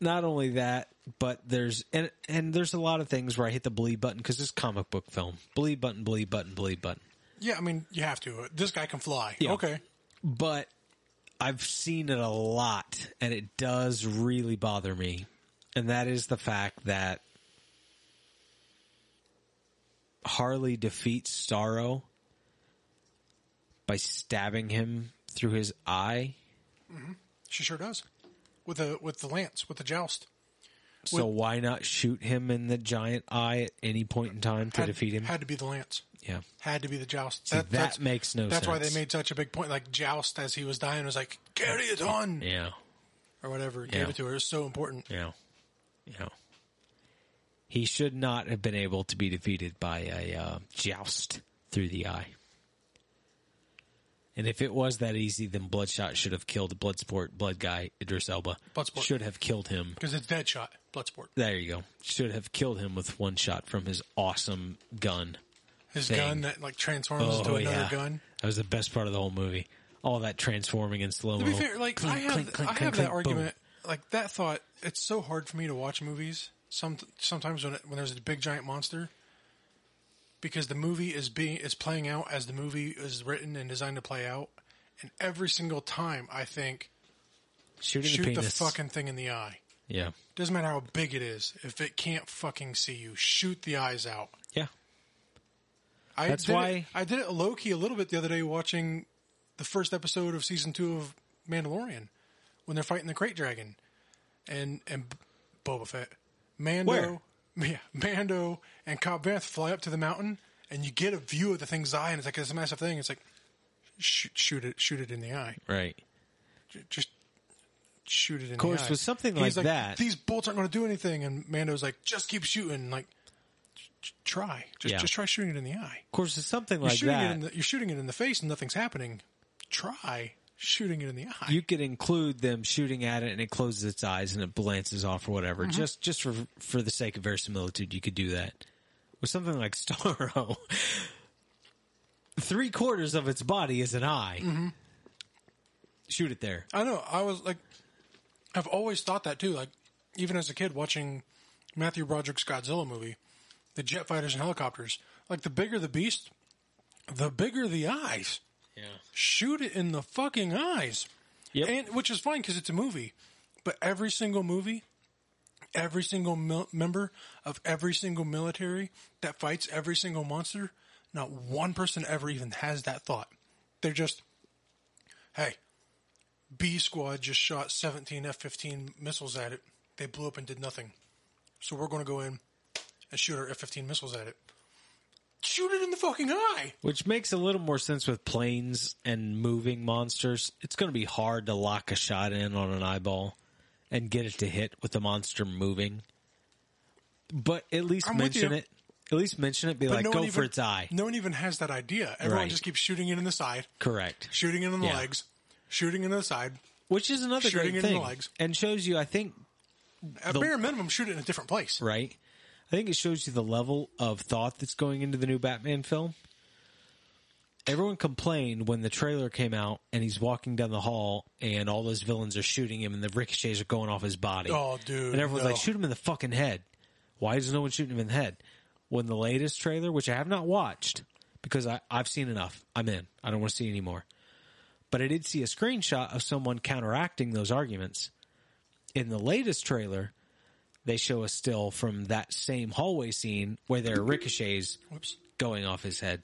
not only that, but there's and and there's a lot of things where I hit the bleed button because it's comic book film. Bleed button, bleed button, bleed button. Yeah, I mean, you have to. This guy can fly. Yeah. Okay. But I've seen it a lot, and it does really bother me, and that is the fact that Harley defeats Starro by stabbing him through his eye. Mm-hmm. She sure does. With the with the lance, with the joust. So why not shoot him in the giant eye at any point in time to Had, defeat him? Had to be the lance. yeah. Had to be the joust. See, that makes no That's why they made such a big point. Like joust as he was dying was like, carry it on Yeah. or whatever. Yeah. Gave it to her. It was so important. Yeah. Yeah. He should not have been able to be defeated by a uh, joust through the eye. And if it was that easy, then Bloodshot should have killed Bloodsport Blood guy, Idris Elba. Bloodsport. Should have killed him. Because it's Deadshot, Bloodsport. There you go. Should have killed him with one shot from his awesome gun. His Thing. gun that like transforms Oh, into another yeah. gun. That was the best part of the whole movie. All that transforming in slow mo. To be fair, like I have, I have that argument. Like that thought, it's so hard for me to watch movies. Some sometimes when it, when there's a big giant monster, because the movie is being is playing out as the movie is written and designed to play out, and every single time I think Shooting shoot the the, fucking thing in the eye. yeah. Doesn't matter how big it is. If it can't fucking see you, shoot the eyes out. Yeah. I That's why- it, I did it low key a little bit the other day watching the first episode of season two of Mandalorian when they're fighting the Krayt Dragon and and Boba Fett, Mando, Where? yeah, Mando and Cobb Vanth fly up to the mountain and you get a view of the thing's eye and it's like it's a massive thing. It's like shoot, shoot it, shoot it in the eye, Right. J- just shoot it in Of course, the eye. with something He's like that- these bolts aren't going to do anything, and Mando's like, just keep shooting, like. Try, just Yeah. just try shooting it in the eye. Of course, it's something You're like shooting that. it in the, you're shooting it in the face and nothing's happening. Try shooting it in the eye. you could include them shooting at it and it closes its eyes and it glances off or whatever. Mm-hmm. Just just for for the sake of verisimilitude, you could do that. With something like Starro, three quarters of its body is an eye. Mm-hmm. Shoot it there. I know. I was like, I've always thought that too. Like, even as a kid watching Matthew Broderick's Godzilla movie, the jet fighters and helicopters. Like, the bigger the beast, the bigger the eyes. Yeah. Shoot it in the fucking eyes. Yep. And which is fine because it's a movie, but every single movie, every single mil- member of every single military that fights every single monster, not one person ever even has that thought. They're just, hey, B squad just shot 17 F-15 missiles at it. They blew up and did nothing. So we're going to go in and shoot our F-15 missiles at it. Shoot it in the fucking eye. Which makes a little more sense with planes and moving monsters. It's going to be hard to lock a shot in on an eyeball and get it to hit with the monster moving. But at least I'm mention it. At least mention it. Be But like, no go one for even- its eye. No one even has that idea. Everyone Right. just keeps shooting it in the side, Correct. shooting it in the Yeah. legs, shooting it in the side. Which is another Shooting great it in the thing. legs. And shows you, I think, At The- bare minimum, shoot it in a different place. right? I think it shows you the level of thought that's going into the new Batman film. Everyone complained when the trailer came out and he's walking down the hall and all those villains are shooting him and the ricochets are going off his body. Oh, dude, And everyone's no. like, shoot him in the fucking head. Why is no one shooting him in the head? When the latest trailer, which I have not watched because I, I've seen enough, I'm in. I don't want to see anymore. But I did see a screenshot of someone counteracting those arguments. In the latest trailer, they show a still from that same hallway scene where there are ricochets Whoops. going off his head.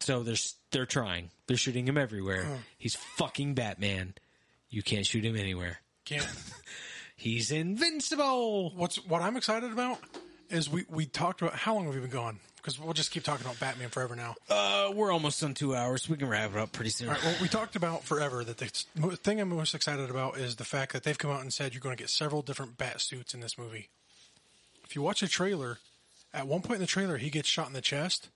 So they're they're trying. They're shooting him everywhere. He's fucking Batman. You can't shoot him anywhere. Can't. He's invincible. What's what I'm excited about is we we talked about how long have we been gone? Because we'll just keep talking about Batman forever now. Uh, we're almost on two hours. We can wrap it up pretty soon. All right, well, we talked about forever that the thing I'm most excited about is the fact that they've come out and said you're going to get several different bat suits in this movie. If you watch a trailer, at one point in the trailer, he gets shot in the chest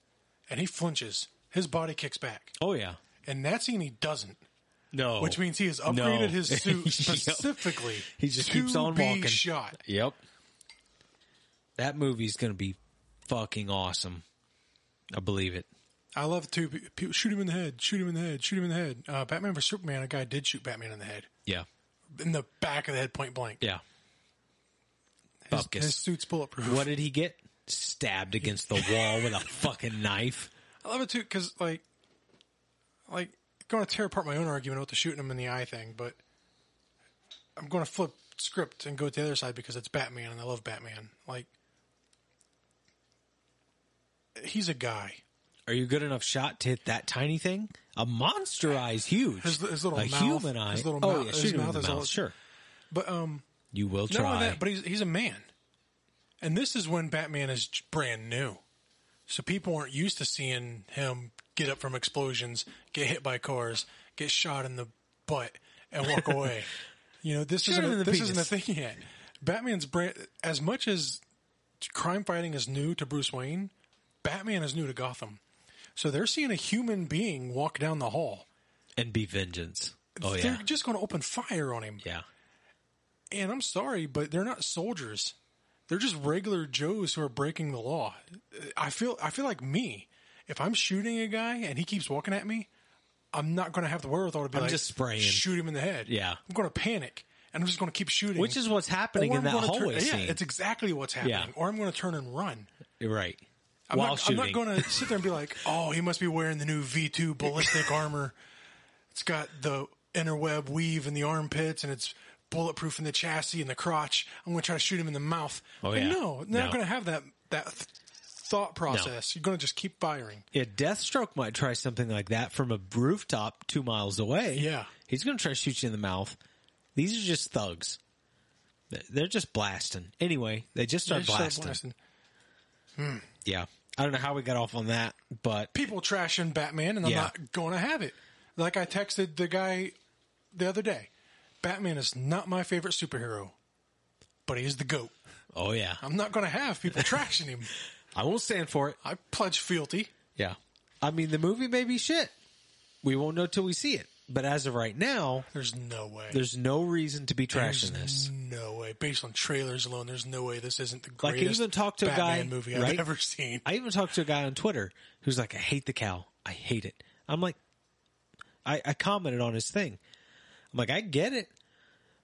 and he flinches. His body kicks back. Oh yeah. And that scene, he doesn't, No. which means he has upgraded No. his suit Yep. specifically. He just to keeps on walking. Shot. Yep. That movie's gonna be fucking awesome. I believe it. I love to people shoot him in the head, shoot him in the head, shoot him in the head. Uh, Batman vs Superman, a guy did shoot Batman in the head, Yeah. in the back of the head, point blank. Yeah. His, Bupkis. his suit's bulletproof. What did he get? Stabbed against the wall with a fucking knife. I love it too because like, like going to tear apart my own argument with the shooting him in the eye thing, but I'm going to flip script and go to the other side because it's Batman and I love Batman. Like, he's a guy. Are you good enough shot to hit that tiny thing? A monster eye is huge. His- his little a mouth- human eye. his little oh mouth- yeah, his shoot him in mouth the mouth. all- Sure. But um, You will not try. only that, but he's he's a man, and this is when Batman is brand new, so people aren't used to seeing him get up from explosions, get hit by cars, get shot in the butt, and walk away. You know, this Shoot isn't a, this isn't a thing yet. Batman's brand as much as crime fighting is new to Bruce Wayne, Batman is new to Gotham. So they're seeing a human being walk down the hall. and be vengeance. Oh yeah. they're just going to open fire on him. Yeah. And I'm sorry, but they're not soldiers. They're just regular Joes who are breaking the law. I feel I feel like me. If I'm shooting a guy and he keeps walking at me, I'm not going to have the wherewithal to be I'm like, just spraying. shoot him in the head. Yeah. I'm going to panic and I'm just going to keep shooting. Which is what's happening Or in I'm that turn- hallway yeah, it's exactly what's happening. Yeah. Or I'm going to turn and run. Right. I'm While not, shooting. I'm not going to sit there and be like, oh, he must be wearing the new V2 ballistic armor. It's got the interweb weave in the armpits and it's bulletproof in the chassis and the crotch. I'm going to try to shoot him in the mouth. Oh, yeah. No, they're No. not going to have that, that th- thought process. You're going to just keep firing. Yeah, Deathstroke might try something like that from a rooftop two miles away. Yeah. He's going to try to shoot you in the mouth. These are just thugs. They're just blasting. Anyway, they just start They just start blasting. blasting. Yeah. I don't know how we got off on that, but People trashing Batman and I'm Yeah. not going to have it. Like I texted the guy the other day. Batman is not my favorite superhero, but he is the GOAT. oh yeah. I'm not going to have people trashing him. I won't stand for it. I pledge fealty. Yeah. I mean, the movie may be shit. We won't know till we see it. But as of right now, There's no way. there's no reason to be trashing this. no way. Based on trailers alone, there's no way this isn't the Like, I greatest even talked to a Batman guy, movie I've right? ever seen. I even talked to a guy on Twitter who's like, I hate the cowl. I hate it. I'm like, I, I commented on his thing. I'm like, I get it.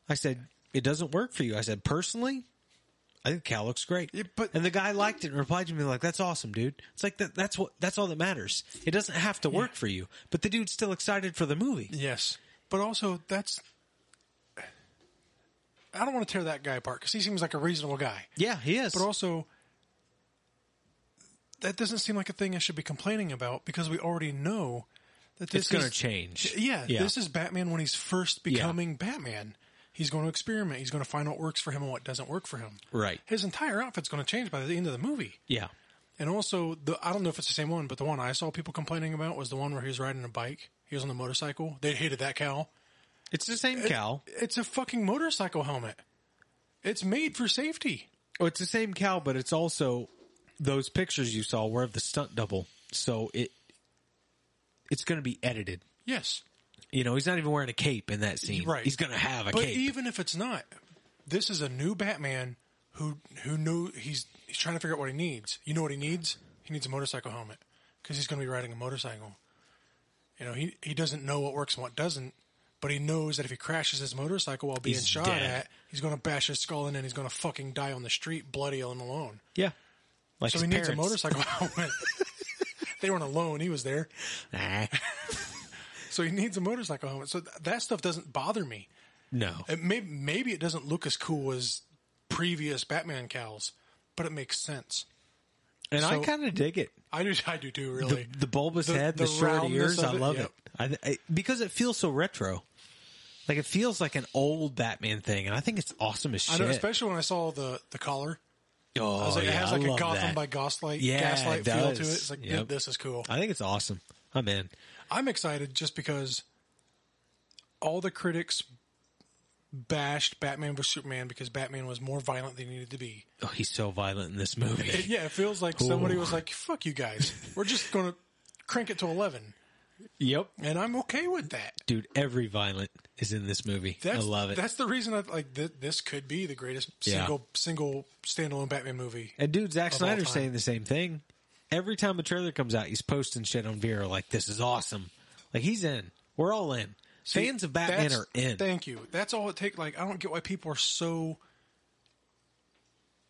I said, it doesn't work for you. I said, personally, I think cowl looks great. Yeah, but- and the guy liked it and replied to me like, that's awesome, dude. It's like, that, that's what, that's all that matters. It doesn't have to work for you, but the dude's still excited for the movie. Yes, but also that's. I don't want to tear that guy apart because he seems like a reasonable guy. Yeah, he is. But also, that doesn't seem like a thing I should be complaining about because we already know that this it's going to change. Yeah, this is Batman when he's first becoming Batman. He's going to experiment. He's going to find what works for him and what doesn't work for him. Right. His entire outfit's going to change by the end of the movie. Yeah. And also, the I don't know if it's the same one, but the one I saw people complaining about was the one where he was riding a bike. He was on the motorcycle. They hated that cowl. It's the same cowl. It's a fucking motorcycle helmet. It's made for safety. Oh, it's the same cowl, but it's also those pictures you saw were of the stunt double. So it it's going to be edited. Yes. You know, he's not even wearing a cape in that scene. Right. He's going to have a cape. But cape. even if it's not, this is a new Batman who who knew he's he's trying to figure out what he needs. You know what he needs? He needs a motorcycle helmet because he's going to be riding a motorcycle. You know, he he doesn't know what works and what doesn't, but he knows that if he crashes his motorcycle while being He's shot dead. at, he's going to bash his skull in and he's going to fucking die on the street, bloody and alone. yeah. Like So his he needs a parents. motorcycle helmet. they weren't alone; he was there. Nah. So he needs a motorcycle helmet. So th- that stuff doesn't bother me. no. It may, maybe it doesn't look as cool as previous Batman cowls, but it makes sense. And I kind of dig it. I do, I do too. Really, the bulbous The- head, the, the short ears, I it, love yep. it. I, I, because it feels so retro. Like it feels like an old Batman thing, and I think it's awesome as I shit. know, especially when I saw the the collar. oh, I like, yeah, it has like a Gotham that. by Gaslight, Yeah, Gaslight feel to it. It's like, Yep. this is cool. I think it's awesome. I'm in. I'm excited just because all the critics bashed Batman vs Superman because Batman was more violent than he needed to be. Oh, he's so violent in this movie. It- yeah, it feels like somebody was like, "Fuck you guys, we're just going to crank it to 11," yep. and I'm okay with that. Dude, every violent is in this movie. That's, I love it. That's the reason I like th- this could be the greatest Yeah. single single standalone Batman movie. And dude, Zack Snyder's saying the same thing. Every time a trailer comes out, he's posting shit on Vero like, "This is awesome." Like he's in. We're all in. See, Fans of Batman that's- are in. Thank you. That's all it takes. Like I don't get why people are so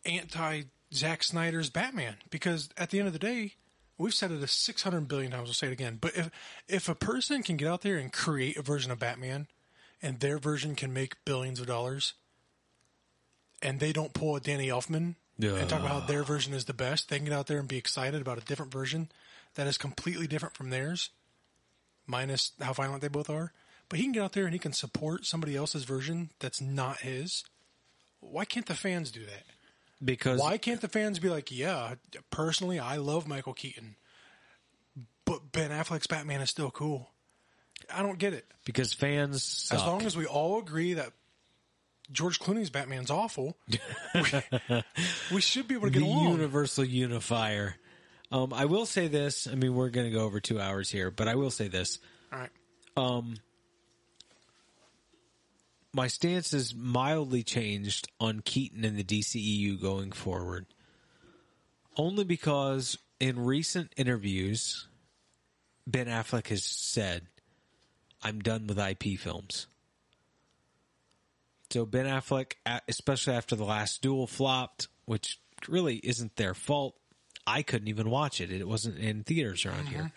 anti Zack Snyder's Batman because at the end of the day, we've said it a six hundred billion times. We'll say it again. But if if a person can get out there and create a version of Batman, and their version can make billions of dollars, and they don't pull a Danny Elfman and talk about how their version is the best, they can get out there and be excited about a different version that is completely different from theirs, minus how violent they both are. But he can get out there and he can support somebody else's version that's not his. Why can't the fans do that? because Why can't the fans be like, yeah, personally, I love Michael Keaton, but Ben Affleck's Batman is still cool? I don't get it. because fans suck. As long as we all agree that George Clooney's Batman's awful, we, we should be able to get the along. universal unifier. Um, I will say this. I mean, we're going to go over two hours here, but I will say this. all right. Um, My stance is mildly changed on Keaton and the DCEU going forward. Only because in recent interviews, Ben Affleck has said, I'm done with IP films. So Ben Affleck, especially after the last duel flopped, which really isn't their fault, I couldn't even watch it. It wasn't in theaters around mm-hmm. here.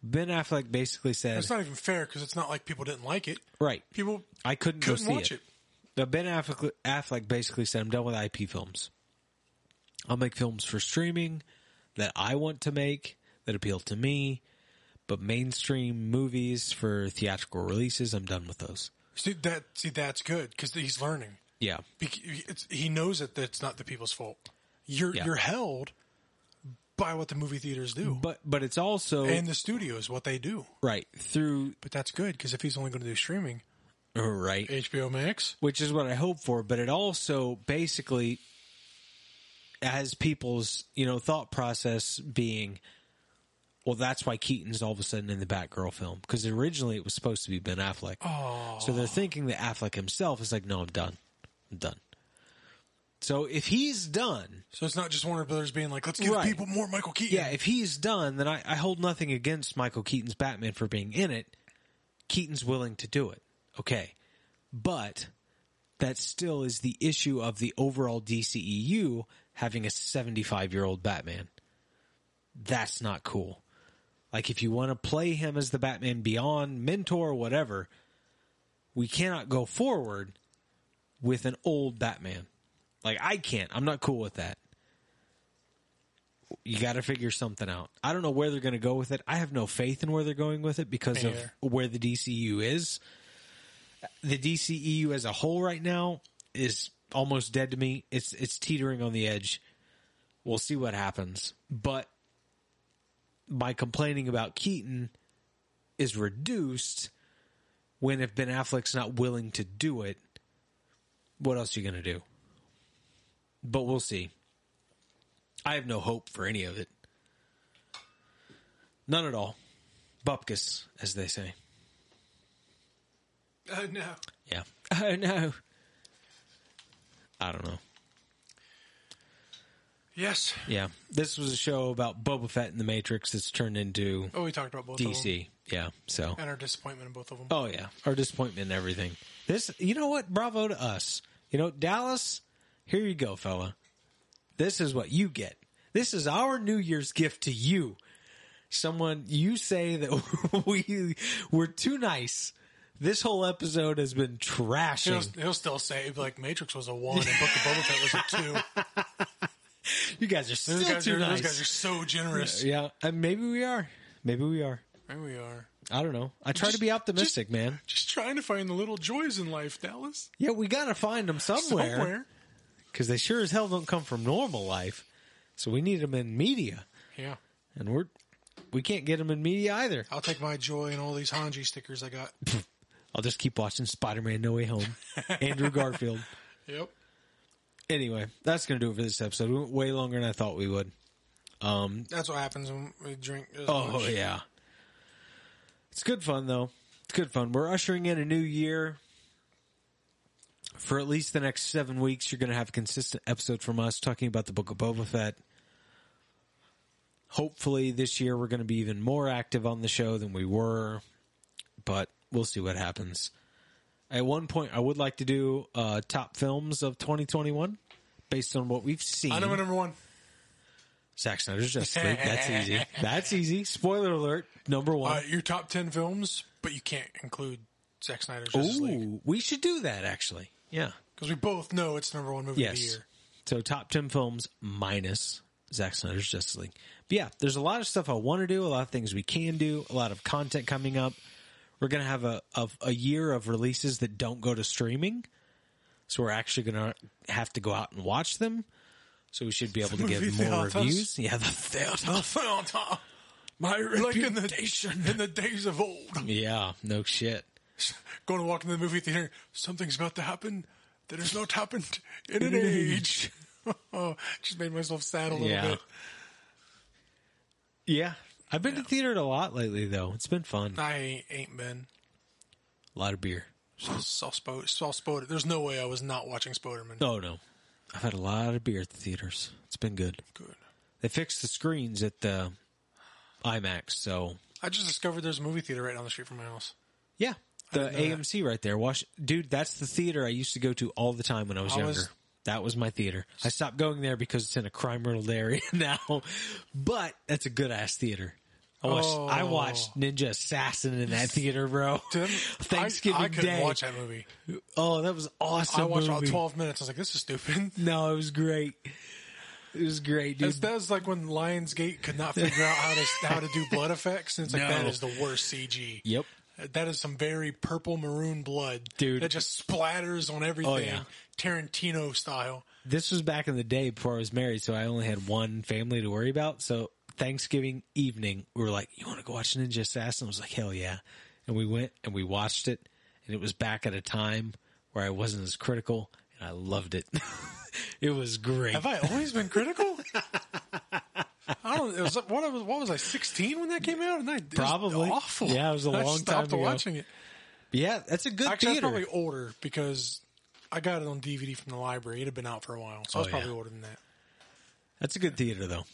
Ben Affleck basically said, It's not even fair because it's not like people didn't like it. right, People I couldn't, couldn't go see watch it. it. But Ben Affleck, Affleck basically said, I'm done with IP films. I'll make films for streaming that I want to make, that appeal to me, but mainstream movies for theatrical releases, I'm done with those. See that? See that's good because he's learning. Yeah. He knows that that's not the people's fault. You're Yeah. you're held by what the movie theaters do But but it's also and the studios what they do. right through But that's good because if he's only going to do streaming, right, HBO Max, which is what I hope for. But it also basically has people's you know thought process being, Well, that's why Keaton's all of a sudden in the Batgirl film because originally it was supposed to be Ben Affleck. Oh, So they're thinking that Affleck himself is like, no, I'm done. I'm done. So if he's done, so it's not just Warner Brothers being like, let's give Right. people more Michael Keaton. yeah, if he's done, then I, I hold nothing against Michael Keaton's Batman for being in it. Keaton's willing to do it. Okay. But that still is the issue of the overall DCEU having a 75 year old Batman. That's not cool. Like, if you want to play him as the Batman Beyond mentor, whatever, we cannot go forward with an old Batman. Like, I can't. I'm not cool with that. You got to figure something out. I don't know where they're going to go with it. I have no faith in where they're going with it because of where the DCU is. The DCEU as a whole right now is almost dead to me. It's it's teetering on the edge. We'll see what happens. But my complaining about Keaton is reduced when if Ben Affleck's not willing to do it, what else are you going to do? But we'll see. I have no hope for any of it. None at all. Bupkis, as they say. Oh no. Yeah. Oh no. I don't know. Yes. Yeah. This was a show about Boba Fett and the Matrix that's turned into Oh, we talked about both of them DC. Yeah. So and our disappointment in both of them. Oh yeah, our disappointment in everything. This, you know what? Bravo to us. You know, Dallas. Here you go, fella. This is what you get. This is our New Year's gift to you. Someone you say that we were too nice. This whole episode has been He'll, trashing. he'll still say like Matrix was a one and Book of Boba Fett was a two. You guys are still Those guys, too are, nice. those guys are so generous. yeah, and uh, maybe we are. Maybe we are. Maybe we are. I don't know. I try to be optimistic, man. Just trying to find the little joys in life, Dallas. Yeah, we got to find them somewhere. Somewhere. because they sure as hell don't come from normal life. So we need them in media, Yeah. and we're we can't get them in media either. I'll take my joy in all these Hange stickers I got. I'll just keep watching Spider-Man: No Way Home, Andrew Garfield. Yep. Anyway, that's gonna do it for this episode. We went way longer than I thought we would. Um, That's what happens when we drink. oh much. yeah, it's good fun though. It's good fun. We're ushering in a new year. For at least the next seven weeks, you're going to have a consistent episode from us talking about the Book of Boba Fett. Hopefully, this year we're going to be even more active on the show than we were, but we'll see what happens. At one point, I would like to do uh, top films of 2021 based on what we've seen. I know my number one. Zack Snyder's Justice League. That's easy. That's easy. Spoiler alert. Number one. right, your top ten films, but you can't include Zack Snyder's Justice League Ooh, we should do that actually. Yeah. because we both know it's number one movie of the year. So top ten films minus Zack Snyder's Justice League. But yeah, there's a lot of stuff I want to do, a lot of things we can do, a lot of content coming up. We're gonna have a of a year of releases that don't go to streaming, so we're actually gonna have to go out and watch them. So we should be able to give more theaters. reviews. Yeah, the theater. The theater. My like in the reputation. in the days of old, Yeah, no shit. going to walk into the movie theater. Something's about to happen that has not happened in an age. oh, just made myself sad a little Yeah. bit. Yeah, I've been to theater a lot lately though. It's been fun. I ain't been. A lot of beer. Saw Spoder. There's no way I was not watching Spoderman. Oh no, I've had a lot of beer at the theaters. It's been good. Good. They fixed the screens at the IMAX, so I just discovered there's a movie theater right down the street from my house. yeah, the didn't that. AMC right there. Wash, dude, that's the theater I used to go to all the time when I was I younger. was- that was my theater. I stopped going there because it's in a crime riddled area now, but that's a good ass theater. I watched, I Oh. watched Ninja Assassin in that theater, bro. Dude, Thanksgiving I, I couldn't Day. watch that movie. Oh, that was awesome. I watched about movie. 12 minutes. I was like, this is stupid. No, it was great. It was great, dude. That's, was like when Lionsgate could not figure out how to how to do blood effects. And it's like No. that is the worst CG. Yep. Uh, that is some very purple maroon blood, Dude. That just splatters on everything, Oh, yeah. Tarantino style. This was back in the day before I was married, so I only had one family to worry about. So Thanksgiving evening, we were like, "You want to go watch Ninja Assassin?" I was like, "Hell yeah!" And we went and we watched it, and it was back at a time where I wasn't as critical, and I loved it. it was great. Have I always been critical? I don't it was what, was what was I sixteen when that came out? And was Probably. awful. Yeah, it was a I long stopped time ago. watching it. Yeah, that's a good Actually, theater. that's probably older because I got it on DVD from the library. It had been out for a while, so I oh, was Oh, probably yeah. older than that. That's a good theater, though.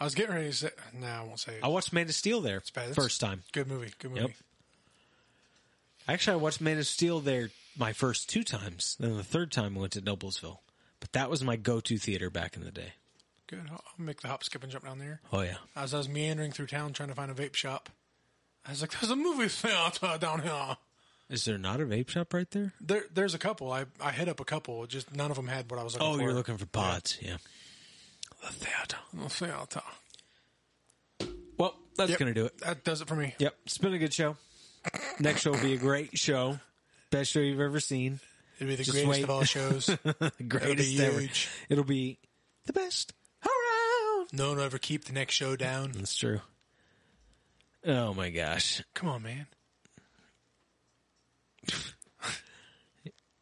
I was getting ready to say. No, I won't say. It. I watched Man of Steel there it's bad. first time. Good movie. Good movie. Yep. Actually, I watched Man of Steel there my first two times. Then the third time I went to Noblesville. But that was my go-to theater back in the day. Good. I'll I'll make the hop, skip, and jump down there. Oh yeah. As I was meandering through town trying to find a vape shop, I was like, "There's a movie theater uh, down here." Is there not a vape shop right there? There, there's a couple. I I hit up a couple. Just none of them had what I was looking oh, for. Oh, for. you're looking for pods. Yeah. The theater. The theater. Well, that's Yep. gonna do it. That does it for me. Yep, it's been a good show. Next show will be a great show. Best show you've ever seen. It'd be the Just greatest wait. of all shows. Greatest be ever. huge. It'll be the best around. no one will ever keep the next show down. That's true. Oh my gosh. Come on, man.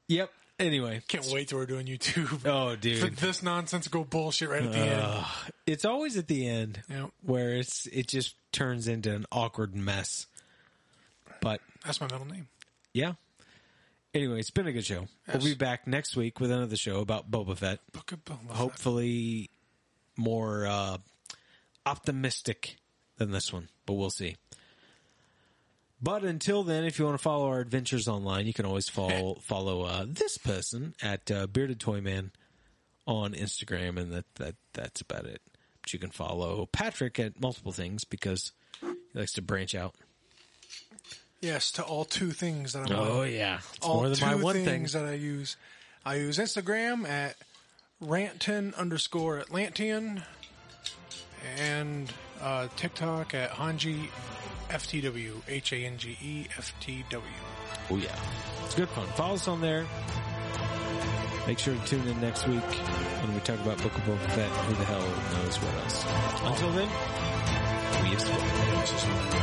Yep. Anyway. Can't wait till we're doing YouTube. Oh, dude, For this nonsensical bullshit right at the end. It's always at the end Yep. where it's it just turns into an awkward mess. But That's my middle name. yeah. Anyway, it's been a good show. Yes. We'll be back next week with another show about Boba Fett. Book of Boba Fett. Hopefully more uh, optimistic than this one, but we'll see. But until then, if you want to follow our adventures online, you can always follow follow uh, this person at uh, Bearded Toy Man on Instagram, and that, that that's about it. But you can follow Patrick at multiple things because he likes to branch out. Yes, to all two things that I'm Oh on. yeah, it's all more than two my one thing. things that I use. I use Instagram at ranton underscore Atlantean and uh, TikTok at Hange FTW H A N G E F T W. Oh yeah, it's good fun. Follow us on there. Make sure to tune in next week when we talk about Book of Boba Fett. Who the hell knows what else? Until then, we have spoken.